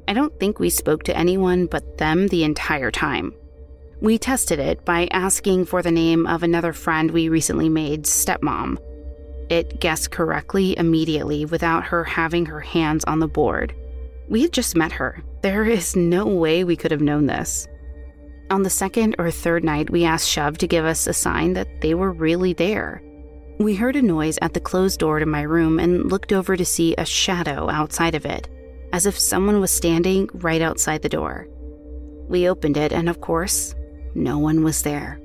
I don't think we spoke to anyone but them the entire time. We tested it by asking for the name of another friend we recently made, Stepmom. It guessed correctly immediately without her having her hands on the board. We had just met her. There is no way we could have known this. On the second or third night, we asked Shove to give us a sign that they were really there. We heard a noise at the closed door to my room and looked over to see a shadow outside of it, as if someone was standing right outside the door. We opened it, and of course, no one was there.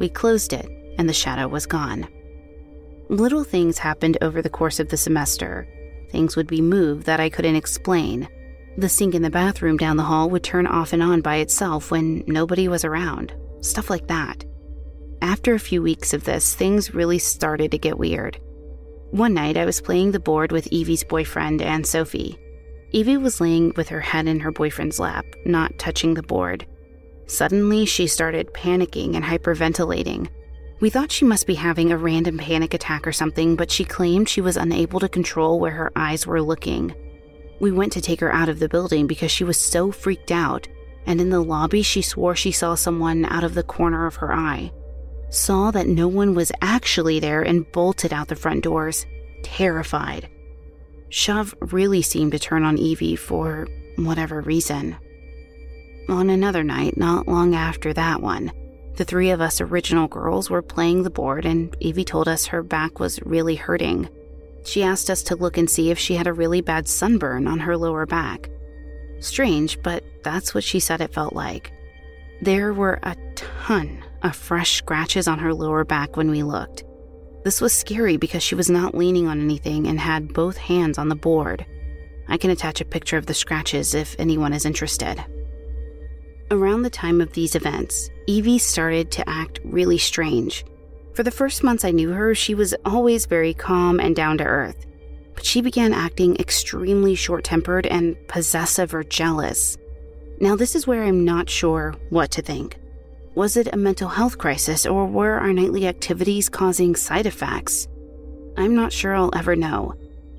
We closed it, and the shadow was gone. Little things happened over the course of the semester. Things would be moved that I couldn't explain. The sink in the bathroom down the hall would turn off and on by itself when nobody was around. Stuff like that. After a few weeks of this, things really started to get weird. One night, I was playing the board with Evie's boyfriend and Sophie. Evie was laying with her head in her boyfriend's lap, not touching the board. Suddenly, she started panicking and hyperventilating. We thought she must be having a random panic attack or something, but she claimed she was unable to control where her eyes were looking. We went to take her out of the building because she was so freaked out, and in the lobby, she swore she saw someone out of the corner of her eye saw that no one was actually there and bolted out the front doors, terrified. Shove really seemed to turn on Evie for whatever reason. On another night, not long after that one, the three of us original girls were playing the board, and Evie told us her back was really hurting. She asked us to look and see if she had a really bad sunburn on her lower back. Strange, but that's what she said it felt like. There were a ton fresh scratches on her lower back when we looked. This was scary because she was not leaning on anything and had both hands on the board. I can attach a picture of the scratches if anyone is interested. Around the time of these events, Evie started to act really strange. For the first months I knew her, she was always very calm and down to earth, but she began acting extremely short tempered and possessive or jealous. Now, this is where I'm not sure what to think. Was it a mental health crisis, or were our nightly activities causing side effects? I'm not sure I'll ever know,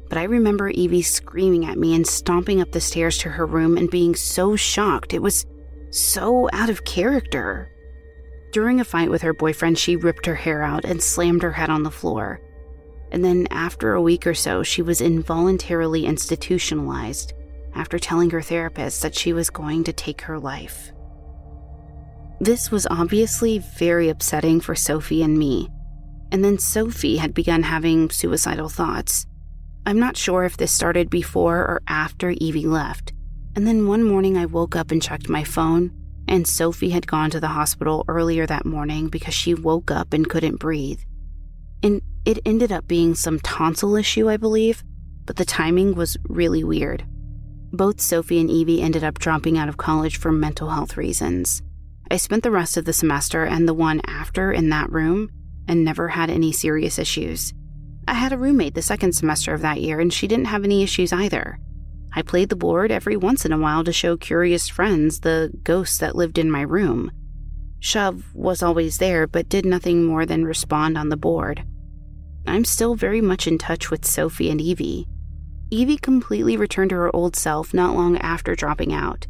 but I remember Evie screaming at me and stomping up the stairs to her room and being so shocked. It was so out of character. During a fight with her boyfriend, she ripped her hair out and slammed her head on the floor. And then, after a week or so, she was involuntarily institutionalized after telling her therapist that she was going to take her life. This was obviously very upsetting for Sophie and me. And then Sophie had begun having suicidal thoughts. I'm not sure if this started before or after Evie left. And then one morning I woke up and checked my phone, and Sophie had gone to the hospital earlier that morning because she woke up and couldn't breathe. And it ended up being some tonsil issue, I believe, but the timing was really weird. Both Sophie and Evie ended up dropping out of college for mental health reasons. I spent the rest of the semester and the one after in that room and never had any serious issues. I had a roommate the second semester of that year and she didn't have any issues either. I played the board every once in a while to show curious friends the ghosts that lived in my room. Shove was always there but did nothing more than respond on the board. I'm still very much in touch with Sophie and Evie. Evie completely returned to her old self not long after dropping out.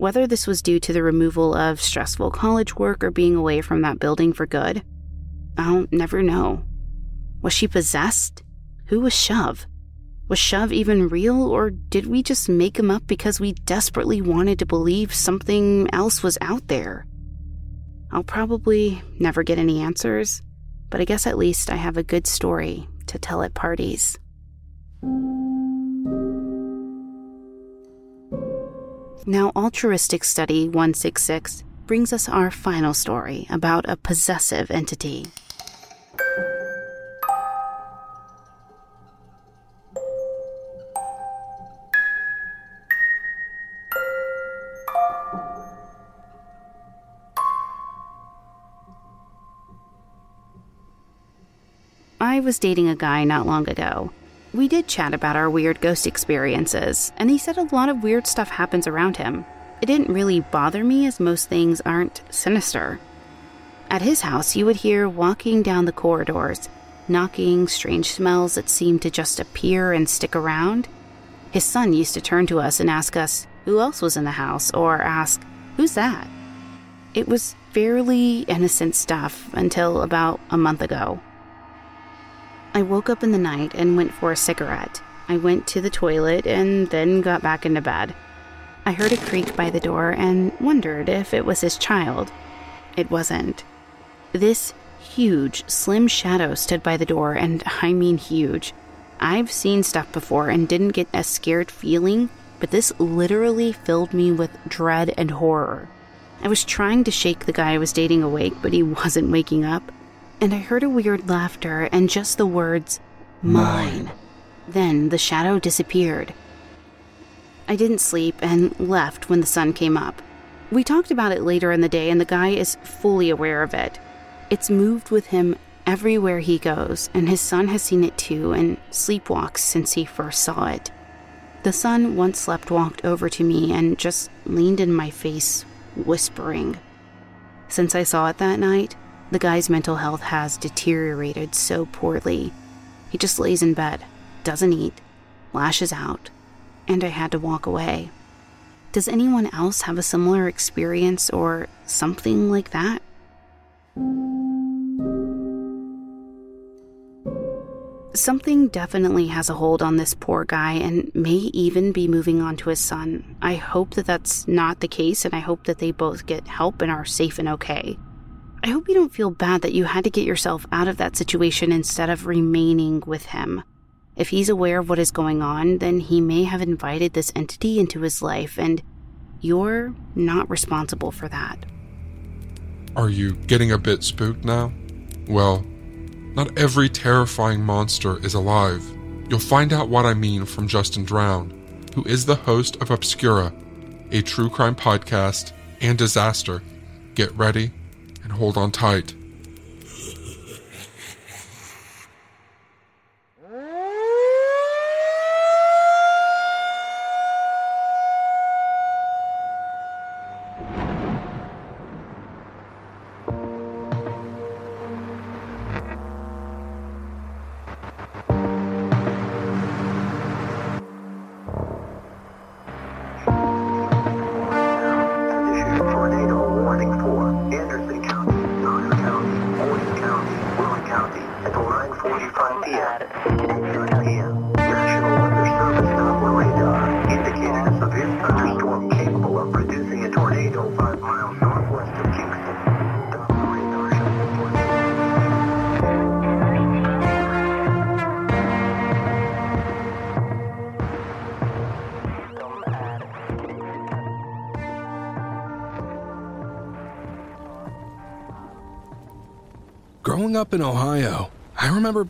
Whether this was due to the removal of stressful college work or being away from that building for good, I'll never know. Was she possessed? Who was Shove? Was Shove even real, or did we just make him up because we desperately wanted to believe something else was out there? I'll probably never get any answers, but I guess at least I have a good story to tell at parties. Now, Altruistic Study 166 brings us our final story about a possessive entity. I was dating a guy not long ago. We did chat about our weird ghost experiences, and he said a lot of weird stuff happens around him. It didn't really bother me as most things aren't sinister. At his house, you would hear walking down the corridors, knocking, strange smells that seemed to just appear and stick around. His son used to turn to us and ask us who else was in the house, or ask, Who's that? It was fairly innocent stuff until about a month ago. I woke up in the night and went for a cigarette. I went to the toilet and then got back into bed. I heard a creak by the door and wondered if it was his child. It wasn't. This huge, slim shadow stood by the door, and I mean huge. I've seen stuff before and didn't get a scared feeling, but this literally filled me with dread and horror. I was trying to shake the guy I was dating awake, but he wasn't waking up. And I heard a weird laughter and just the words, mine. Then the shadow disappeared. I didn't sleep and left when the sun came up. We talked about it later in the day, and the guy is fully aware of it. It's moved with him everywhere he goes, and his son has seen it too and sleepwalks since he first saw it. The son once slept walked over to me and just leaned in my face, whispering. Since I saw it that night, the guy's mental health has deteriorated so poorly. He just lays in bed, doesn't eat, lashes out, and I had to walk away. Does anyone else have a similar experience or something like that? Something definitely has a hold on this poor guy and may even be moving on to his son. I hope that that's not the case and I hope that they both get help and are safe and okay. I hope you don't feel bad that you had to get yourself out of that situation instead of remaining with him. If he's aware of what is going on, then he may have invited this entity into his life, and you're not responsible for that. Are you getting a bit spooked now? Well, not every terrifying monster is alive. You'll find out what I mean from Justin Drown, who is the host of Obscura, a true crime podcast and disaster. Get ready and hold on tight.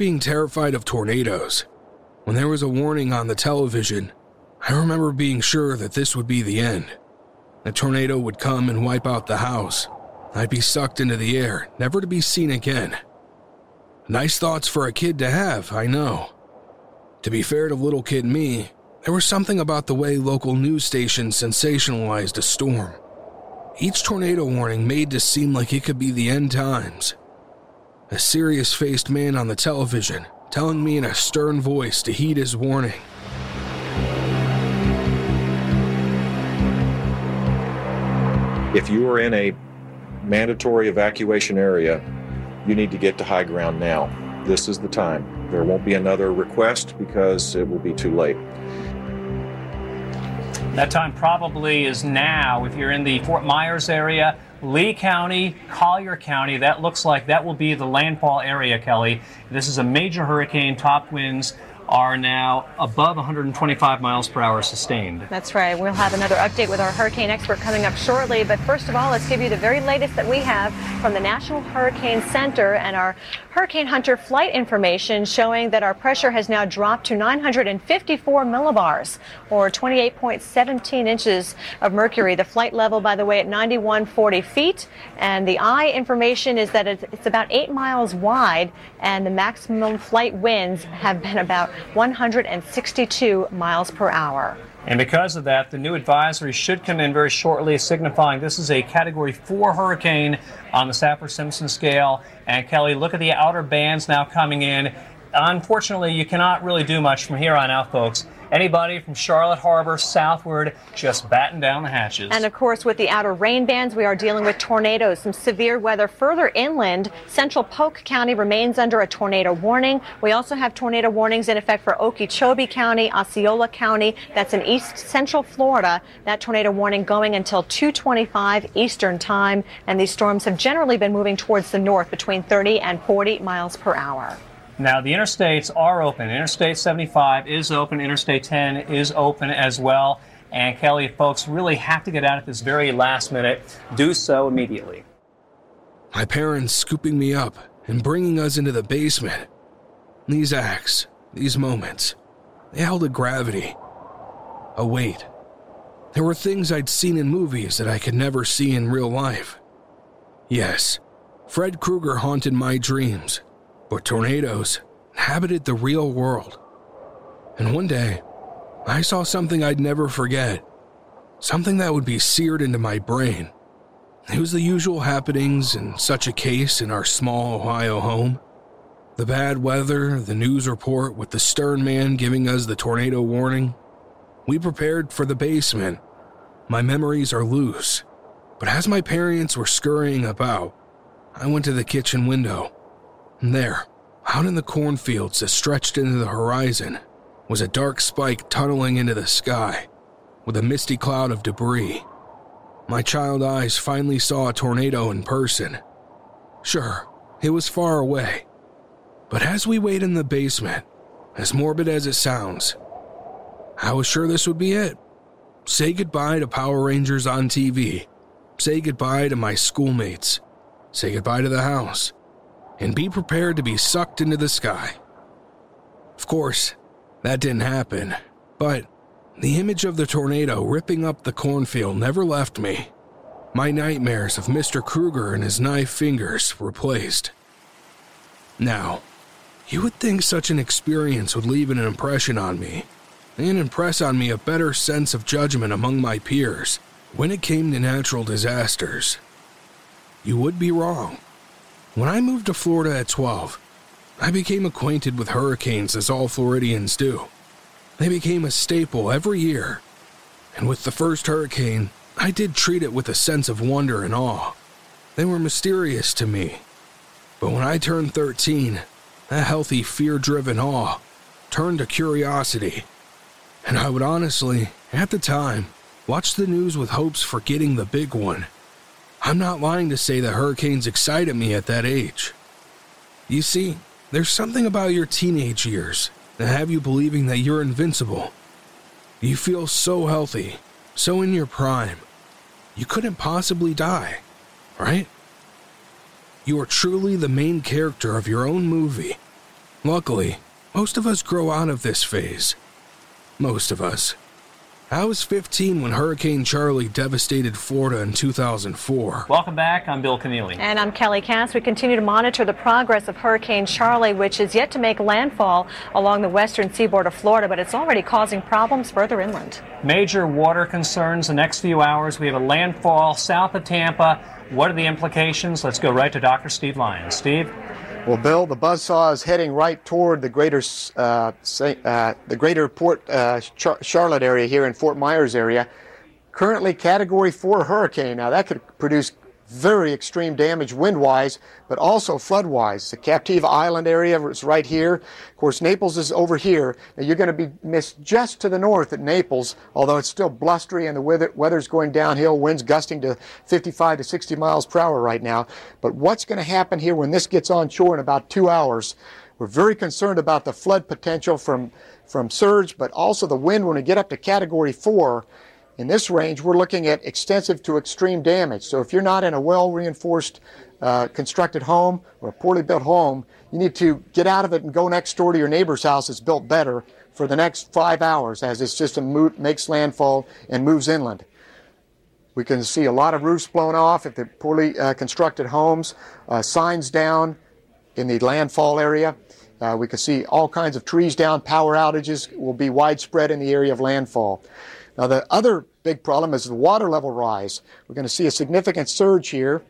Being terrified of tornadoes. When there was a warning on the television, I remember being sure that this would be the end. A tornado would come and wipe out the house. I'd be sucked into the air, never to be seen again. Nice thoughts for a kid to have, I know. To be fair to little kid me, there was something about the way local news stations sensationalized a storm. Each tornado warning made to seem like it could be the end times. A serious faced man on the television telling me in a stern voice to heed his warning. If you are in a mandatory evacuation area, you need to get to high ground now. This is the time. There won't be another request because it will be too late. That time probably is now. If you're in the Fort Myers area, Lee County, Collier County, that looks like that will be the landfall area, Kelly. This is a major hurricane, top winds are now above 125 miles per hour sustained. That's right. We'll have another update with our hurricane expert coming up shortly. But first of all, let's give you the very latest that we have from the National Hurricane Center and our Hurricane Hunter flight information showing that our pressure has now dropped to 954 millibars or 28.17 inches of mercury. The flight level, by the way, at 9140 feet. And the eye information is that it's about eight miles wide and the maximum flight winds have been about 162 miles per hour. And because of that, the new advisory should come in very shortly, signifying this is a Category 4 hurricane on the Saffir Simpson scale. And Kelly, look at the outer bands now coming in. Unfortunately, you cannot really do much from here on out, folks. Anybody from Charlotte Harbor southward, just batten down the hatches. And of course, with the outer rain bands, we are dealing with tornadoes, some severe weather further inland. Central Polk County remains under a tornado warning. We also have tornado warnings in effect for Okeechobee County, Osceola County. That's in east central Florida. That tornado warning going until 225 Eastern time. And these storms have generally been moving towards the north between 30 and 40 miles per hour. Now, the interstates are open. Interstate 75 is open. Interstate 10 is open as well. And Kelly, folks really have to get out at this very last minute, do so immediately. My parents scooping me up and bringing us into the basement. These acts, these moments, they held a gravity, a weight. There were things I'd seen in movies that I could never see in real life. Yes, Fred Krueger haunted my dreams, but tornadoes inhabited the real world. And one day, I saw something I'd never forget, something that would be seared into my brain. It was the usual happenings in such a case in our small Ohio home. The bad weather, the news report with the stern man giving us the tornado warning. We prepared for the basement. My memories are loose, but as my parents were scurrying about, I went to the kitchen window. There, out in the cornfields that stretched into the horizon, was a dark spike tunneling into the sky with a misty cloud of debris. My child eyes finally saw a tornado in person. Sure, it was far away. But as we wait in the basement, as morbid as it sounds, I was sure this would be it. Say goodbye to Power Rangers on TV. Say goodbye to my schoolmates. Say goodbye to the house. And be prepared to be sucked into the sky. Of course, that didn't happen, but the image of the tornado ripping up the cornfield never left me. My nightmares of Mr. Krueger and his knife fingers replaced. Now, you would think such an experience would leave an impression on me, and impress on me a better sense of judgment among my peers when it came to natural disasters. You would be wrong. When I moved to Florida at 12, I became acquainted with hurricanes as all Floridians do. They became a staple every year. And with the first hurricane, I did treat it with a sense of wonder and awe. They were mysterious to me. But when I turned 13, that healthy, fear driven awe turned to curiosity. And I would honestly, at the time, watch the news with hopes for getting the big one. I'm not lying to say that hurricanes excited me at that age. You see, there's something about your teenage years that have you believing that you're invincible. You feel so healthy, so in your prime. You couldn't possibly die, right? You are truly the main character of your own movie. Luckily, most of us grow out of this phase. Most of us. I was 15 when Hurricane Charley devastated Florida in 2004. Welcome back. I'm Bill Keneally. And I'm Kelly Cass. We continue to monitor the progress of Hurricane Charley, which is yet to make landfall along the western seaboard of Florida, but it's already causing problems further inland. Major water concerns the next few hours. We have a landfall south of Tampa. What are the implications? Let's go right to Dr. Steve Lyons. Steve? Well, Bill, the buzzsaw is heading right toward the greater uh, uh, the greater Port uh, Char- Charlotte area here in Fort Myers area. Currently, Category Four hurricane. Now that could produce very extreme damage wind-wise, but also flood-wise. The Captiva Island area is right here. Of course, Naples is over here. Now you're going to be missed just to the north at Naples, although it's still blustery and the weather, weather's going downhill, winds gusting to 55 to 60 miles per hour right now. But what's going to happen here when this gets on shore in about two hours? We're very concerned about the flood potential from, from surge, but also the wind when we get up to category four. In this range, we're looking at extensive to extreme damage. So if you're not in a well reinforced uh, constructed home or a poorly built home, you need to get out of it and go next door to your neighbor's house that's built better for the next five hours as this system mo- makes landfall and moves inland. We can see a lot of roofs blown off at the poorly uh, constructed homes, uh, signs down in the landfall area. Uh, we can see all kinds of trees down. Power outages will be widespread in the area of landfall. Now, the other big problem is the water level rise. We're going to see a significant surge here,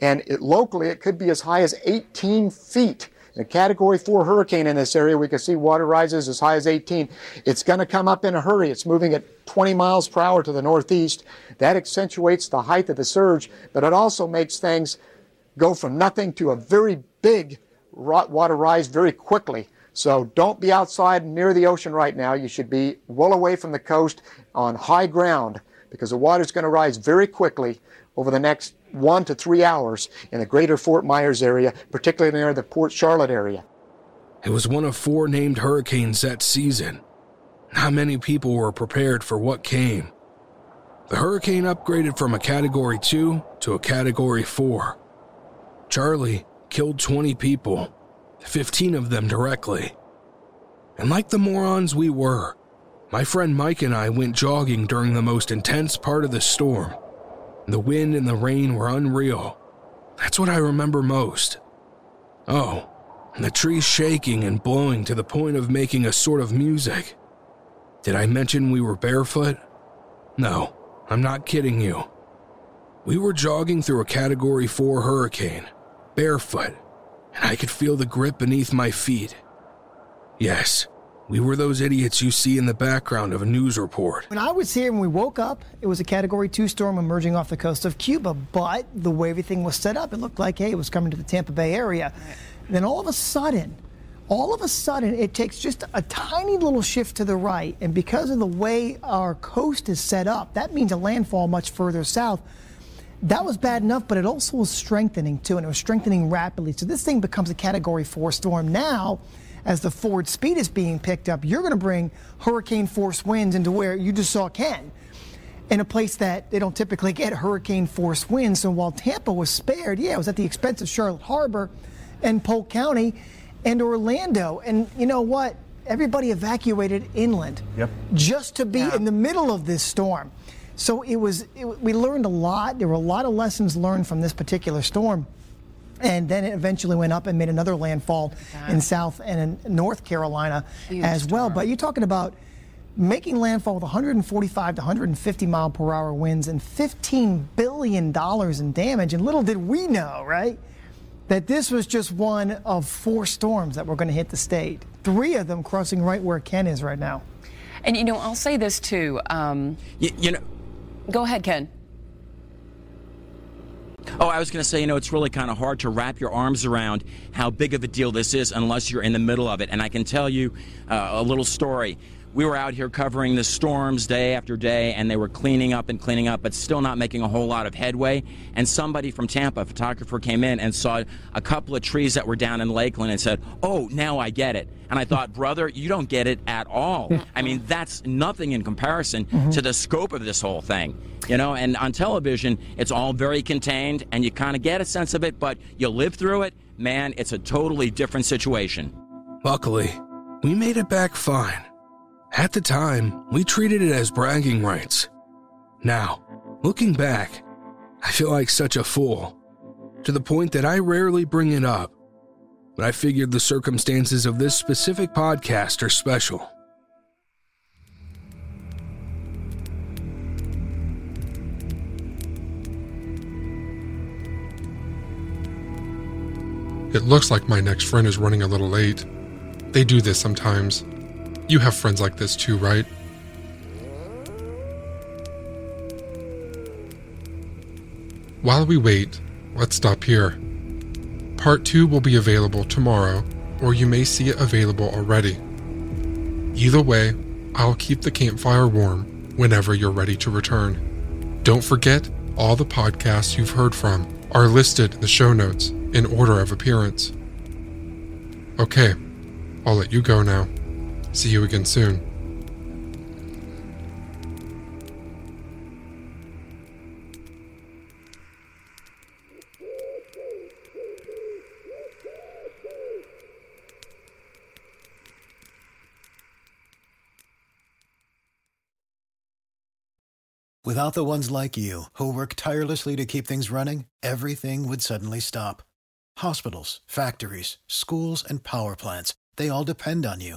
and it, locally it could be as high as 18 feet. In a Category 4 hurricane in this area, we can see water rises as high as 18. It's going to come up in a hurry. It's moving at 20 miles per hour to the northeast. That accentuates the height of the surge, but it also makes things go from nothing to a very big water rise very quickly. So don't be outside near the ocean right now. You should be well away from the coast on high ground because the water is going to rise very quickly over the next one to three hours in the greater Fort Myers area, particularly near the Port Charlotte area. It was one of four named hurricanes that season. Not many people were prepared for what came. The hurricane upgraded from a Category 2 to a Category 4. Charley killed 20 people, 15 of them directly. And like the morons we were, my friend Mike and I went jogging during the most intense part of the storm. The wind and the rain were unreal. That's what I remember most. Oh, and the trees shaking and blowing to the point of making a sort of music. Did I mention we were barefoot? No, I'm not kidding you. We were jogging through a Category 4 hurricane, barefoot, and I could feel the grip beneath my feet. Yes, we were those idiots you see in the background of a news report. When I was here when we woke up, it was a Category 2 storm emerging off the coast of Cuba, but the way everything was set up, it looked like, hey, it was coming to the Tampa Bay area. Then all of a sudden, all of a sudden, it takes just a tiny little shift to the right, and because of the way our coast is set up, that means a landfall much further south. That was bad enough, but it also was strengthening too, and it was strengthening rapidly. So this thing becomes a Category 4 storm now as the forward speed is being picked up, you're going to bring hurricane force winds into where you just saw Ken in a place that they don't typically get hurricane force winds. So while Tampa was spared, yeah, it was at the expense of Charlotte Harbor and Polk County and Orlando. And you know what? Everybody evacuated inland yep. just to be yeah. in the middle of this storm. So it was, it, we learned a lot. There were a lot of lessons learned from this particular storm and then it eventually went up and made another landfall in South and in North Carolina Huge as well. Storm. But you're talking about making landfall with 145 to 150 mile per hour winds and 15 billion dollars in damage. And little did we know, right, that this was just one of four storms that were going to hit the state. Three of them crossing right where Ken is right now. And you know, I'll say this too. Um, you, you know, go ahead, Ken. Oh, I was going to say, you know, it's really kind of hard to wrap your arms around how big of a deal this is unless you're in the middle of it. And I can tell you uh, a little story. We were out here covering the storms day after day, and they were cleaning up and cleaning up, but still not making a whole lot of headway. And somebody from Tampa, a photographer, came in and saw a couple of trees that were down in Lakeland and said, Oh, now I get it. And I thought, brother, you don't get it at all. I mean, that's nothing in comparison mm-hmm. to the scope of this whole thing. You know, and on television, it's all very contained and you kind of get a sense of it, but you live through it. Man, it's a totally different situation. Luckily, we made it back fine. At the time, we treated it as bragging rights. Now, looking back, I feel like such a fool. To the point that I rarely bring it up but I figured the circumstances of this specific podcast are special. It looks like my next friend is running a little late. They do this sometimes. You have friends like this too, right? While we wait, let's stop here. Part 2 will be available tomorrow, or you may see it available already. Either way, I'll keep the campfire warm whenever you're ready to return. Don't forget, all the podcasts you've heard from are listed in the show notes in order of appearance. Okay, I'll let you go now. See you again soon. Without the ones like you, who work tirelessly to keep things running, everything would suddenly stop. Hospitals, factories, schools, and power plants, they all depend on you.